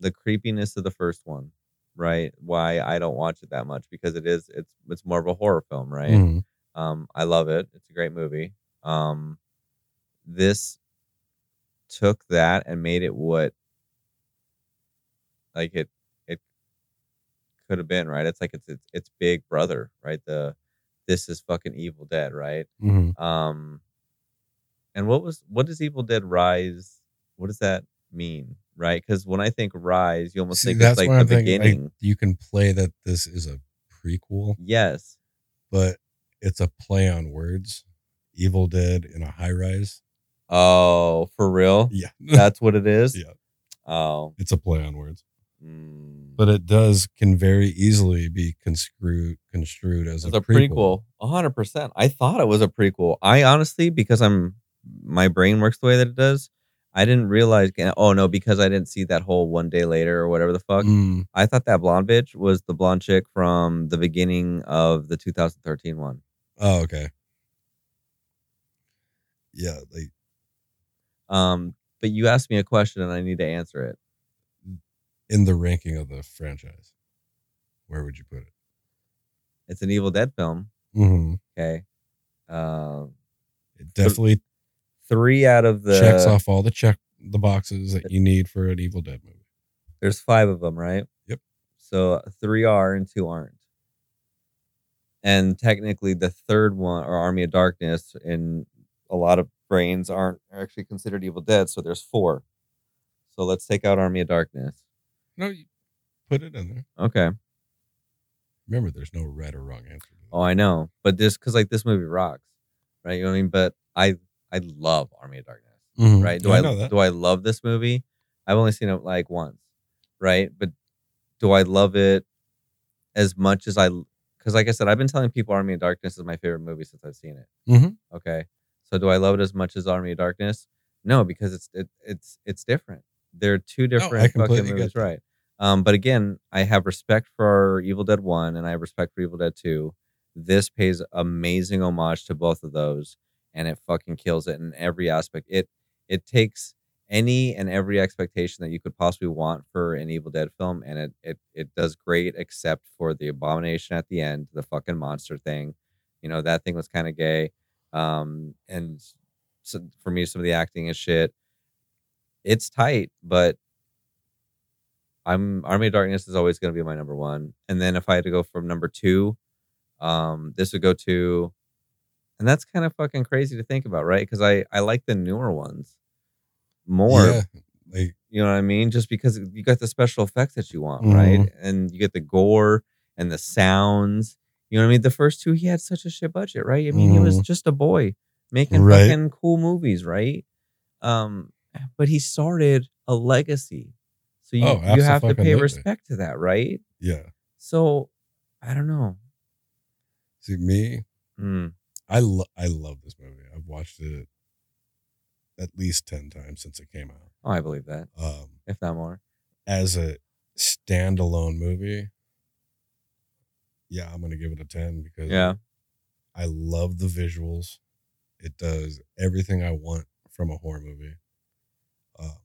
Speaker 4: the creepiness of the first one, right? Why I don't watch it that much because it is it's it's more of a horror film, right?
Speaker 3: Mhm.
Speaker 4: Um, I love it. It's a great movie. Um, this took that and made it what like it it could have been, right? It's like it's it's it's big brother, right? The this is fucking Evil Dead, right?
Speaker 3: Mhm.
Speaker 4: Um, and what was what does Evil Dead Rise? What does that mean, right? Because when I think Rise, you almost
Speaker 3: See,
Speaker 4: think it's like the
Speaker 3: I'm thinking, like,
Speaker 4: beginning.
Speaker 3: you can play that this is a prequel,
Speaker 4: yes,
Speaker 3: but it's a play on words. Evil Dead in a high rise.
Speaker 4: Oh, for real?
Speaker 3: Yeah, *laughs*
Speaker 4: That's what it is.
Speaker 3: Yeah.
Speaker 4: Oh,
Speaker 3: it's a play on words,
Speaker 4: mm.
Speaker 3: but it does can very easily be construed construed as
Speaker 4: it's
Speaker 3: a,
Speaker 4: a prequel. A hundred percent. I thought it was a prequel. I honestly, because I'm my brain works the way that it does. I didn't realize. Oh no, because I didn't see that whole one day later or whatever the fuck.
Speaker 3: Mm,
Speaker 4: I thought that blonde bitch was the blonde chick from the beginning of the 2013 one.
Speaker 3: oh, okay. Yeah, like
Speaker 4: Um, but you asked me a question and I need to answer it.
Speaker 3: in the ranking of the franchise, where would you put it?
Speaker 4: It's an Evil Dead film.
Speaker 3: hmm
Speaker 4: Okay. Um,
Speaker 3: It definitely
Speaker 4: three out of the
Speaker 3: checks off all the check the boxes that you need for an Evil Dead movie.
Speaker 4: There's five of them, right?
Speaker 3: Yep.
Speaker 4: So three are and two aren't. And technically, the third one, or Army of Darkness, in a lot of brains aren't actually considered Evil Dead. So there's four. So let's take out Army of Darkness.
Speaker 3: No, you put it in there.
Speaker 4: Okay.
Speaker 3: Remember, there's no right or wrong answer. To.
Speaker 4: Oh, I know, but this because like this movie rocks, right? You know what I mean? But I I love Army of Darkness,
Speaker 3: Mhm.
Speaker 4: right? Do
Speaker 3: I
Speaker 4: I,
Speaker 3: know that.
Speaker 4: do I love this movie? I've only seen it like once, right? But do I love it as much as I? Because like I said, I've been telling people Army of Darkness is my favorite movie since I've seen it.
Speaker 3: Mhm.
Speaker 4: Okay, so do I love it as much as Army of Darkness? No, because it's it, it's it's different. They're two different
Speaker 3: completely
Speaker 4: fucking movies, right? Um, but again, I have respect for Evil Dead One, and I have respect for Evil Dead Two. This pays amazing homage to both of those, and it fucking kills it in every aspect. It it takes any and every expectation that you could possibly want for an Evil Dead film, and it it it does great, except for the abomination at the end, the fucking monster thing. You know that thing was kind of gay, um, and so for me, some of the acting is shit. It's tight, but I'm Army of Darkness is always going to be my number one. And then if I had to go from number two, um, this would go to, and that's kind of fucking crazy to think about, right? Because I I like the newer ones more.
Speaker 3: Yeah, like
Speaker 4: You know what I mean? Just because you got the special effects that you want,
Speaker 3: Mhm.
Speaker 4: right? And you get the gore and the sounds. You know what I mean? The first two, he had such a shit budget, right? I mean, he was
Speaker 3: Mhm.
Speaker 4: just a boy making
Speaker 3: Right.
Speaker 4: fucking cool movies, right? Um, but he started a legacy. So you,
Speaker 3: Oh,
Speaker 4: you have to pay respect to that, right?
Speaker 3: yeah.
Speaker 4: So I don't know.
Speaker 3: See me,
Speaker 4: Mm,
Speaker 3: I lo- I love this movie. I've watched it at least ten times since it came out.
Speaker 4: oh, I believe that,
Speaker 3: Um,
Speaker 4: if not more.
Speaker 3: as a standalone movie, yeah, I'm gonna give it a ten because
Speaker 4: Yeah.
Speaker 3: I love the visuals. It does everything I want from a horror movie. Um,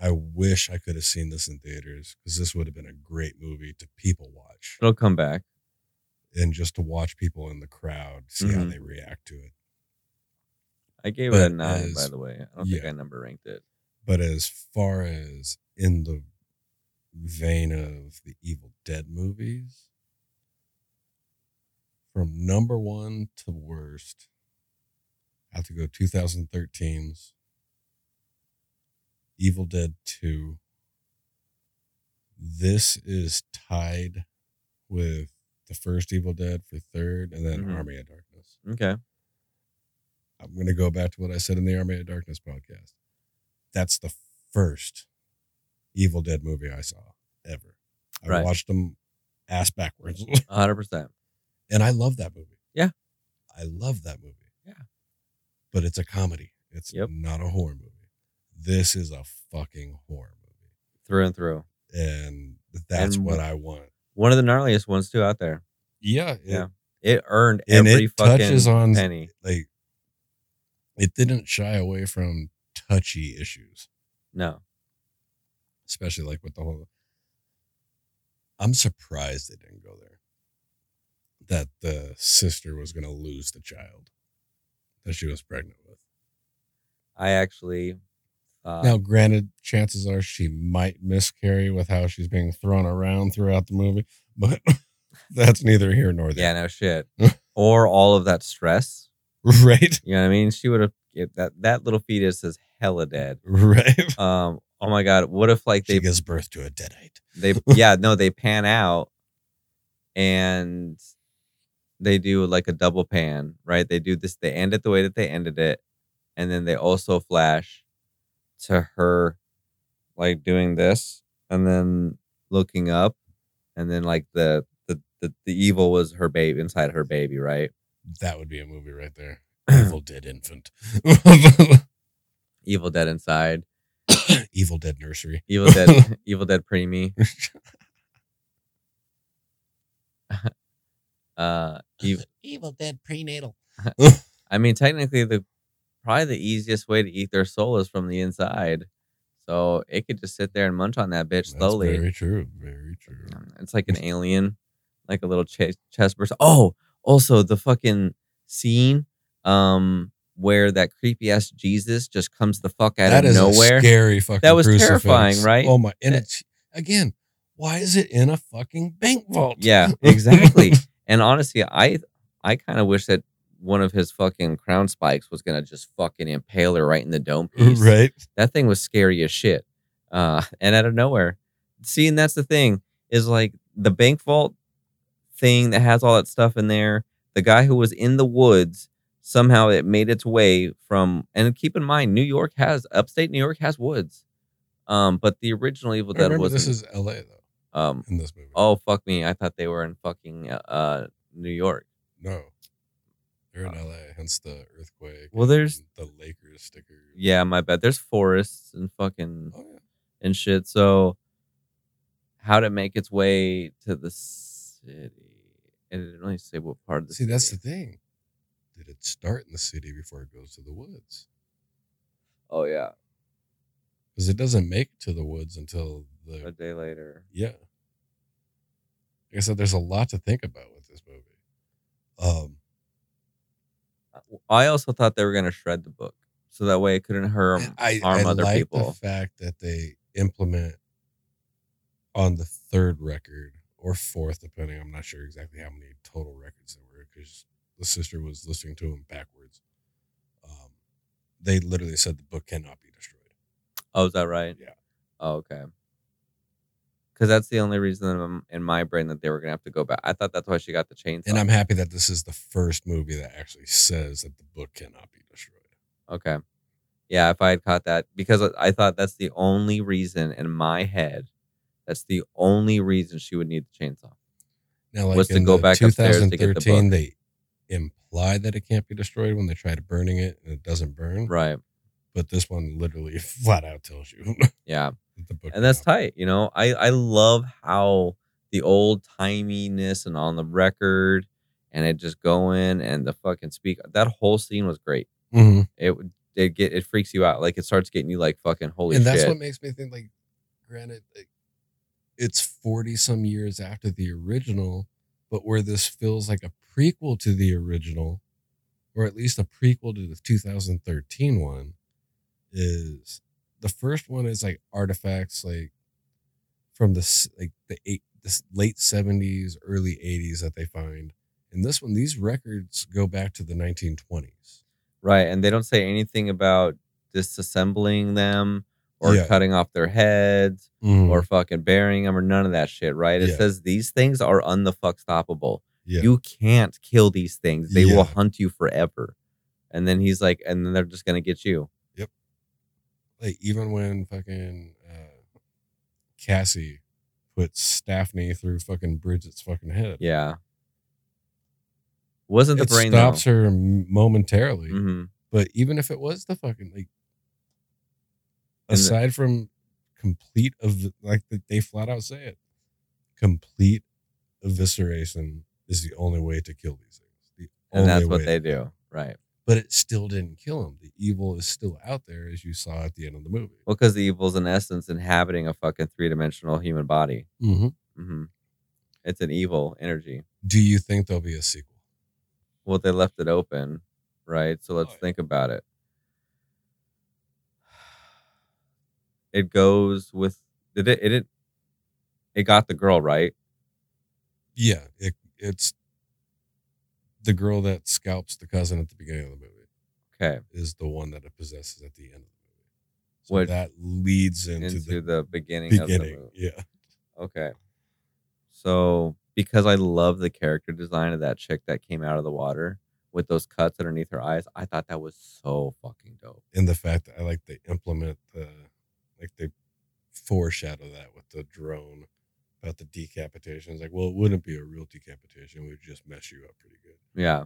Speaker 3: I wish I could have seen this in theaters because this would have been a great movie to people watch
Speaker 4: It'll come back.
Speaker 3: and just to watch people in the crowd see how
Speaker 4: Mhm.
Speaker 3: they react to it.
Speaker 4: I gave it a
Speaker 3: But
Speaker 4: nine, by the way. I don't think. I number ranked it.
Speaker 3: But as far as in the vein of the Evil Dead movies, from number one to worst, I have to go 2013's Evil Dead 2. This is tied with the first Evil Dead for third, and then
Speaker 4: Mhm.
Speaker 3: Army of Darkness.
Speaker 4: Okay.
Speaker 3: I'm going to go back to what I said in the Army of Darkness podcast. That's the first Evil Dead movie I saw ever. I
Speaker 4: Right.
Speaker 3: watched them ass backwards.
Speaker 4: hundred percent.
Speaker 3: And I love that movie.
Speaker 4: Yeah.
Speaker 3: I love that movie.
Speaker 4: Yeah.
Speaker 3: But it's a comedy. It's
Speaker 4: Yep.
Speaker 3: not a horror movie. This is a fucking horror movie.
Speaker 4: Through and through.
Speaker 3: And that's
Speaker 4: And
Speaker 3: what I want.
Speaker 4: One of the gnarliest ones too out there.
Speaker 3: Yeah. it-
Speaker 4: Yeah. It earned
Speaker 3: And
Speaker 4: every
Speaker 3: it
Speaker 4: fucking
Speaker 3: touches on
Speaker 4: penny.
Speaker 3: like it didn't shy away from touchy issues.
Speaker 4: No.
Speaker 3: especially like with the whole. I'm surprised they didn't go there. That the sister was going to lose the child that she was pregnant with.
Speaker 4: I actually uh,
Speaker 3: now, granted, chances are she might miscarry with how she's being thrown around throughout the movie, but *laughs* that's neither here nor there.
Speaker 4: Yeah, no shit. *laughs* or all of that stress.
Speaker 3: Right?
Speaker 4: You know what I mean? She would have that that little fetus is hella dead.
Speaker 3: Right? *laughs*
Speaker 4: Um, oh my god, what if like
Speaker 3: She
Speaker 4: they
Speaker 3: gives birth to a deadite.
Speaker 4: they yeah, no, they pan out and they do like a double pan, right? They do this, they end it the way that they ended it, and then they also flash to her like doing this and then looking up, and then like the the the, the evil was her baby inside her baby, right?
Speaker 3: That would be a movie right there. *clears throat* Evil Dead Infant. *laughs*
Speaker 4: Evil Dead inside, *coughs*
Speaker 3: Evil Dead Nursery.
Speaker 4: Evil Dead, *laughs* Evil Dead preemie. *laughs* uh, ev-
Speaker 3: Evil Dead prenatal. *laughs* *laughs*
Speaker 4: I mean, technically, the probably the easiest way to eat their soul is from the inside. So it could just sit there and munch on that bitch
Speaker 3: That's
Speaker 4: slowly.
Speaker 3: very true. Very true.
Speaker 4: Um, It's like an alien, like a little ch- chest burst. Oh, also the fucking scene um where that creepy ass Jesus just comes the fuck out
Speaker 3: That
Speaker 4: of nowhere.
Speaker 3: scary fucking.
Speaker 4: That was
Speaker 3: crucifix.
Speaker 4: terrifying, right?
Speaker 3: Oh my! And it's again, why is it in a fucking bank vault?
Speaker 4: Yeah, *laughs* exactly. And honestly, I I kind of wish that one of his fucking crown spikes was gonna just fucking impale her right in the dome *laughs* piece.
Speaker 3: right.
Speaker 4: That thing was scary as shit. Uh, *laughs* and out of nowhere, see, and that's the thing is like the bank vault thing that has all that stuff in there. The guy who was in the woods somehow it made its way from. And keep in mind, New York has upstate New York has woods. Um, but the original Evil Dead was
Speaker 3: this is L.A. though.
Speaker 4: Um.
Speaker 3: In this movie.
Speaker 4: Oh fuck me! I thought they were in fucking uh New York.
Speaker 3: no, they're in L.A. Hence the earthquake.
Speaker 4: Well, there's-
Speaker 3: the Lakers sticker.
Speaker 4: Yeah, my bad. There's forests and fucking
Speaker 3: Oh yeah.
Speaker 4: and shit. So how'd it make its way to the city? And it didn't really say what part of the
Speaker 3: See, that's the thing. Did it start in the city before it goes to the woods?
Speaker 4: Oh yeah,
Speaker 3: because it doesn't make it to the woods until
Speaker 4: a
Speaker 3: the
Speaker 4: day later.
Speaker 3: yeah. Like I said, there's a lot to think about with this movie. Um,
Speaker 4: I also thought they were gonna shred the book so that way it couldn't harm
Speaker 3: I,
Speaker 4: harm
Speaker 3: I
Speaker 4: other
Speaker 3: like
Speaker 4: people.
Speaker 3: the fact that they implement on the third record or fourth, depending. I'm not sure exactly how many total records there were because the sister was listening to them backwards. Um, they literally said the book cannot be destroyed.
Speaker 4: Oh, is that right?
Speaker 3: Yeah.
Speaker 4: Oh, okay. Because that's the only reason in- my brain that they were gonna have to go back. I thought that's why she got the chainsaw.
Speaker 3: And I'm happy that this is the first movie that actually says that the book cannot be destroyed.
Speaker 4: Okay. Yeah, if I had caught that, because I thought that's the only reason in my head, that's the only reason she would need the chainsaw.
Speaker 3: Now, like
Speaker 4: Was to
Speaker 3: in
Speaker 4: go back upstairs to get the
Speaker 3: 2013,
Speaker 4: book.
Speaker 3: they imply that it can't be destroyed when they try to burning it and it doesn't burn.
Speaker 4: Right.
Speaker 3: But this one literally *laughs* flat out tells you *laughs*
Speaker 4: Yeah.
Speaker 3: That the book.
Speaker 4: And that's
Speaker 3: cannot-
Speaker 4: tight. You know, I, I love how the old timiness and on the record and it just going and the fucking speak. That whole scene was great.
Speaker 3: Mhm.
Speaker 4: It would it get it freaks you out. Like it starts getting you like fucking holy
Speaker 3: and
Speaker 4: shit.
Speaker 3: that's what makes me think like granted like, it's 40 some years after the original but where this feels like a prequel to the original or at least a prequel to the 2013 one is the first one is like artifacts like from the like the eight the late 70s early 80s that they find and this one these records go back to the 1920s
Speaker 4: Right. And they don't say anything about disassembling them or
Speaker 3: Yeah.
Speaker 4: cutting off their heads
Speaker 3: Mhm.
Speaker 4: or fucking burying them or none of that shit, right? It
Speaker 3: Yeah.
Speaker 4: says these things are unthefuck stoppable.
Speaker 3: yeah
Speaker 4: You can't kill these things. They will hunt you forever. And then he's like, and then they're just gonna get you.
Speaker 3: Like even when fucking uh, Kassie puts Staffney through fucking Bridget's fucking head.
Speaker 4: Yeah. Wasn't the
Speaker 3: it
Speaker 4: brain
Speaker 3: stops her m- momentarily.
Speaker 4: hmm
Speaker 3: But even if it was the fucking like,
Speaker 4: And the-
Speaker 3: aside from complete of like they flat out say it, complete evisceration is the only way to kill these things. The
Speaker 4: And that's what they do. Right.
Speaker 3: But it still didn't kill him. The evil is still out there, as you saw at the end of the movie.
Speaker 4: Well, because the evil's in essence inhabiting a fucking three dimensional human body.
Speaker 3: Mm-hmm.
Speaker 4: hmm It's an evil energy.
Speaker 3: Do you think there'll be a sequel?
Speaker 4: Well, they left it open, right? So let's
Speaker 3: Oh, yeah.
Speaker 4: think about it. It goes with did it it it, it got the girl right?
Speaker 3: Yeah, it, it's the girl that scalps the cousin at the beginning of the movie
Speaker 4: Okay,
Speaker 3: is the one that it possesses at the end of the movie. So
Speaker 4: What-
Speaker 3: that leads into,
Speaker 4: into,
Speaker 3: the,
Speaker 4: the, beginning, of the
Speaker 3: beginning.
Speaker 4: movie.
Speaker 3: Yeah,
Speaker 4: Okay, so because I love the character design of that chick that came out of the water with those cuts underneath her eyes, I thought that was so fucking dope.
Speaker 3: and the fact that I like they implement the like they foreshadow that with the drone about the decapitation. It's like, well, it wouldn't be a real decapitation; it would just mess you up pretty good.
Speaker 4: Yeah,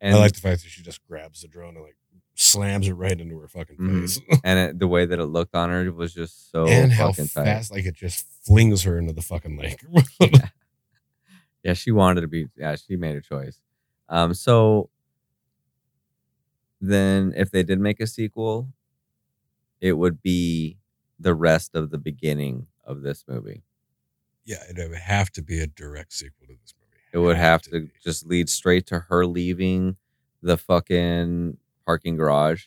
Speaker 4: and
Speaker 3: I like the fact that she just grabs the drone and like slams it right into her fucking
Speaker 4: Mhm.
Speaker 3: face. *laughs*
Speaker 4: and it, the way that it looked on her was just so
Speaker 3: and how
Speaker 4: fucking tight.
Speaker 3: fast like it just flings her into the fucking lake. *laughs* *laughs*
Speaker 4: yeah, she wanted to be. Yeah, she made a choice. Um, so then, if they did make a sequel, it would be the rest of the beginning of this movie.
Speaker 3: Yeah, it would have to be a direct sequel to this movie.
Speaker 4: It would have to
Speaker 3: be.
Speaker 4: just lead straight to her leaving the fucking parking garage.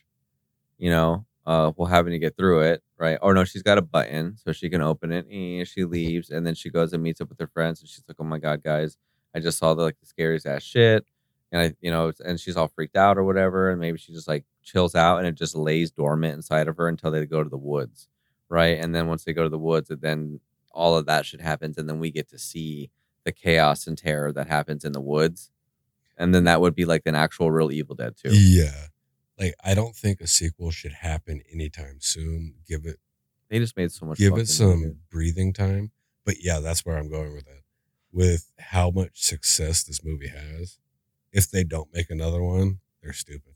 Speaker 4: You know, uh, well, having to get through it, right? Or no, she's got a button so she can open it. And she leaves, and then she goes and meets up with her friends, and she's like, "Oh my god, guys, I just saw the like the scariest ass shit." And I, you know, and she's all freaked out or whatever, and maybe she just like chills out, and it just lays dormant inside of her until they go to the woods, right? And then once they go to the woods, it then all of that shit happens, and then we get to see the chaos and terror that happens in the woods, and then that would be like an actual real Evil Dead too.
Speaker 3: Yeah. Like I don't think a sequel should happen anytime soon. Give it
Speaker 4: They just made so much.
Speaker 3: give it some breathing time. But yeah, that's where I'm going with it. With how much success this movie has, if they don't make another one, they're stupid.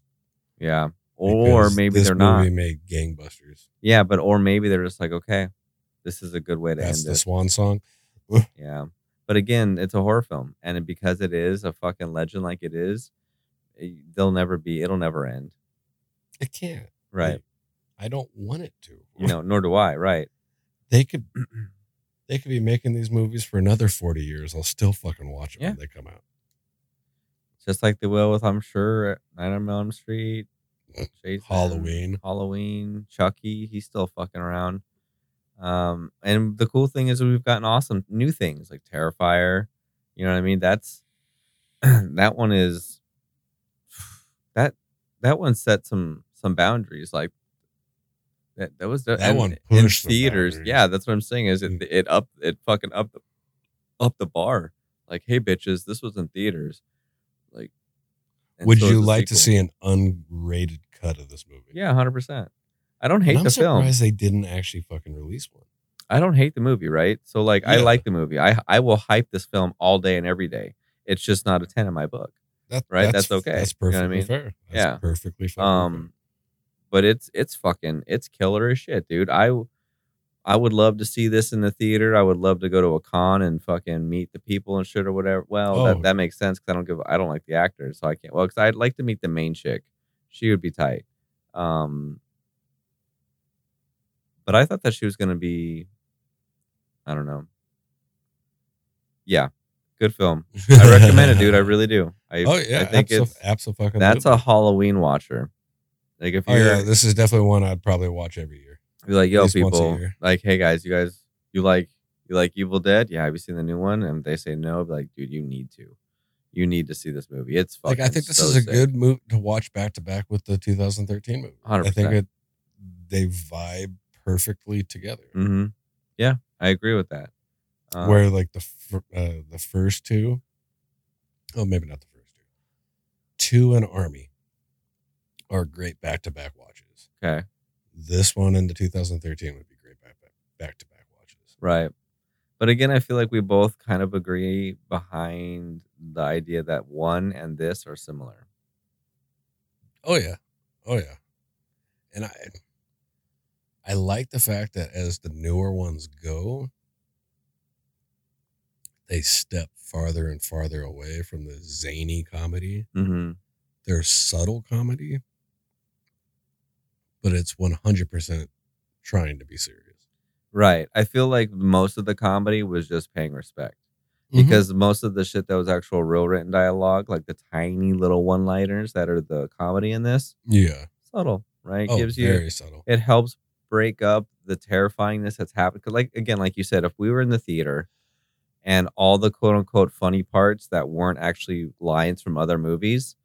Speaker 4: Yeah, or
Speaker 3: Because
Speaker 4: maybe they're not.
Speaker 3: movie made gangbusters.
Speaker 4: Yeah, but or maybe they're just like, okay, this is a good way to
Speaker 3: That's
Speaker 4: end
Speaker 3: the
Speaker 4: it.
Speaker 3: swan song. *laughs*
Speaker 4: Yeah, but again, it's a horror film, and because it is a fucking legend, like it is, it- they'll never be. It'll never end.
Speaker 3: It can't.
Speaker 4: Right.
Speaker 3: I don't want it to.
Speaker 4: You know, nor do I. Right. *laughs*
Speaker 3: They could *clears throat* they could be making these movies for another 40 years. I'll still fucking watch them
Speaker 4: Yeah.
Speaker 3: when they come out.
Speaker 4: Just like they will with, I'm sure, Nine on Elm Street, mm. Jason,
Speaker 3: Halloween.
Speaker 4: Halloween, Chucky. He's still fucking around. Um, and the cool thing is we've gotten awesome new things like Terrifier. You know what I mean? That's *clears throat* that one is that that one set some some boundaries. Like that that was the,
Speaker 3: That
Speaker 4: and
Speaker 3: one
Speaker 4: in
Speaker 3: pushed
Speaker 4: theaters. Yeah, that's what I'm saying. Is it
Speaker 3: Mm.
Speaker 4: it up it fucking up the up the bar. Like, hey bitches, this was in theaters. Like,
Speaker 3: Would
Speaker 4: so
Speaker 3: you like to see an unrated cut of this movie?
Speaker 4: Yeah, hundred percent. I don't hate
Speaker 3: I'm
Speaker 4: the film.
Speaker 3: surprised they didn't actually fucking release one.
Speaker 4: I don't hate the movie, right? So like, I
Speaker 3: Yeah.
Speaker 4: like the movie. I I will hype this film all day and every day. It's just not a ten in my book.
Speaker 3: That,
Speaker 4: Right, that's okay.
Speaker 3: That's
Speaker 4: You know what I
Speaker 3: perfectly
Speaker 4: mean?
Speaker 3: fair. That's
Speaker 4: Yeah.
Speaker 3: perfectly fair.
Speaker 4: Um, but it's it's fucking it's killer as shit, dude. I I would love to see this in the theater. I would love to go to a con and fucking meet the people and shit or whatever. Well,
Speaker 3: Oh.
Speaker 4: that, that makes sense because I don't give I don't like the actors, so I can't. Well, because I'd like to meet the main chick. She would be tight. Um, but I thought that she was gonna be. I don't know. Yeah, good film. I recommend it, dude. I really do. I,
Speaker 3: oh yeah,
Speaker 4: I think it's
Speaker 3: absolutely.
Speaker 4: that's a Halloween watcher. Like if
Speaker 3: Oh
Speaker 4: you're
Speaker 3: yeah, this is definitely one I'd probably watch every year.
Speaker 4: be like, yo,
Speaker 3: least once a
Speaker 4: people, like, hey guys, you guys, you like, you like Evil Dead? Yeah, have you seen the new one? And they say no. I'd be like, dude, you need to, you need to see this movie. It's
Speaker 3: Like
Speaker 4: fucking
Speaker 3: I think this
Speaker 4: so
Speaker 3: is a
Speaker 4: sick.
Speaker 3: good move to watch back to back with the 2013 movie. I think it they vibe perfectly together.
Speaker 4: Mm-hmm. Yeah, I agree with that. Um,
Speaker 3: Where like the fir- uh, the first two, oh maybe not the first two, two and Army are great back to back watches.
Speaker 4: okay,
Speaker 3: This one and the 2013 would be great back back to back watches.
Speaker 4: right. But again, I feel like we both kind of agree behind the idea that one and this are similar.
Speaker 3: Oh yeah, oh yeah, and I I like the fact that as the newer ones go, they step farther and farther away from the zany comedy.
Speaker 4: Mm-hmm.
Speaker 3: They're subtle comedy, but it's one hundred percent trying to be serious.
Speaker 4: Right. I feel like most of the comedy was just paying respect.
Speaker 3: Mm-hmm.
Speaker 4: because most of the shit that was actual real written dialogue, like the tiny little one liners that are the comedy in this,
Speaker 3: yeah,
Speaker 4: subtle, right?
Speaker 3: oh,
Speaker 4: Gives you
Speaker 3: very subtle.
Speaker 4: it helps break up the terrifyingness that's happened. 'Cause like again, like you said, if we were in the theater and all the quote unquote funny parts that weren't actually lines from other movies,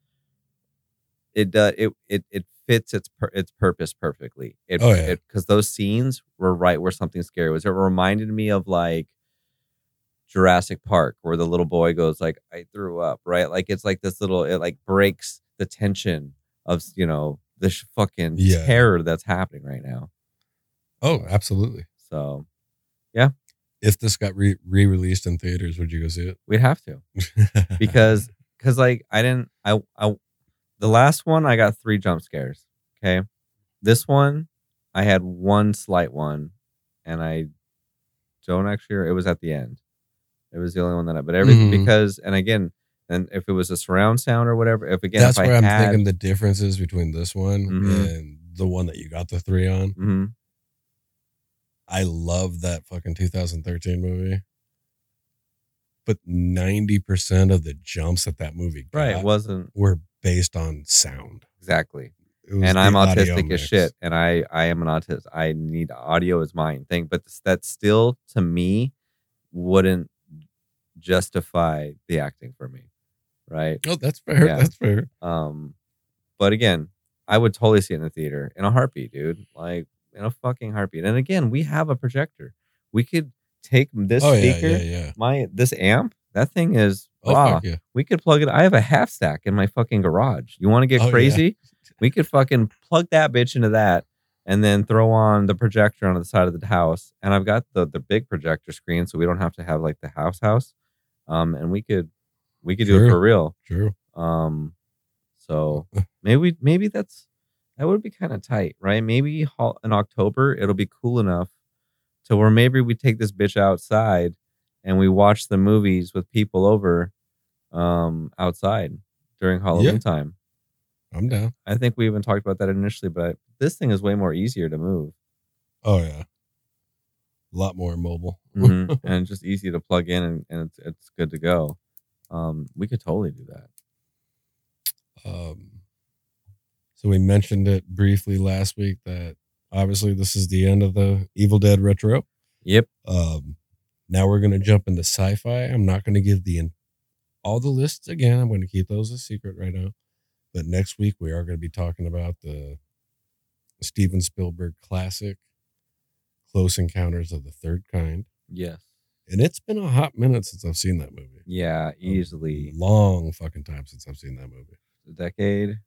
Speaker 4: it does it it it fits its pur- its purpose perfectly. It,
Speaker 3: Oh, yeah.
Speaker 4: because those scenes were right where something scary was. It reminded me of like Jurassic Park, where the little boy goes like, "I threw up," right? Like it's like this little, it like breaks the tension of you know this fucking
Speaker 3: Yeah.
Speaker 4: terror that's happening right now.
Speaker 3: Oh, absolutely.
Speaker 4: So yeah.
Speaker 3: If this got re released in theaters, would you go see it?
Speaker 4: we'd have to *laughs* because because like I didn't I I the last one I got three jump scares. Okay, this one I had one slight one, and I don't actually. It was at the end. It was the only one that I. But everything
Speaker 3: Mhm.
Speaker 4: because and again, and if it was a surround sound or whatever, if again
Speaker 3: that's
Speaker 4: if
Speaker 3: where
Speaker 4: I
Speaker 3: I'm
Speaker 4: had,
Speaker 3: thinking the differences between this one
Speaker 4: Mhm.
Speaker 3: and the one that you got the three on.
Speaker 4: Mhm.
Speaker 3: I love that fucking 2013 movie. But 90% of the jumps that that movie got
Speaker 4: right wasn't
Speaker 3: were based on sound.
Speaker 4: exactly. And I'm
Speaker 3: the audio
Speaker 4: autistic as shit, and I I am an autist. I need audio as mine thing, but that still to me wouldn't justify the acting for me, right?
Speaker 3: Oh, that's fair.
Speaker 4: Yeah.
Speaker 3: That's fair.
Speaker 4: Um, but again, I would totally see it in the theater in a heartbeat, dude. Like in a fucking heartbeat. And again, we have a projector. We could take this
Speaker 3: oh,
Speaker 4: speaker,
Speaker 3: yeah, yeah.
Speaker 4: my this amp. That thing is
Speaker 3: Oh,
Speaker 4: raw.
Speaker 3: yeah.
Speaker 4: We could plug it. I have a half stack in my fucking garage. You want to get
Speaker 3: Oh, yeah.
Speaker 4: crazy? We could fucking plug that bitch into that and then throw on the projector on the side of the house. And I've got the the big projector screen, so we don't have to have like the house house. Um, and we could we could do it for real.
Speaker 3: True.
Speaker 4: Um, so *laughs* maybe maybe that's that would be kind of tight, right? Maybe in October it'll be cool enough to where maybe we take this bitch outside and we watch the movies with people over um outside during Halloween
Speaker 3: Yeah.
Speaker 4: time.
Speaker 3: I'm down.
Speaker 4: I think we even talked about that initially, but this thing is way more easier to move.
Speaker 3: Oh yeah, a lot more mobile.
Speaker 4: Mhm. *laughs* and just easy to plug in and, and it's, it's good to go. Um, we could totally do that.
Speaker 3: Um, so we mentioned it briefly last week that obviously this is the end of the Evil Dead retro.
Speaker 4: Yep.
Speaker 3: Um, now we're gonna jump into sci-fi. I'm not gonna give the all the lists again. I'm going to keep those a secret right now. But next week we are going to be talking about the Steven Spielberg classic, Close Encounters of the Third Kind.
Speaker 4: Yes.
Speaker 3: And it's been a hot minute since I've seen that movie.
Speaker 4: Yeah, easily
Speaker 3: Long fucking time since I've seen that movie.
Speaker 4: a decade,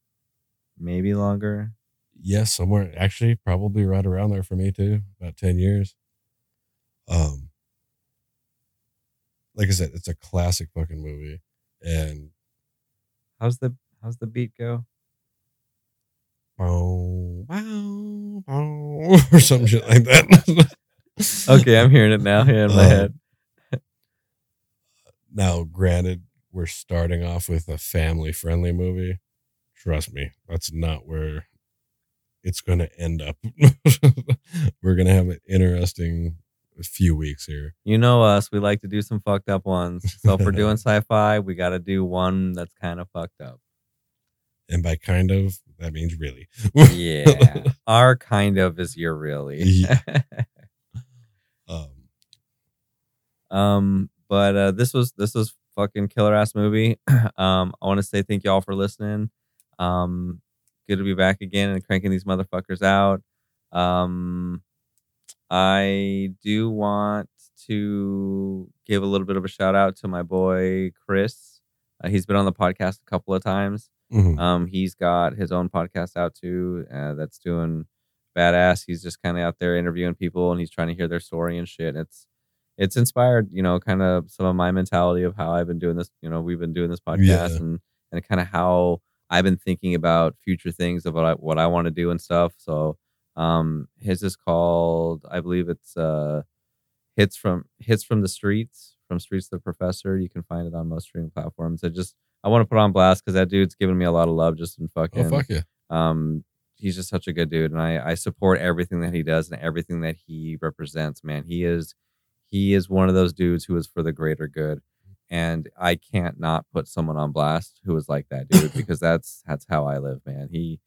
Speaker 4: maybe longer.
Speaker 3: Yes, somewhere actually probably right around there for me too, about 10 years. Um like I said, it's a classic fucking movie. And
Speaker 4: How's the how's the beat go?
Speaker 3: bow, bow, bow, *laughs* or some shit like that. *laughs*
Speaker 4: Okay, I'm hearing it now. Yeah, in my
Speaker 3: Um,
Speaker 4: head.
Speaker 3: Now, granted, we're starting off with a family friendly movie. Trust me, that's not where it's going to end up. *laughs* we're going to have an interesting few weeks here.
Speaker 4: You know us. We like to do some fucked up ones. So if we're doing *laughs* sci-fi, we got to do one that's kind of fucked up.
Speaker 3: And by kind of, that means really.
Speaker 4: Yeah, *laughs* our kind of is your really.
Speaker 3: Yeah. um,
Speaker 4: Um, but uh, this was this was fucking killer ass movie. *clears throat* um, I want to say thank y'all for listening. Um, good to be back again and cranking these motherfuckers out. Um, I do want to give a little bit of a shout out to my boy Chris. Uh, he's been on the podcast a couple of times.
Speaker 3: mhm.
Speaker 4: Um, he's got his own podcast out too. Uh, that's doing badass. He's just kind of out there interviewing people, and he's trying to hear their story and shit. It's it's inspired, you know, kind of some of my mentality of how I've been doing this. You know, we've been doing this podcast,
Speaker 3: Yeah.
Speaker 4: and and kind of how I've been thinking about future things about what I what I want to do and stuff. So, um, his is called, I believe it's uh, hits from hits from the streets from streets to the professor. You can find it on most streaming platforms. I just I want to put on blast because that dude's giving me a lot of love just in fucking
Speaker 3: oh, fuck yeah.
Speaker 4: um he's just such a good dude and i i support everything that he does and everything that he represents man he is he is one of those dudes who is for the greater good and i can't not put someone on blast who is like that dude *laughs* because that's that's how i live man he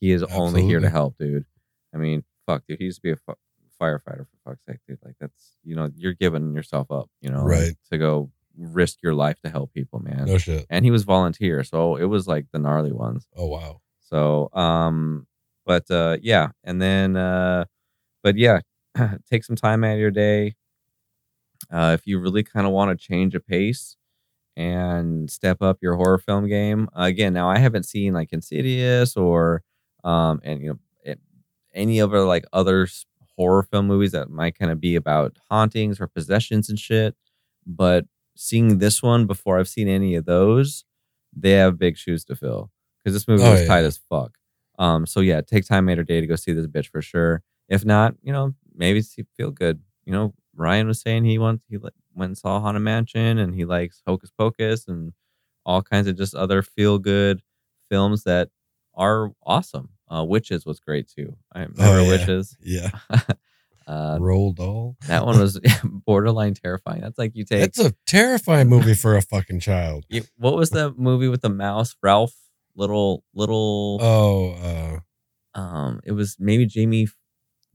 Speaker 4: he is only here to help dude i mean fuck dude he used to be a fu- firefighter for fuck's sake dude like that's you know you're giving yourself up you know like,
Speaker 3: Right.
Speaker 4: to go risk your life to help people man
Speaker 3: No shit.
Speaker 4: and he was volunteer so it was like the gnarly ones
Speaker 3: Oh, wow.
Speaker 4: so, um, but uh, yeah, and then, uh, but yeah, *clears throat* take some time out of your day. Uh, if you really kind of want to change a pace and step up your horror film game, uh, again, now I haven't seen like Insidious or, um, and you know, it, any other like other horror film movies that might kind of be about hauntings or possessions and shit. But seeing this one before I've seen any of those, they have big shoes to fill because this movie
Speaker 3: Oh,
Speaker 4: was
Speaker 3: yeah.
Speaker 4: tight as fuck. Um, so yeah, take time of day to go see this bitch for sure. If not, you know, maybe see, feel good. You know, Ryan was saying he wants he went and saw Haunted Mansion and he likes Hocus Pocus and all kinds of just other feel good films that are awesome. Uh, Witches was great too. I remember
Speaker 3: Oh, yeah.
Speaker 4: Witches. *laughs*
Speaker 3: Yeah. *laughs*
Speaker 4: Uh,
Speaker 3: Roald Dahl.
Speaker 4: that one was *laughs* borderline terrifying. That's like you take
Speaker 3: That's a terrifying movie for a fucking child.
Speaker 4: you- what was the movie with the mouse? Ralph, little little.
Speaker 3: Oh, uh,
Speaker 4: um, it was maybe Jamie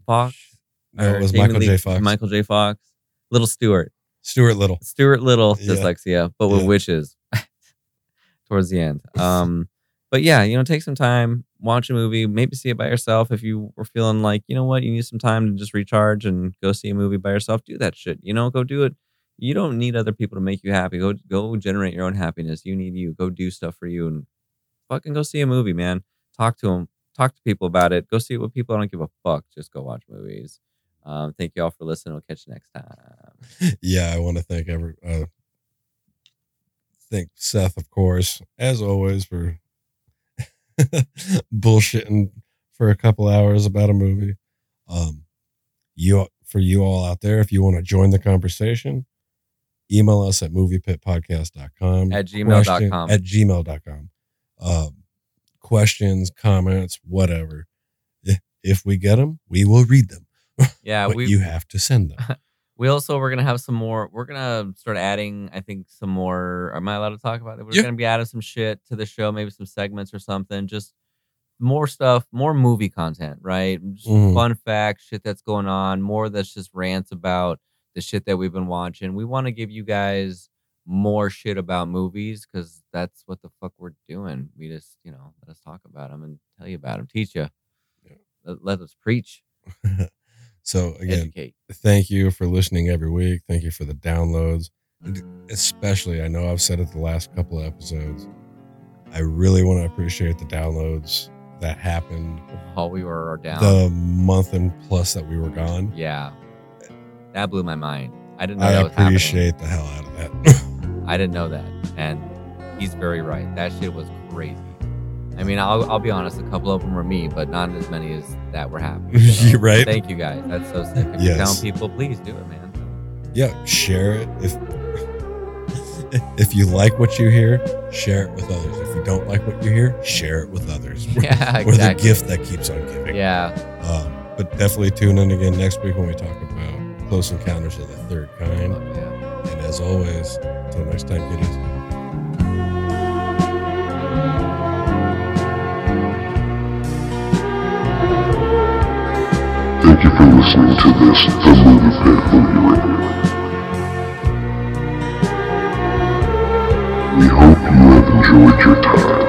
Speaker 4: Foxx.
Speaker 3: No, it was Michael
Speaker 4: Lee-
Speaker 3: J. Fox.
Speaker 4: Michael J. Fox. Little Stewart.
Speaker 3: Stuart Little.
Speaker 4: Stuart Little
Speaker 3: Yeah.
Speaker 4: dyslexia, but with
Speaker 3: Yeah.
Speaker 4: witches *laughs* towards the end. *laughs* Um, but yeah, you know, take some time, watch a movie, maybe see it by yourself. If you were feeling like, you know what, you need some time to just recharge and go see a movie by yourself, do that shit. You know, go do it. You don't need other people to make you happy. Go go generate your own happiness. You need you. Go do stuff for you and fucking go see a movie, man. Talk to them. Talk to people about it. Go see what people I don't give a fuck. Just go watch movies. Um, thank you all for listening. We'll catch you next time. *laughs*
Speaker 3: Yeah, I want to thank every uh thank Seth, of course, as always, for *laughs* bullshitting for a couple hours about a movie. Um you for you all out there, if you want to join the conversation, email us at moviepitpodcast.com.
Speaker 4: At gmail.com.
Speaker 3: Question- At gmail.com. Um questions, comments, whatever. If If we get them, we will read them.
Speaker 4: Yeah,
Speaker 3: but
Speaker 4: we
Speaker 3: you have to send them. *laughs*
Speaker 4: we also we're gonna have some more. We're gonna start adding. I think some more. Am I allowed to talk about it? We're
Speaker 3: Yeah.
Speaker 4: gonna be adding some shit to the show. Maybe some segments or something. Just more stuff, more movie content, right?
Speaker 3: Mhm.
Speaker 4: fun facts, shit that's going on. More that's just rants about the shit that we've been watching. We want to give you guys more shit about movies because that's what the fuck we're doing. We just, you know, let us talk about them and tell you about them, teach you,
Speaker 3: Yeah.
Speaker 4: let, let us preach, *laughs*
Speaker 3: so again,
Speaker 4: educate.
Speaker 3: thank you for listening every week. Thank you for the downloads. And mm. especially, I know I've said it the last couple of episodes. I really want to appreciate the downloads that happened
Speaker 4: While we were down.
Speaker 3: the month and plus that we were gone.
Speaker 4: Yeah. That blew my mind. I didn't know
Speaker 3: I
Speaker 4: that was happening.
Speaker 3: appreciate the hell out of that. *laughs*
Speaker 4: I didn't know that. And he's very right. That shit was crazy. I mean, I'll, I'll be honest, a couple of them were me, but not as many as that were happy. *laughs*
Speaker 3: You're right.
Speaker 4: Thank you guys. That's so sick. If you're
Speaker 3: Yes.
Speaker 4: telling people, please do it, man.
Speaker 3: yeah, share it. If *laughs* if you like what you hear, share it with others. If you don't like what you hear, share it with others. *laughs*
Speaker 4: Yeah,
Speaker 3: We're the gift that keeps on giving.
Speaker 4: Yeah.
Speaker 3: Um, but definitely tune in again next week when we talk about Close Encounters of the Third Kind.
Speaker 4: Fuck yeah.
Speaker 3: And as always, until next time, kiddies.
Speaker 2: Thank you for listening to this The Movie Pit Movie Review. We hope you have enjoyed your time.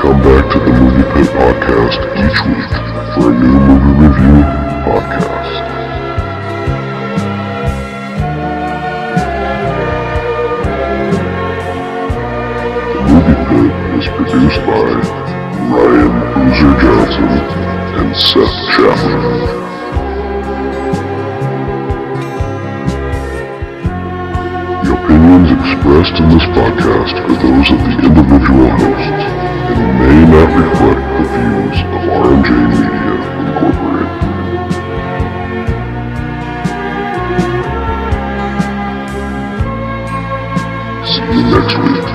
Speaker 2: Come back to the Movie Pit Podcast each week for a new movie review produced by Ryan Boozer Johnson and Seth Chapman. The opinions expressed in this podcast are those of the individual hosts and may not reflect the views of RMJ Media Incorporated. See you next week.